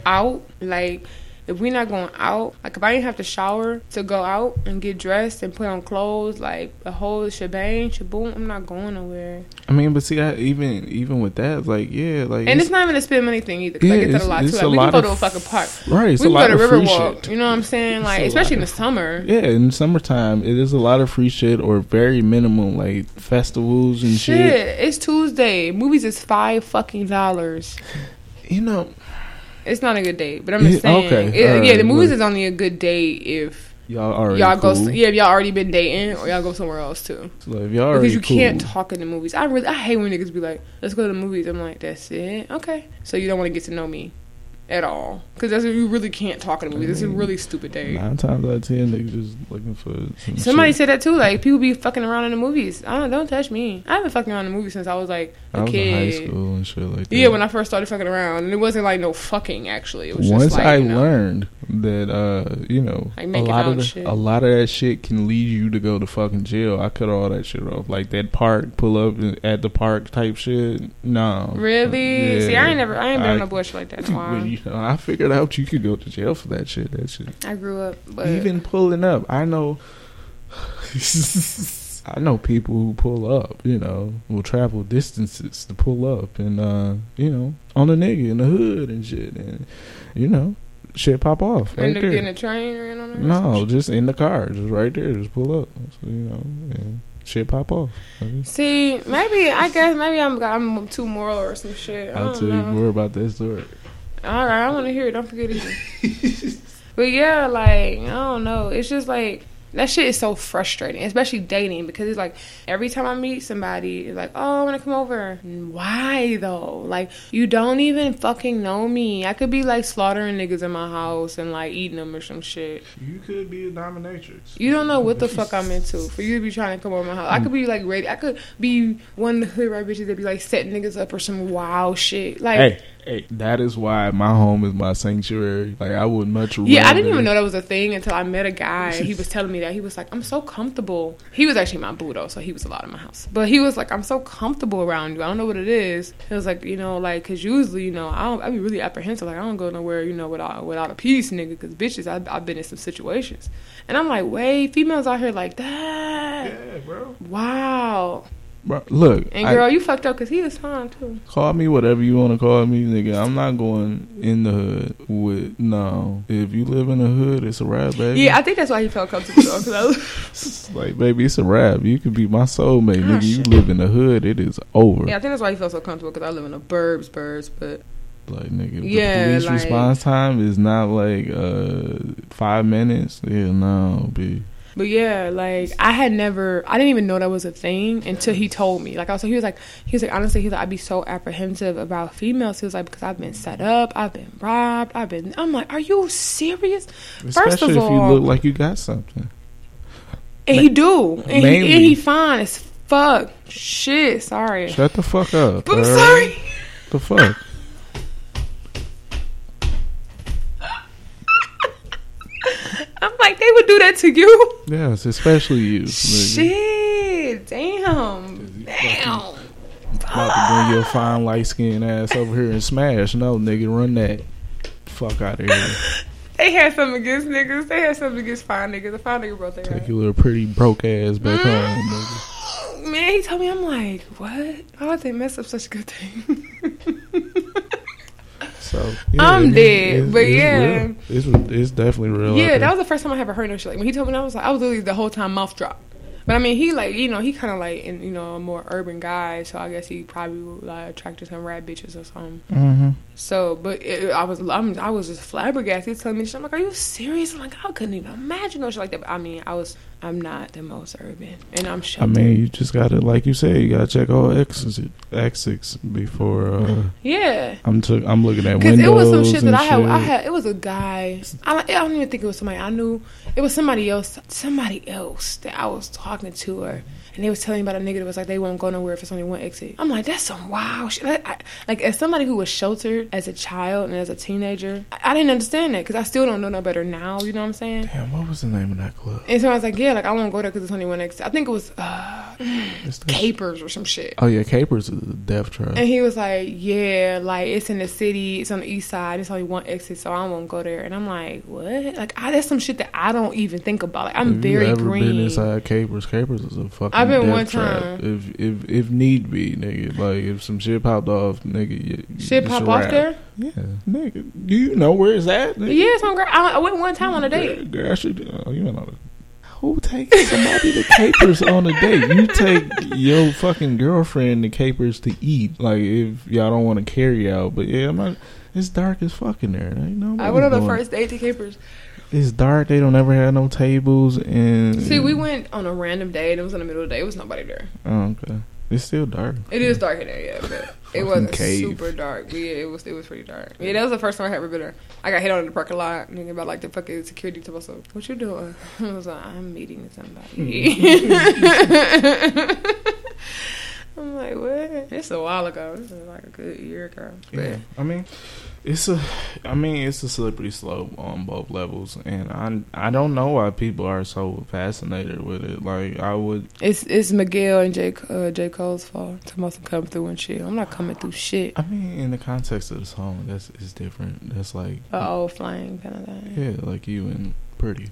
out. Like, if we're not going out, like if I didn't have to shower to go out and get dressed and put on clothes, like the whole shebang, shaboom, I'm not going nowhere. I mean, but see, I, even even with that, like yeah, like And it's not even a spend money thing either. Cause I Yeah, get that a lot too. Like, a we can go of to a fucking park. right. It's we a can lot go to Riverwalk. You know what I'm saying? Like, especially in the summer. Yeah, in summertime, it is a lot of free shit or very minimum like festivals and Shit, shit. it's Tuesday. Movies is five fucking dollars. You know, It's not a good date, but I'm just saying. okay, it- yeah, the movies is only a good date if y'all already y'all go. cool. Yeah, if y'all already been dating or y'all go somewhere else too. So, like, if y'all already Because you cool, can't talk in the movies. I really, I hate when niggas be like, "Let's go to the movies." I'm like, "That's it, okay." So you don't want to get to know me at all because that's you really can't talk in the movies. It's a really stupid day. Nine times out of ten, niggas just looking for some Somebody shit. said that too. Like people be fucking around in the movies. I don't don't touch me. I haven't fucking around in the movies since I was like a I was kid. in high school and shit like that. Yeah, when I first started fucking around, and it wasn't like no fucking. Actually, it was once just like I you know, learned that uh, you know, Like a lot of the, shit. a lot of that shit can lead you to go to fucking jail. I cut all that shit off. Like that park pull up at the park type shit. No, Really? Yeah. See, I ain't never, I ain't been I- on a bush like that. (laughs) in a while. But, you know, I figured out you could go to jail for that shit. That shit. I grew up, but Even pulling up, I know. (laughs) I know people who pull up. You know, will travel distances to pull up, and uh, you know, on a nigga in the hood and shit, and you know, shit pop off right there. getting a train or in on there. No, just in the car, just right there, just pull up. So, you know, and shit pop off. See, maybe I guess maybe I'm I'm too moral or some shit. I I'll tell you more about that story. All right, I want to hear it. Don't forget it. (laughs) but yeah, like I don't know. It's just like That shit is so frustrating, especially dating, because it's like every time I meet somebody, it's like, oh, I want to come over. Why though? Like you don't even fucking know me. I could be like slaughtering niggas in my house and like eating them or some shit. You could be a dominatrix. You don't know what the fuck I'm into for you to be trying to come over my house. I could be like ready. I could be one of the hood right bitches that be like setting niggas up or some wild shit. Like, Hey, hey, that is why my home is my sanctuary. Like I would much. yeah, I didn't even know that was a thing until I met a guy. He was (laughs) telling me that he was like, I'm so comfortable. He was actually my boo though, so he was a lot in my house. But he was like, I'm so comfortable around you. I don't know what it is. It was like, you know, like because usually, you know, I don't, I be really apprehensive. Like I don't go nowhere, you know, without without a piece, nigga. Because bitches, I, I've been in some situations, and I'm like, wait, females out here like that. Yeah, bro. Wow. Bro, look, And I- girl, you fucked up because he was fine too. Call me whatever you want to call me, nigga. I'm not going in the hood with no. If you live in the hood, it's a rap, baby. Yeah, I think that's why he felt comfortable though. Cause I was, (laughs) like, baby, it's a rap. You could be my soulmate, Ah, nigga. You live in the hood, it is over. yeah, I think that's why he felt so comfortable because I live in the burbs, burbs. But Like, nigga, Yeah, the police like- response time is not like uh five minutes. Yeah, no, b. But yeah, like I had never, I didn't even know that was a thing until he told me. Like I was, he was like, he was like, honestly, he's like, I'd be so apprehensive about females. He was like, because I've been set up, I've been robbed, I've been. I'm like, are you serious? Especially if you look like you got something. And he do, and he, and he fine as fuck. Shit, sorry. Shut the fuck up. I'm sorry. The fuck. (laughs) I'm like, they would do that to you. Yes, especially you. Shit, damn, damn. About to bring your fine light skinned ass over here and smash. No, nigga, run that. Fuck out of here. They had something against niggas. They had something against fine niggas. The fine nigga broke their Take ass. your little pretty broke ass back Mm. home, nigga. Man, he told me, I'm like, what? How would they mess up such a good thing? (laughs) So I'm dead, it's- but it's yeah. real. it's it's definitely real. yeah, that was the first time I ever heard no shit. Like when he told me, that, I was like, I was literally the whole time mouth dropped. But I mean, he like you know he kind of like in you know a more urban guy, so I guess he probably like attracted some rat bitches or something. Mhm. So, but it, I was I'm, I was just flabbergasted. He's telling me, shit. I'm like, are you serious? I'm like, I couldn't even imagine no shit like that. But I mean, I was I'm not the most urban, and I'm sure. I mean, you just gotta, like you said, you gotta check all exits, exits before. uh yeah. I'm took. I'm looking at Because windows it was some shit that I had. I had. It was a guy. I, I don't even think it was somebody I knew. It was somebody else. Somebody else that I was talking to her, and they was telling me about a nigga that was like they won't go nowhere if it's only one exit. I'm like, that's some wild shit. I, I, like as somebody who was sheltered as a child and as a teenager, I, I didn't understand that because I still don't know no better now. You know what I'm saying? Damn, what was the name of that club? And so I was like, yeah, like I won't go there because it's only one exit. I think it was uh, It's Capers or some shit. Oh yeah, Capers is a death trap. And he was like, "Yeah, like it's in the city, it's on the east side, it's only one exit, so I won't go there." And I'm like, "What?" Like, I, that's some shit that I don't even think about. Like, I'm Have very you ever green. been inside Capers? Capers is a fucking. I've been death one trap. time. If if if need be, nigga, like if some shit popped off, nigga, you, Shit pop off wrap. there? Yeah, nigga. Do you know where it's at? Nigga? Yeah, some girl. I, I went one time on a date. Girl, girl, she, oh, you know. Who takes somebody to capers on a date? You take your fucking girlfriend to capers to eat. Like if y'all don't want to carry out, but yeah, I'm not. It's dark as fucking there. Ain't nobody I went on the first date to Capers. It's dark. They don't ever have no tables and. See, we went on a random day, and it was in the middle of the day. It was nobody there. Oh, okay. It's still dark. It is dark in there, yeah, but it wasn't cave. super dark. Yeah, it was. It was pretty dark. Yeah, that was the first time I ever been there. I got hit on in the parking lot. Nigga about like the fucking security to myself. What you doing? (laughs) I was like, I'm meeting somebody. (laughs) (laughs) I'm like, what? It's a while ago. This is like a good year ago. But Yeah, I mean, it's a, I mean, it's a slippery slope on both levels, and I, I don't know why people are so fascinated with it. Like, I would, it's it's Miguel and J uh, J Cole's fault. To most come through and shit. I'm not coming through shit. I mean, in the context of the song, that's it's different. That's like, A old flame kind of thing. yeah, like you and Pretty,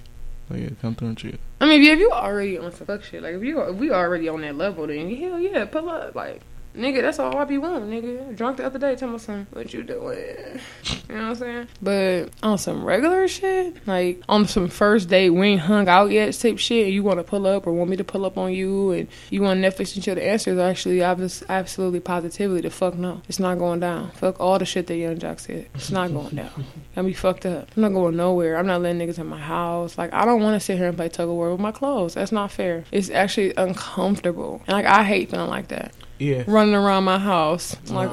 like yeah, come through and chill. I mean, if you, if you already on some fuck shit, like if you if we already on that level, then hell yeah, pull up. Like Nigga, that's all I be wanting, nigga. Drunk the other day, tell me something. What you doing? You know what I'm saying? But on some regular shit, like on some first date, we ain't hung out yet type shit, and you want to pull up or want me to pull up on you, and you want Netflix and chill, the answer is actually absolutely positively the fuck no. It's not going down. Fuck all the shit that Yung Joc said. It's not going down. I'm be fucked up. I'm not going nowhere. I'm not letting niggas in my house. Like, I don't want to sit here and play tug of war with my clothes. That's not fair. It's actually uncomfortable. And like, I hate feeling like that Yeah. running around my house like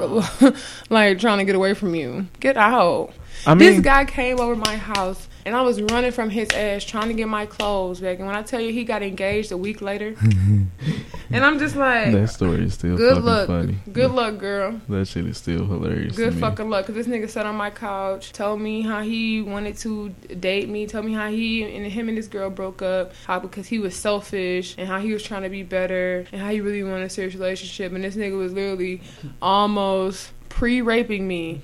(laughs) like trying to get away from you. Get out. I this guy came over my house and I was running from his ass trying to get my clothes back. And when I tell you he got engaged a week later, (laughs) and I'm just like, that story is still good luck, funny. good luck, girl. That shit is still hilarious. Good to me. fucking luck, cause this nigga sat on my couch, told me how he wanted to date me, told me how he and him and this girl broke up, how because he was selfish and how he was trying to be better and how he really wanted a serious relationship, and this nigga was literally almost pre-raping me,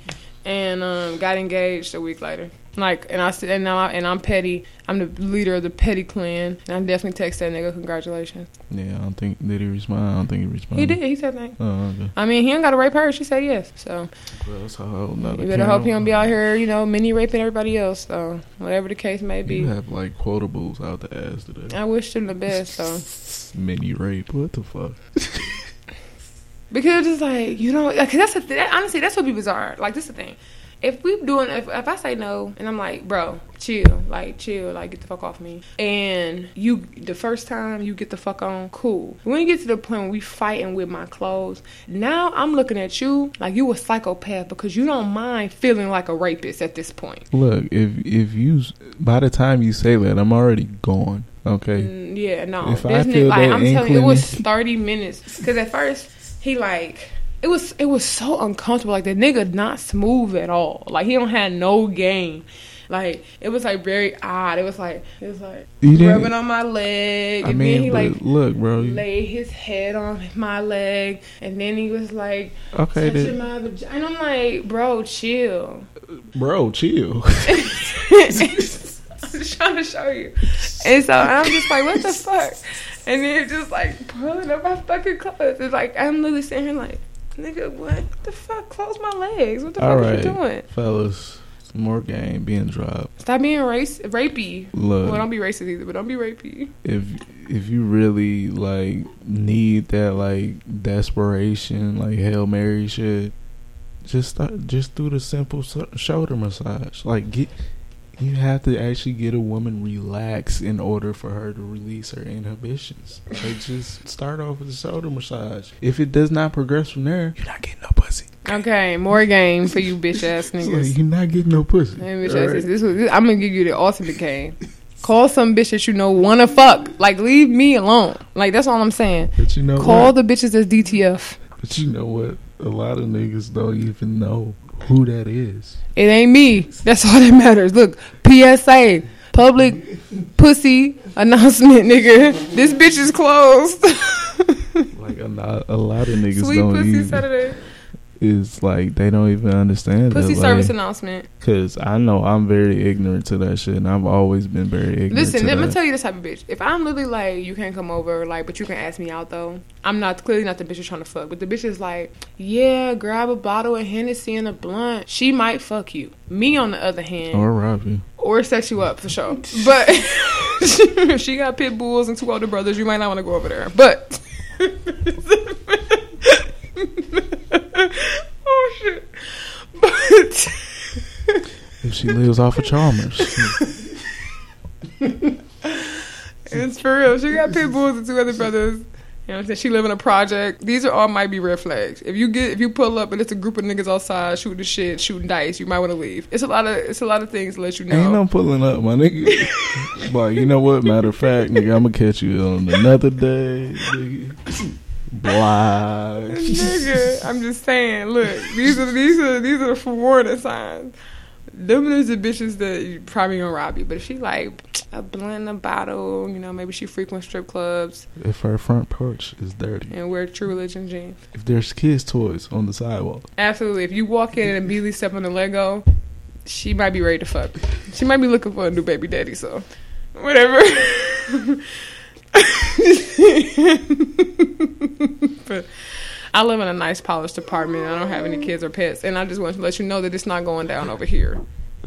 and um, got engaged a week later. Like, and I said, and now, I, and I'm petty. I'm the leader of the petty clan, and I definitely text that nigga congratulations. Yeah, I don't think did he respond? I don't think he responded. He did. He said thank. Oh, okay. I mean, he ain't got to rape her. She said yes. So Well, that's a whole nother. you better hope he don't be out here, you know, mini raping everybody else. So whatever the case may be. You have like quotables out the ass today. I wish him the best. So (laughs) Mini rape. What the fuck? (laughs) because it's like you know, because that's the th- honestly that's what be bizarre. Like this is the thing. If we doing, if, if I say no, and I'm like, bro, chill, like chill, like get the fuck off me, and you the first time you get the fuck on, cool. When you get to the point where we fighting with my clothes, now I'm looking at you like you a psychopath because you don't mind feeling like a rapist at this point. Look, if if you by the time you say that, I'm already gone. Okay. Mm, yeah, no. If I feel like that I'm telling you, it was 30 minutes. Because at first he like it was it was so uncomfortable. Like the nigga not smooth at all. Like he don't have no game. Like it was like very odd. It was like it was like rubbing on my leg, I and mean, then he like look, bro. you- laid his head on my leg, and then he was like okay, touching then, my. And I'm like, bro, chill. bro, chill. I'm (laughs) (laughs) just trying to show you. And so I'm just like, what the fuck? And then just like pulling up my fucking clothes. It's like I'm literally sitting here like, nigga, what the fuck? Close my legs. What the All fuck right, are you doing? fellas. More game being dropped. Stop being race rapey. Look, Well, don't be racist either, but don't be rapey. if if you really like need that like desperation, like hail mary shit, just start just do the simple shoulder massage. Like get. You have to actually get a woman relaxed in order for her to release her inhibitions. Like just start off with a shoulder massage. If it does not progress from there, you're not getting no pussy. Okay, more game for you bitch ass (laughs) niggas. you're not getting no pussy. Hey, bitch right? This this, I'm gonna give you the ultimate game. Call some bitch that you know wanna fuck. Like leave me alone. Like that's all I'm saying. But you know Call what? the bitches as DTF. But you know what? A lot of niggas don't even know who that is. It ain't me. That's (laughs) all that matters. Look, PSA, public pussy announcement, nigga. This bitch is closed. (laughs) Like a lot, a lot of niggas Sweet don't pussy even. Saturday. Is like they don't even understand Pussy that. service Like, announcement. Cause I know I'm very ignorant to that shit, and I've always been very ignorant. Listen, to let me tell you this type of bitch. If I'm literally like, you can't come over, like, but you can ask me out though. I'm not clearly not the bitch you're trying to fuck, but the bitch is like, yeah, grab a bottle of Hennessy and a blunt. She might fuck you. Me on the other hand, or rob you. or set you up for sure. (laughs) But (laughs) she got pit bulls and two older brothers. You might not want to go over there. But (laughs) (laughs) oh shit. But (laughs) If she lives off of Chalmers, (laughs) it's for real. She got pit bulls and two other brothers. You know what I'm saying? She live in a project. These are all might be red flags. If you get if you pull up and it's a group of niggas outside shooting shit, shooting dice, you might want to leave. It's a lot of it's a lot of things to let you know. ain't no pulling up, my nigga. but you know what? Matter of fact, nigga, I'm gonna catch you on another day, nigga. Blah. (laughs) Nigga, I'm just saying. Look, these are these are these are for warning signs. Them is the bitches that you probably gonna rob you. But if she like a blend, a bottle, you know, maybe she frequent strip clubs If her front porch is dirty, and wear True Religion jeans. if there's kids' toys on the sidewalk, Absolutely. If you walk in and immediately step on a Lego, she might be ready to fuck. She might be looking for a new baby daddy. So, whatever. (laughs) but (laughs) I live in a nice polished apartment. I don't have any kids or pets, and I just want to let you know that it's not going down over here.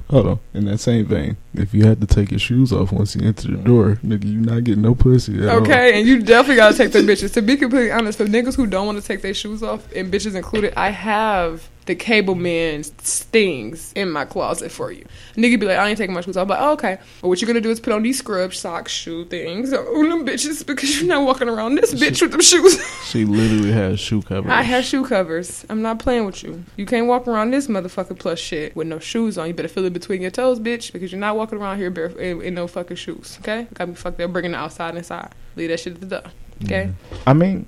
Hold on. In that same vein, if you had to take your shoes off once you enter the door, nigga, you not getting no pussy. At all. Okay, and you definitely gotta take the bitches. To be completely honest, for niggas who don't want to take their shoes off, and bitches included, I have the cable man's stings in my closet for you. Nigga be like, I ain't taking my shoes off. I'm like, oh, okay. But what you're gonna do is put on these scrub socks, shoe things, on (laughs) them bitches because you're not walking around this bitch with them shoes. (laughs) She literally has shoe covers. I have shoe covers. I'm not playing with you. You can't walk around this motherfucker plus shit with no shoes on. You better feel it between your toes, bitch, because you're not walking around here bare in, in no fucking shoes. Okay? Got me fucked up bringing the outside inside. Leave that shit at the door. Okay? I mean,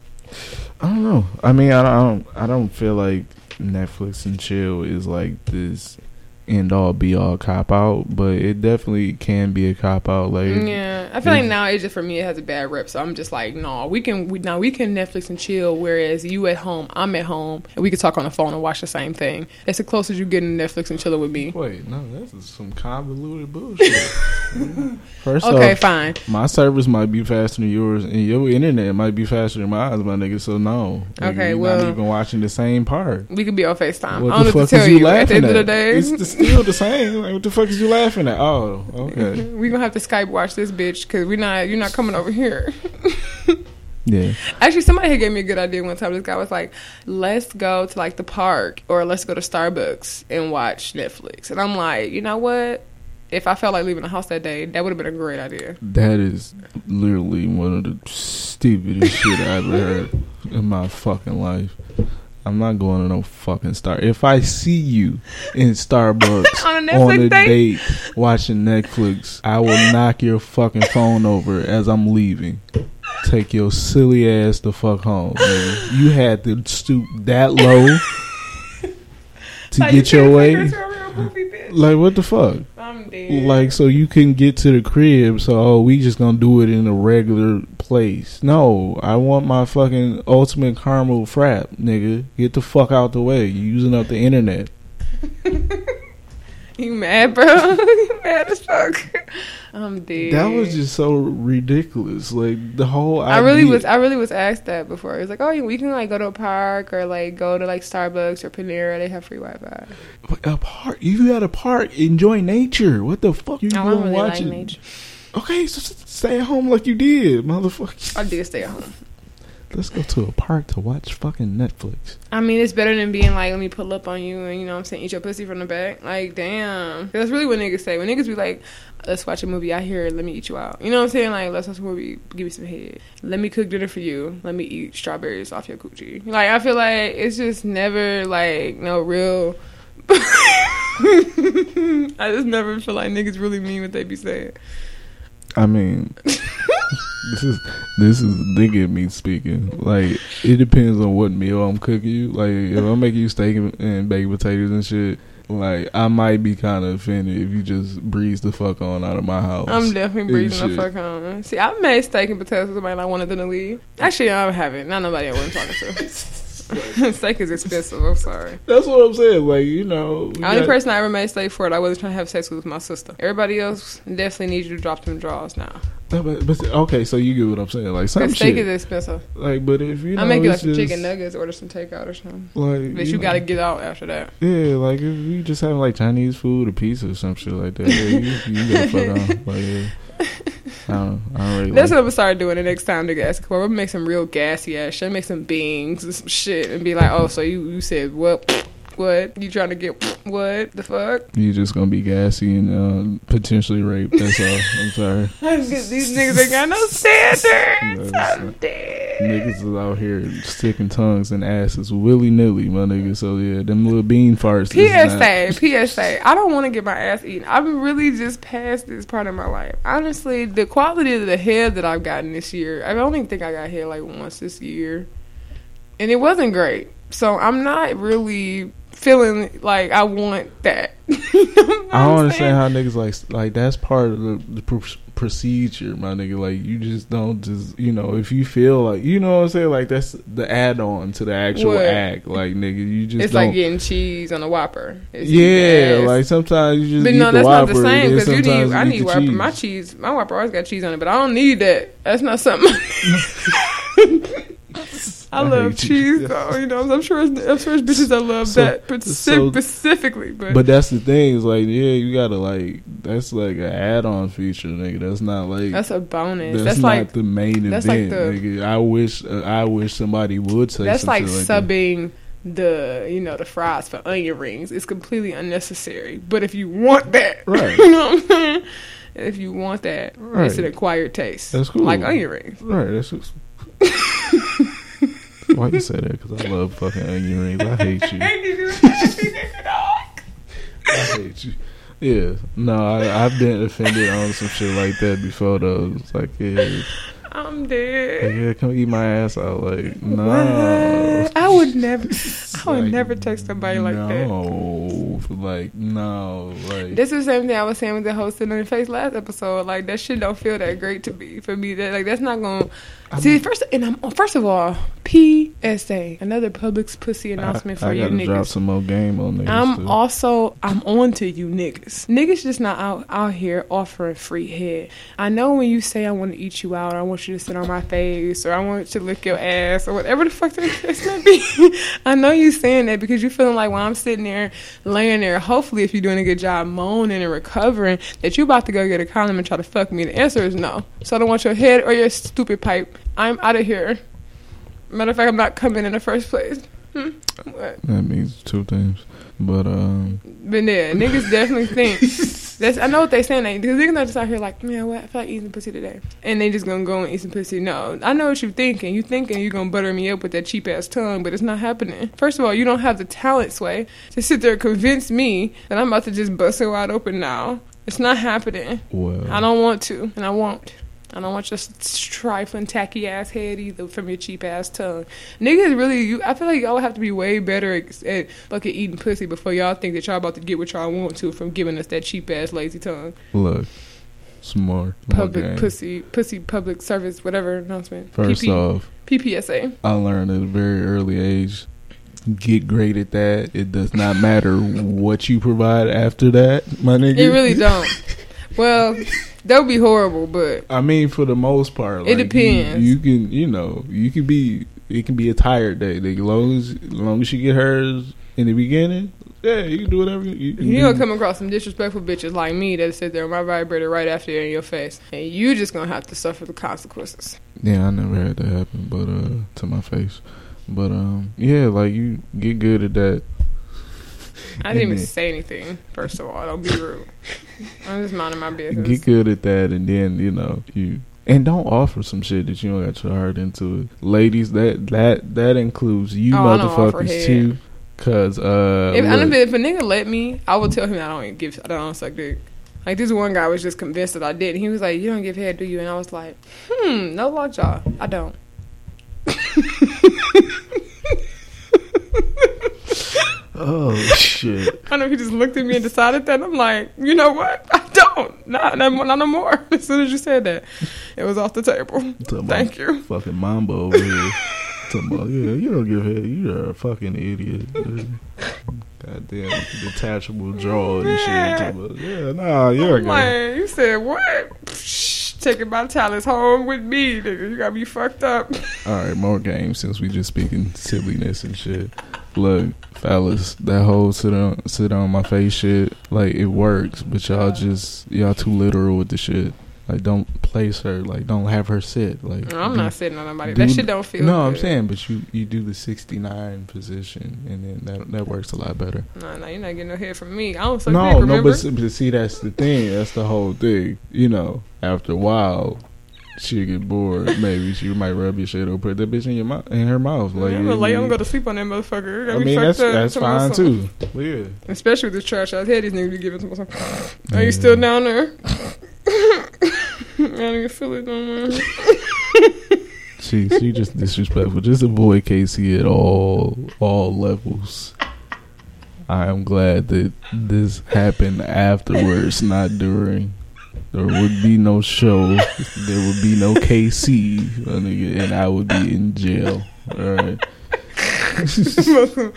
I don't know. I mean, I don't, I don't, I don't feel like Netflix and chill is like this end all be all cop out, but it definitely can be a cop out. Like, Yeah, I feel like now it's just for me it has a bad rep, so I'm just like, no, we can we now we can Netflix and chill. Whereas you at home, I'm at home, and we can talk on the phone and watch the same thing. That's the closest you getting to Netflix and chilling with me. wait, no, this is some convoluted bullshit. (laughs) First Okay, off, fine. my service might be faster than yours, and your internet might be faster than mine, my nigga. So no, Nigga, Okay, you're well- not even watching the same part. We could be on Facetime. What I don't the fuck to is tell you you. At the laughing end of the at? day, It's the, still the same. Like, what the fuck is you laughing at? Oh, okay. (laughs) we gonna have to Skype watch this bitch because we not you're not coming over here. (laughs) Yeah. Actually, somebody had gave me a good idea one time. This guy was like, "Let's go to like the park or let's go to Starbucks and watch Netflix." And I'm like, you know what? If I felt like leaving the house that day, that would have been a great idea. That is literally one of the stupidest shit I ever heard in my fucking life. I'm not going to no fucking star. If I see you in Starbucks (laughs) On a on a date? watching Netflix, I will knock your fucking phone over as I'm leaving. Take your silly ass the fuck home. Nigga. You had to stoop that low (laughs) to Like, get you your way. Take her to a real movie, bitch. Like what the fuck? I'm dead. Like so you can get to the crib. So oh, we just gonna do it in a regular place. No, I want my fucking ultimate caramel frap, nigga. Get the fuck out the way. You using up the internet. (laughs) you mad, bro? (laughs) you mad as fuck? I'm dead. That was just so ridiculous. Like the whole. Idea. I really was. I really was asked that before. It was like, oh, we can like go to a park or like go to like Starbucks or Panera. They have free Wi-Fi. a park. You at a park, enjoy nature. What the fuck you I don't really watching? like nature. Okay, so stay at home like you did, motherfucker. I did stay at home. Let's go to a park to watch fucking Netflix. I mean, it's better than being like, let me pull up on you and you know what I'm saying, eat your pussy from the back. Like, damn. That's really what niggas say. When niggas be like, let's watch a movie, I hear, let me eat you out. You know what I'm saying? Like, let's watch a movie, give me some head. Let me cook dinner for you. Let me eat strawberries off your coochie. Like, I feel like it's just never like no real. (laughs) I just never feel like niggas really mean what they be saying. I mean, (laughs) (laughs) this is this is nigga me speaking. Like it depends on what meal I'm cooking you. Like if I'm making you steak and, baked potatoes and shit, like I might be kind of offended if you just breeze the fuck on out of my house. I'm definitely and breathing the fuck on. See, I've made steak and potatoes with somebody I wanted them to leave. Actually, I haven't. Not nobody I wasn't talking to. (laughs) steak is expensive. I'm sorry. That's what I'm saying. Like you know, The only got- person I ever made steak for that I wasn't trying to have sex with was my sister. Everybody else definitely needs you to drop them draws now. But, but okay, so you get what I'm saying. Like some steak shit. is expensive. like, but if you know, I make you like some just, chicken nuggets, order some takeout or something. Like, But you, know, gotta get out after that. Yeah, like if you just having like Chinese food or pizza or some shit like that, yeah, you, you gotta fuck on. (laughs) Like, yeah. I don't, I don't really. That's like, what I'm gonna start doing the next time nigga gas. I'm gonna make some real gassy ass shit. Make some beans and some shit and be like, oh, so you, you said what? What? You trying to get (sniffs) what? The fuck? You just gonna be gassy and uh, potentially raped. That's all. I'm sorry. (laughs) These niggas ain't got no standards. I'm dead. Niggas is out here sticking tongues and asses willy nilly, my nigga. So yeah, them little bean farts. PSA, PSA. I don't want to get my ass eaten. I've really just past this part of my life. Honestly, the quality of the head that I've gotten this year, I don't even think I got head like once this year, and it wasn't great. So I'm not really feeling like I want that. (laughs) You know I don't understand how niggas like like that's part of the, the pr- procedure, my nigga. Like you just don't just you know if you feel like you know what I'm saying like that's the add on to the actual What? act. Like nigga, you just It's like getting cheese on a Whopper. It's yeah, like sometimes you just But no, that's not the same because you need. sometimes I need Whopper. cheese. My cheese, my Whopper always got cheese on it, but I don't need that. That's not something. (laughs) (laughs) I, I love hate you. cheese though. You know, I'm sure. It's, I'm sure it's bitches that love So- that, so- specifically. But, But that's the thing. Is like, yeah, you gotta like. That's like an add-on feature, nigga. That's not like. that's a bonus. That's, That's, not like the main event, like the- nigga. I wish. Uh, I wish somebody would say. that's like like that. subbing the you know the fries for onion rings. It's completely unnecessary. But if you want that, (laughs) Right. you know what I'm saying? If you want that, Right. it's an acquired taste. That's cool. Like onion rings. Right. That's. (laughs) Why you say that? Because I love fucking onion rings. I hate you. (laughs) I hate you. Yeah. No, I, I've been offended on some shit like that before. Though it's like, yeah, I'm like, dead. yeah, come eat my ass out. Like, no. What? I would never. I would Like, never text somebody like that. No, like no, like This is the same thing I was saying with the host in the face last episode. Like that shit don't feel that great to me for me. That like that's not gonna see first. And I'm first of all, PSA, another Publix pussy announcement for I, I you gotta drop niggas. some more game on niggas. I'm too. also I'm on to you niggas. Niggas just not out out here offering free head. I know when you say I want to eat you out, or I want you to sit on my face, or I want you to lick your ass, or whatever the fuck that (laughs) case may be. (laughs) I know you saying that because you're feeling like while I'm sitting there, laying there, hopefully if you're doing a good job moaning and recovering, that you about to go get a condom and try to fuck me. The answer is no. So I don't want your head or your stupid pipe. I'm out of here. Matter of fact, I'm not coming in the first place. Hmm? That means two things, but um, But yeah, niggas definitely think (laughs) that's. I know what they're saying. Like, because niggas not just out here like, man, what? I feel like eating pussy today, and they just gonna go and eat some pussy. No, I know what you're thinking. You thinking you're gonna butter me up with that cheap ass tongue, but it's not happening. First of all, you don't have the talent sway to sit there and convince me that I'm about to just bust it wide open now. It's not happening. well, I don't want to, and I won't. I don't want your trifling, tacky ass head either from your cheap ass tongue. Niggas really, you. I feel like y'all have to be way better at, at fucking eating pussy before y'all think that y'all about to get what y'all want to from giving us that cheap ass lazy tongue. look, smart. Public pussy, pussy, public service, whatever announcement. First PP, off, PPSA. I learned at a very early age. Get great at that. It does not matter (laughs) what you provide after that, my nigga. It really don't. (laughs) well, that would be horrible, but I mean, for the most part, It like, you- depends. You, can, you know, you can be. It can be a tired day. Like, as long as, as long as you get hers in the beginning, yeah, you can do whatever you, you you gonna come across some disrespectful bitches like me that sit there with my vibrator right after you in your face, and you just gonna have to suffer the consequences. Yeah, I never had that happen, but uh, to my face. But um, yeah, like you get good at that. I didn't even (laughs) say anything. First of all, don't be rude. I'm just minding my (laughs) business. Get good at that, and then you know you and don't offer some shit that you don't got your heart into it. Ladies, that that that includes you Oh, I don't offer motherfuckers too. Cause uh, If, I if a nigga let me, I will tell him I don't give. I don't suck dick. Like this one guy was just convinced that I did. He was like, "You don't give head, do you?" And I was like, "Hmm, no lockjaw. I don't." (laughs) oh shit, (laughs) I know he just looked at me and decided that. I'm like, you know what? I don't. Not, not, not no more. (laughs) As soon as you said that, it was off the table. Thank you. fucking mambo over here. Talking about, yeah, you don't give head. You're a fucking idiot. (laughs) Goddamn detachable draw and shit. About, yeah, nah, you're a I'm guy. like, you said what? Taking my talents home with me, nigga. You got me fucked up. All right, more games since we just speaking silliness and shit. Look, fellas, that whole sit on sit on my face shit, like it works, but y'all just y'all too literal with the shit. Like, don't place her. Like, don't have her sit. Like, I'm do- not sitting on nobody. do- that shit don't feel. No, I'm saying, but you you do the 69 position, and then that that works a lot better. No, no, you're not getting no head from me. I don't suck no, no, but, but see, that's the thing. That's the whole thing. You know, after a while, she get bored. Maybe she might rub your shit or put that bitch in your mouth, in her mouth. Like, I'm gonna lay. I'm gonna go to sleep on that motherfucker. I mean, that's that's fine too. (laughs) Yeah, Especially with this trash ass head these niggas be giving to myself. Are Yeah. you still down there? (laughs) I don't even feel it no more. (laughs) she she just disrespectful. Just avoid Casey at all all levels. I am glad that this happened afterwards, not during. There would be no show. There would be no KC, nigga, and I would be in jail. All right. (laughs)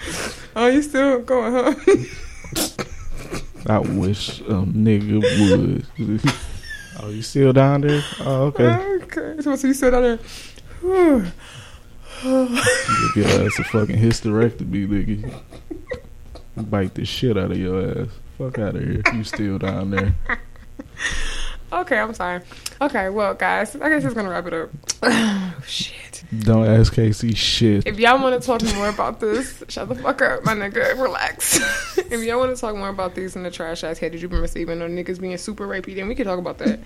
oh, you still going, huh? I wish a nigga would. oh, you still down there? Oh, okay. Okay. So, so you still down there? Whew. Give your ass a fucking hysterectomy, nigga. Bite the shit out of your ass. Fuck out of here. You still down there. (laughs) Okay, I'm sorry. Okay, well, guys, I guess it's gonna wrap it up. (sighs) Oh, shit. Don't ask Casey shit. If y'all want to talk more about this, shut the fuck up, my nigga. Relax. (laughs) if y'all want to talk more about these and the trash ass head that you've been receiving or niggas being super rapey, then we can talk about that.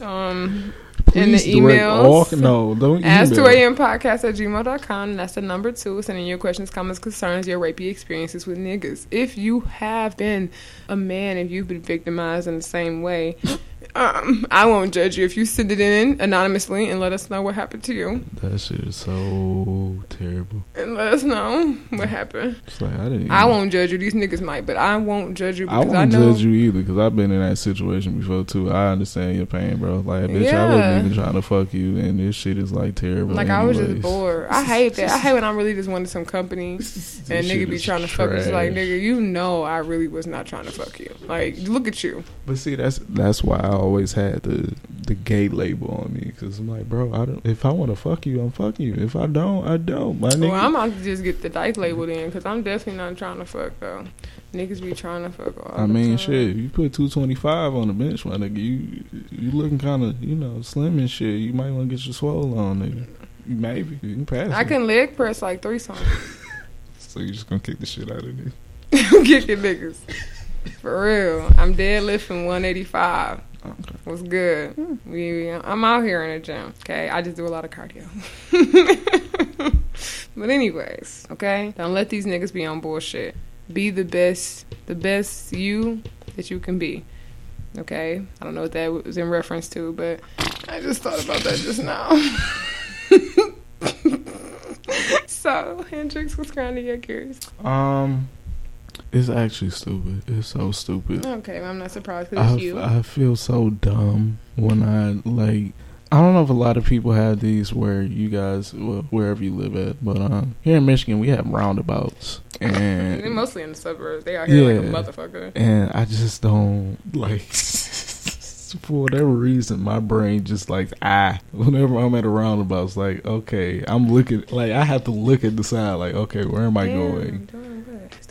Um, in the direct all- emails. no, don't Ask 2am podcast at gmail.com. That's the number two. Sending your questions, comments, concerns, your rapey experiences with niggas. If you have been a man, if you've been victimized in the same way, um, I won't judge you if you send it in anonymously and let us know what happened to you. That shit is so terrible. And let us know what happened. It's like I didn't. I won't judge you. These niggas might, but I won't judge you I because I, won't know. judge you either because I've been in that situation before too. I understand your pain, bro. Like, bitch, I wasn't even trying to fuck you, and this shit is like terrible. Like I was just bored. I hate that. I hate when I really just wanted some company and nigga be trying to fuck. It's like nigga, you know I really was not trying to fuck you. Like look at you. But see, that's that's why I always had the the gay label on me because I'm like, bro, I don't. If I want to fuck you, I'm fucking you. If I don't, I don't. My nigga. Well, I'm about to just get the dice labeled in because I'm definitely not trying to fuck though. Niggas be trying to fuck all I mean, time. shit. If you put two twenty five on the bench, my nigga, you you looking kind of you know slim and shit. You might want to get your swole on, nigga. Maybe you can pass. I can leg press like three times. (laughs) (laughs) So you just gonna kick the shit out of me? (laughs) I'm kicking niggas. For real. I'm deadlifting 185. Okay. What's good? We, I'm out here in the gym. Okay, I just do a lot of cardio. (laughs) but anyways, okay, don't let these niggas be on bullshit. Be the best, the best you that you can be. Okay, I don't know what that was in reference to, but I just thought about that just now. (laughs) so Hendrix, what's grinding your gears? Um, it's actually stupid. It's so stupid. Okay, well, I'm not surprised because you. I feel so dumb when I like. I don't know if a lot of people have these where you guys, well, wherever you live at, but um, here in Michigan we have roundabouts, They're and mostly in the suburbs. They out here Yeah. like a motherfucker. and I just don't like. (laughs) For whatever reason, my brain just like ah. Whenever I'm at a roundabout, it's like okay, I'm looking like I have to look at the side, like okay, where am I Damn, going?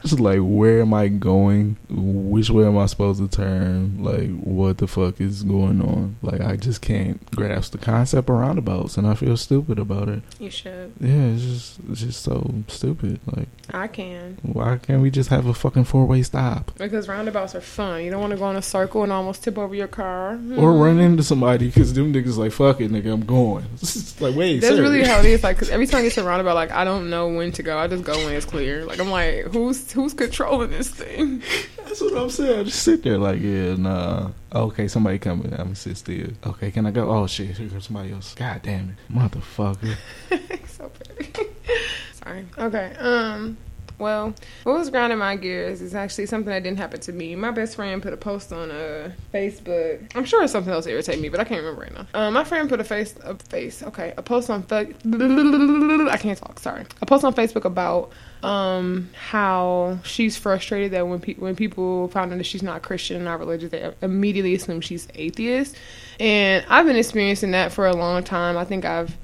It's like where am I going? Which way am I supposed to turn? Like what the fuck is going on? Like I just can't grasp the concept of roundabouts, and I feel stupid about it. You should. Yeah, it's just it's just so stupid. Like I can. why can't we just have a fucking four way stop Because roundabouts are fun. You don't want to go in a circle and almost tip over your car. or Mhm. run into somebody because them niggas like fuck it, nigga, I'm going. (laughs) Like wait, That's really how it is. (laughs) Like, cause every time I get to a roundabout, like I don't know when to go. I just go when it's clear. Like I'm like, who's (laughs) who's controlling this thing? That's what I'm saying. I just sit there like, yeah, nah. Okay, somebody coming. I'm gonna sit still. Okay, can I go? Oh shit, here comes somebody else. God damn it, motherfucker. (laughs) so. (laughs) Sorry. Okay. Um. Well, what was grinding my gears is actually something that didn't happen to me. My best friend put a post on uh, Facebook. I'm sure it's something else irritated me, but I can't remember right now. Um, my friend put a face, a face, okay, a post on fa- I can't talk. Sorry, a post on Facebook about um how she's frustrated that when pe- when people found out that she's not Christian, and not religious, they immediately assume she's atheist. And I've been experiencing that for a long time. I think I've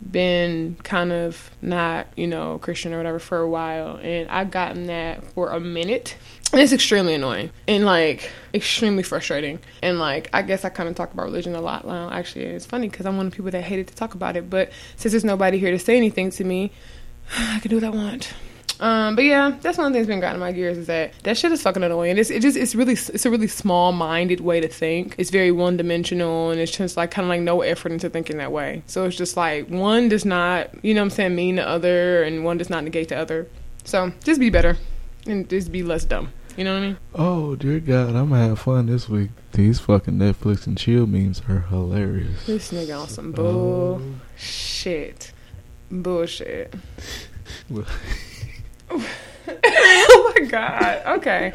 been kind of not, you know, Christian or whatever for a while, and I've gotten that for a minute. And it's extremely annoying and like extremely frustrating. And like, I guess I kind of talk about religion a lot now. Actually, it's funny because I'm one of the people that hated to talk about it, but since there's nobody here to say anything to me, (sighs) I can do what I want. Um, but yeah, that's one of the things been grinding my gears is that that shit is fucking annoying. It's it just it's really it's a really small minded way to think. It's very one dimensional and it's just like kind of like no effort into thinking that way. So it's just like one does not you know what I'm saying mean the other and one does not negate the other. So just be better and just be less dumb. You know what I mean? Oh dear God, I'm gonna have fun this week. These fucking Netflix and chill memes are hilarious. This nigga on some Oh. bullshit, bullshit. (laughs) (laughs) Oh my god. Okay.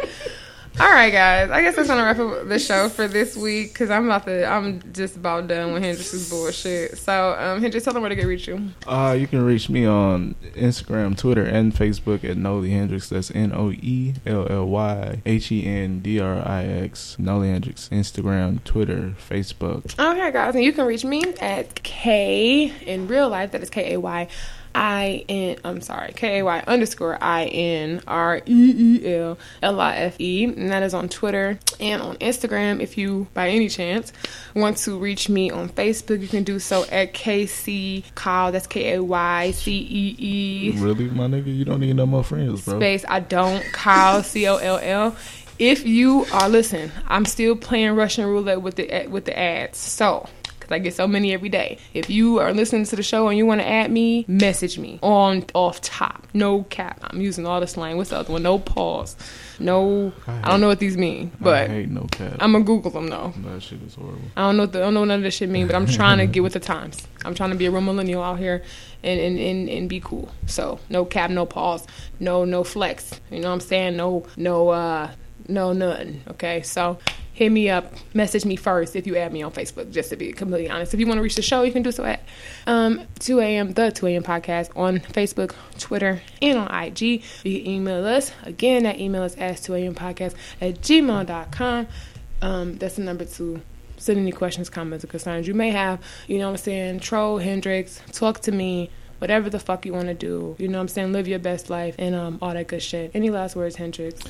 All right, guys. I guess that's gonna wrap up the show for this week because I'm about to. I'm just about done with Hendrix's bullshit. So, um, Hendrix, tell them where to get reach you. Uh, you can reach me on Instagram, Twitter, and Facebook at Noelly Hendrix. That's N O E L L Y H E N D R I X. Noelly Hendrix. Instagram, Twitter, Facebook. Okay, guys, and you can reach me at K in real life. That is K A Y I N. I'm sorry, K A Y underscore I N R E E L L I F E, and that is on Twitter and on Instagram. If you, by any chance, want to reach me on Facebook, you can do so at KC Kyle. That's K A Y C E E Really, my nigga, you don't need no more friends, bro. space. I don't Kyle C O L L. If you are listen, I'm still playing Russian roulette with the with the ads. So. I get so many every day. If you are listening to the show and you want to add me, message me on off top. No cap. I'm using all the slang. What's the other one? No pause. No. I don't know what these mean, I but hate no cat. I'm gonna Google them though. that shit is horrible. I don't know. What the, I don't know what none of this shit mean, but I'm (laughs) trying to get with the times. I'm trying to be a real millennial out here and, and, and, and be cool. So no cap, no pause, no no flex. You know what I'm saying? No no uh no nothing. Okay, so hit me up, message me first if you add me on Facebook. Just to be completely honest, if you want to reach the show, you can do so at um 2 a.m. the 2 a.m. podcast on Facebook, Twitter, and on IG. You can email us again. That email is ask 2 a.m. podcast at gmail.com. Um, that's the number two send any questions, comments, or concerns you may have. You know what I'm saying? Troll Hendrix, talk to me, whatever the fuck you want to do. You know what I'm saying? Live your best life and um all that good shit. Any last words, Hendrix?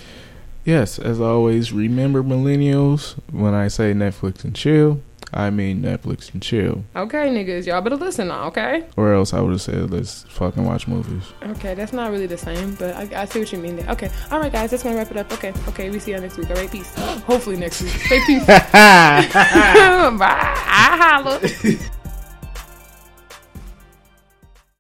Yes, as always, remember millennials. When I say Netflix and chill, I mean Netflix and chill. Okay, niggas, y'all better listen now, okay? Or else I would have said let's fucking watch movies. Okay, that's not really the same, but I, I see what you mean there. Okay, all right, guys, that's gonna wrap it up. Okay, okay, we see you next week. All right, peace. (gasps) Hopefully next week. Say peace. (laughs) (laughs) Bye. I holla. (laughs)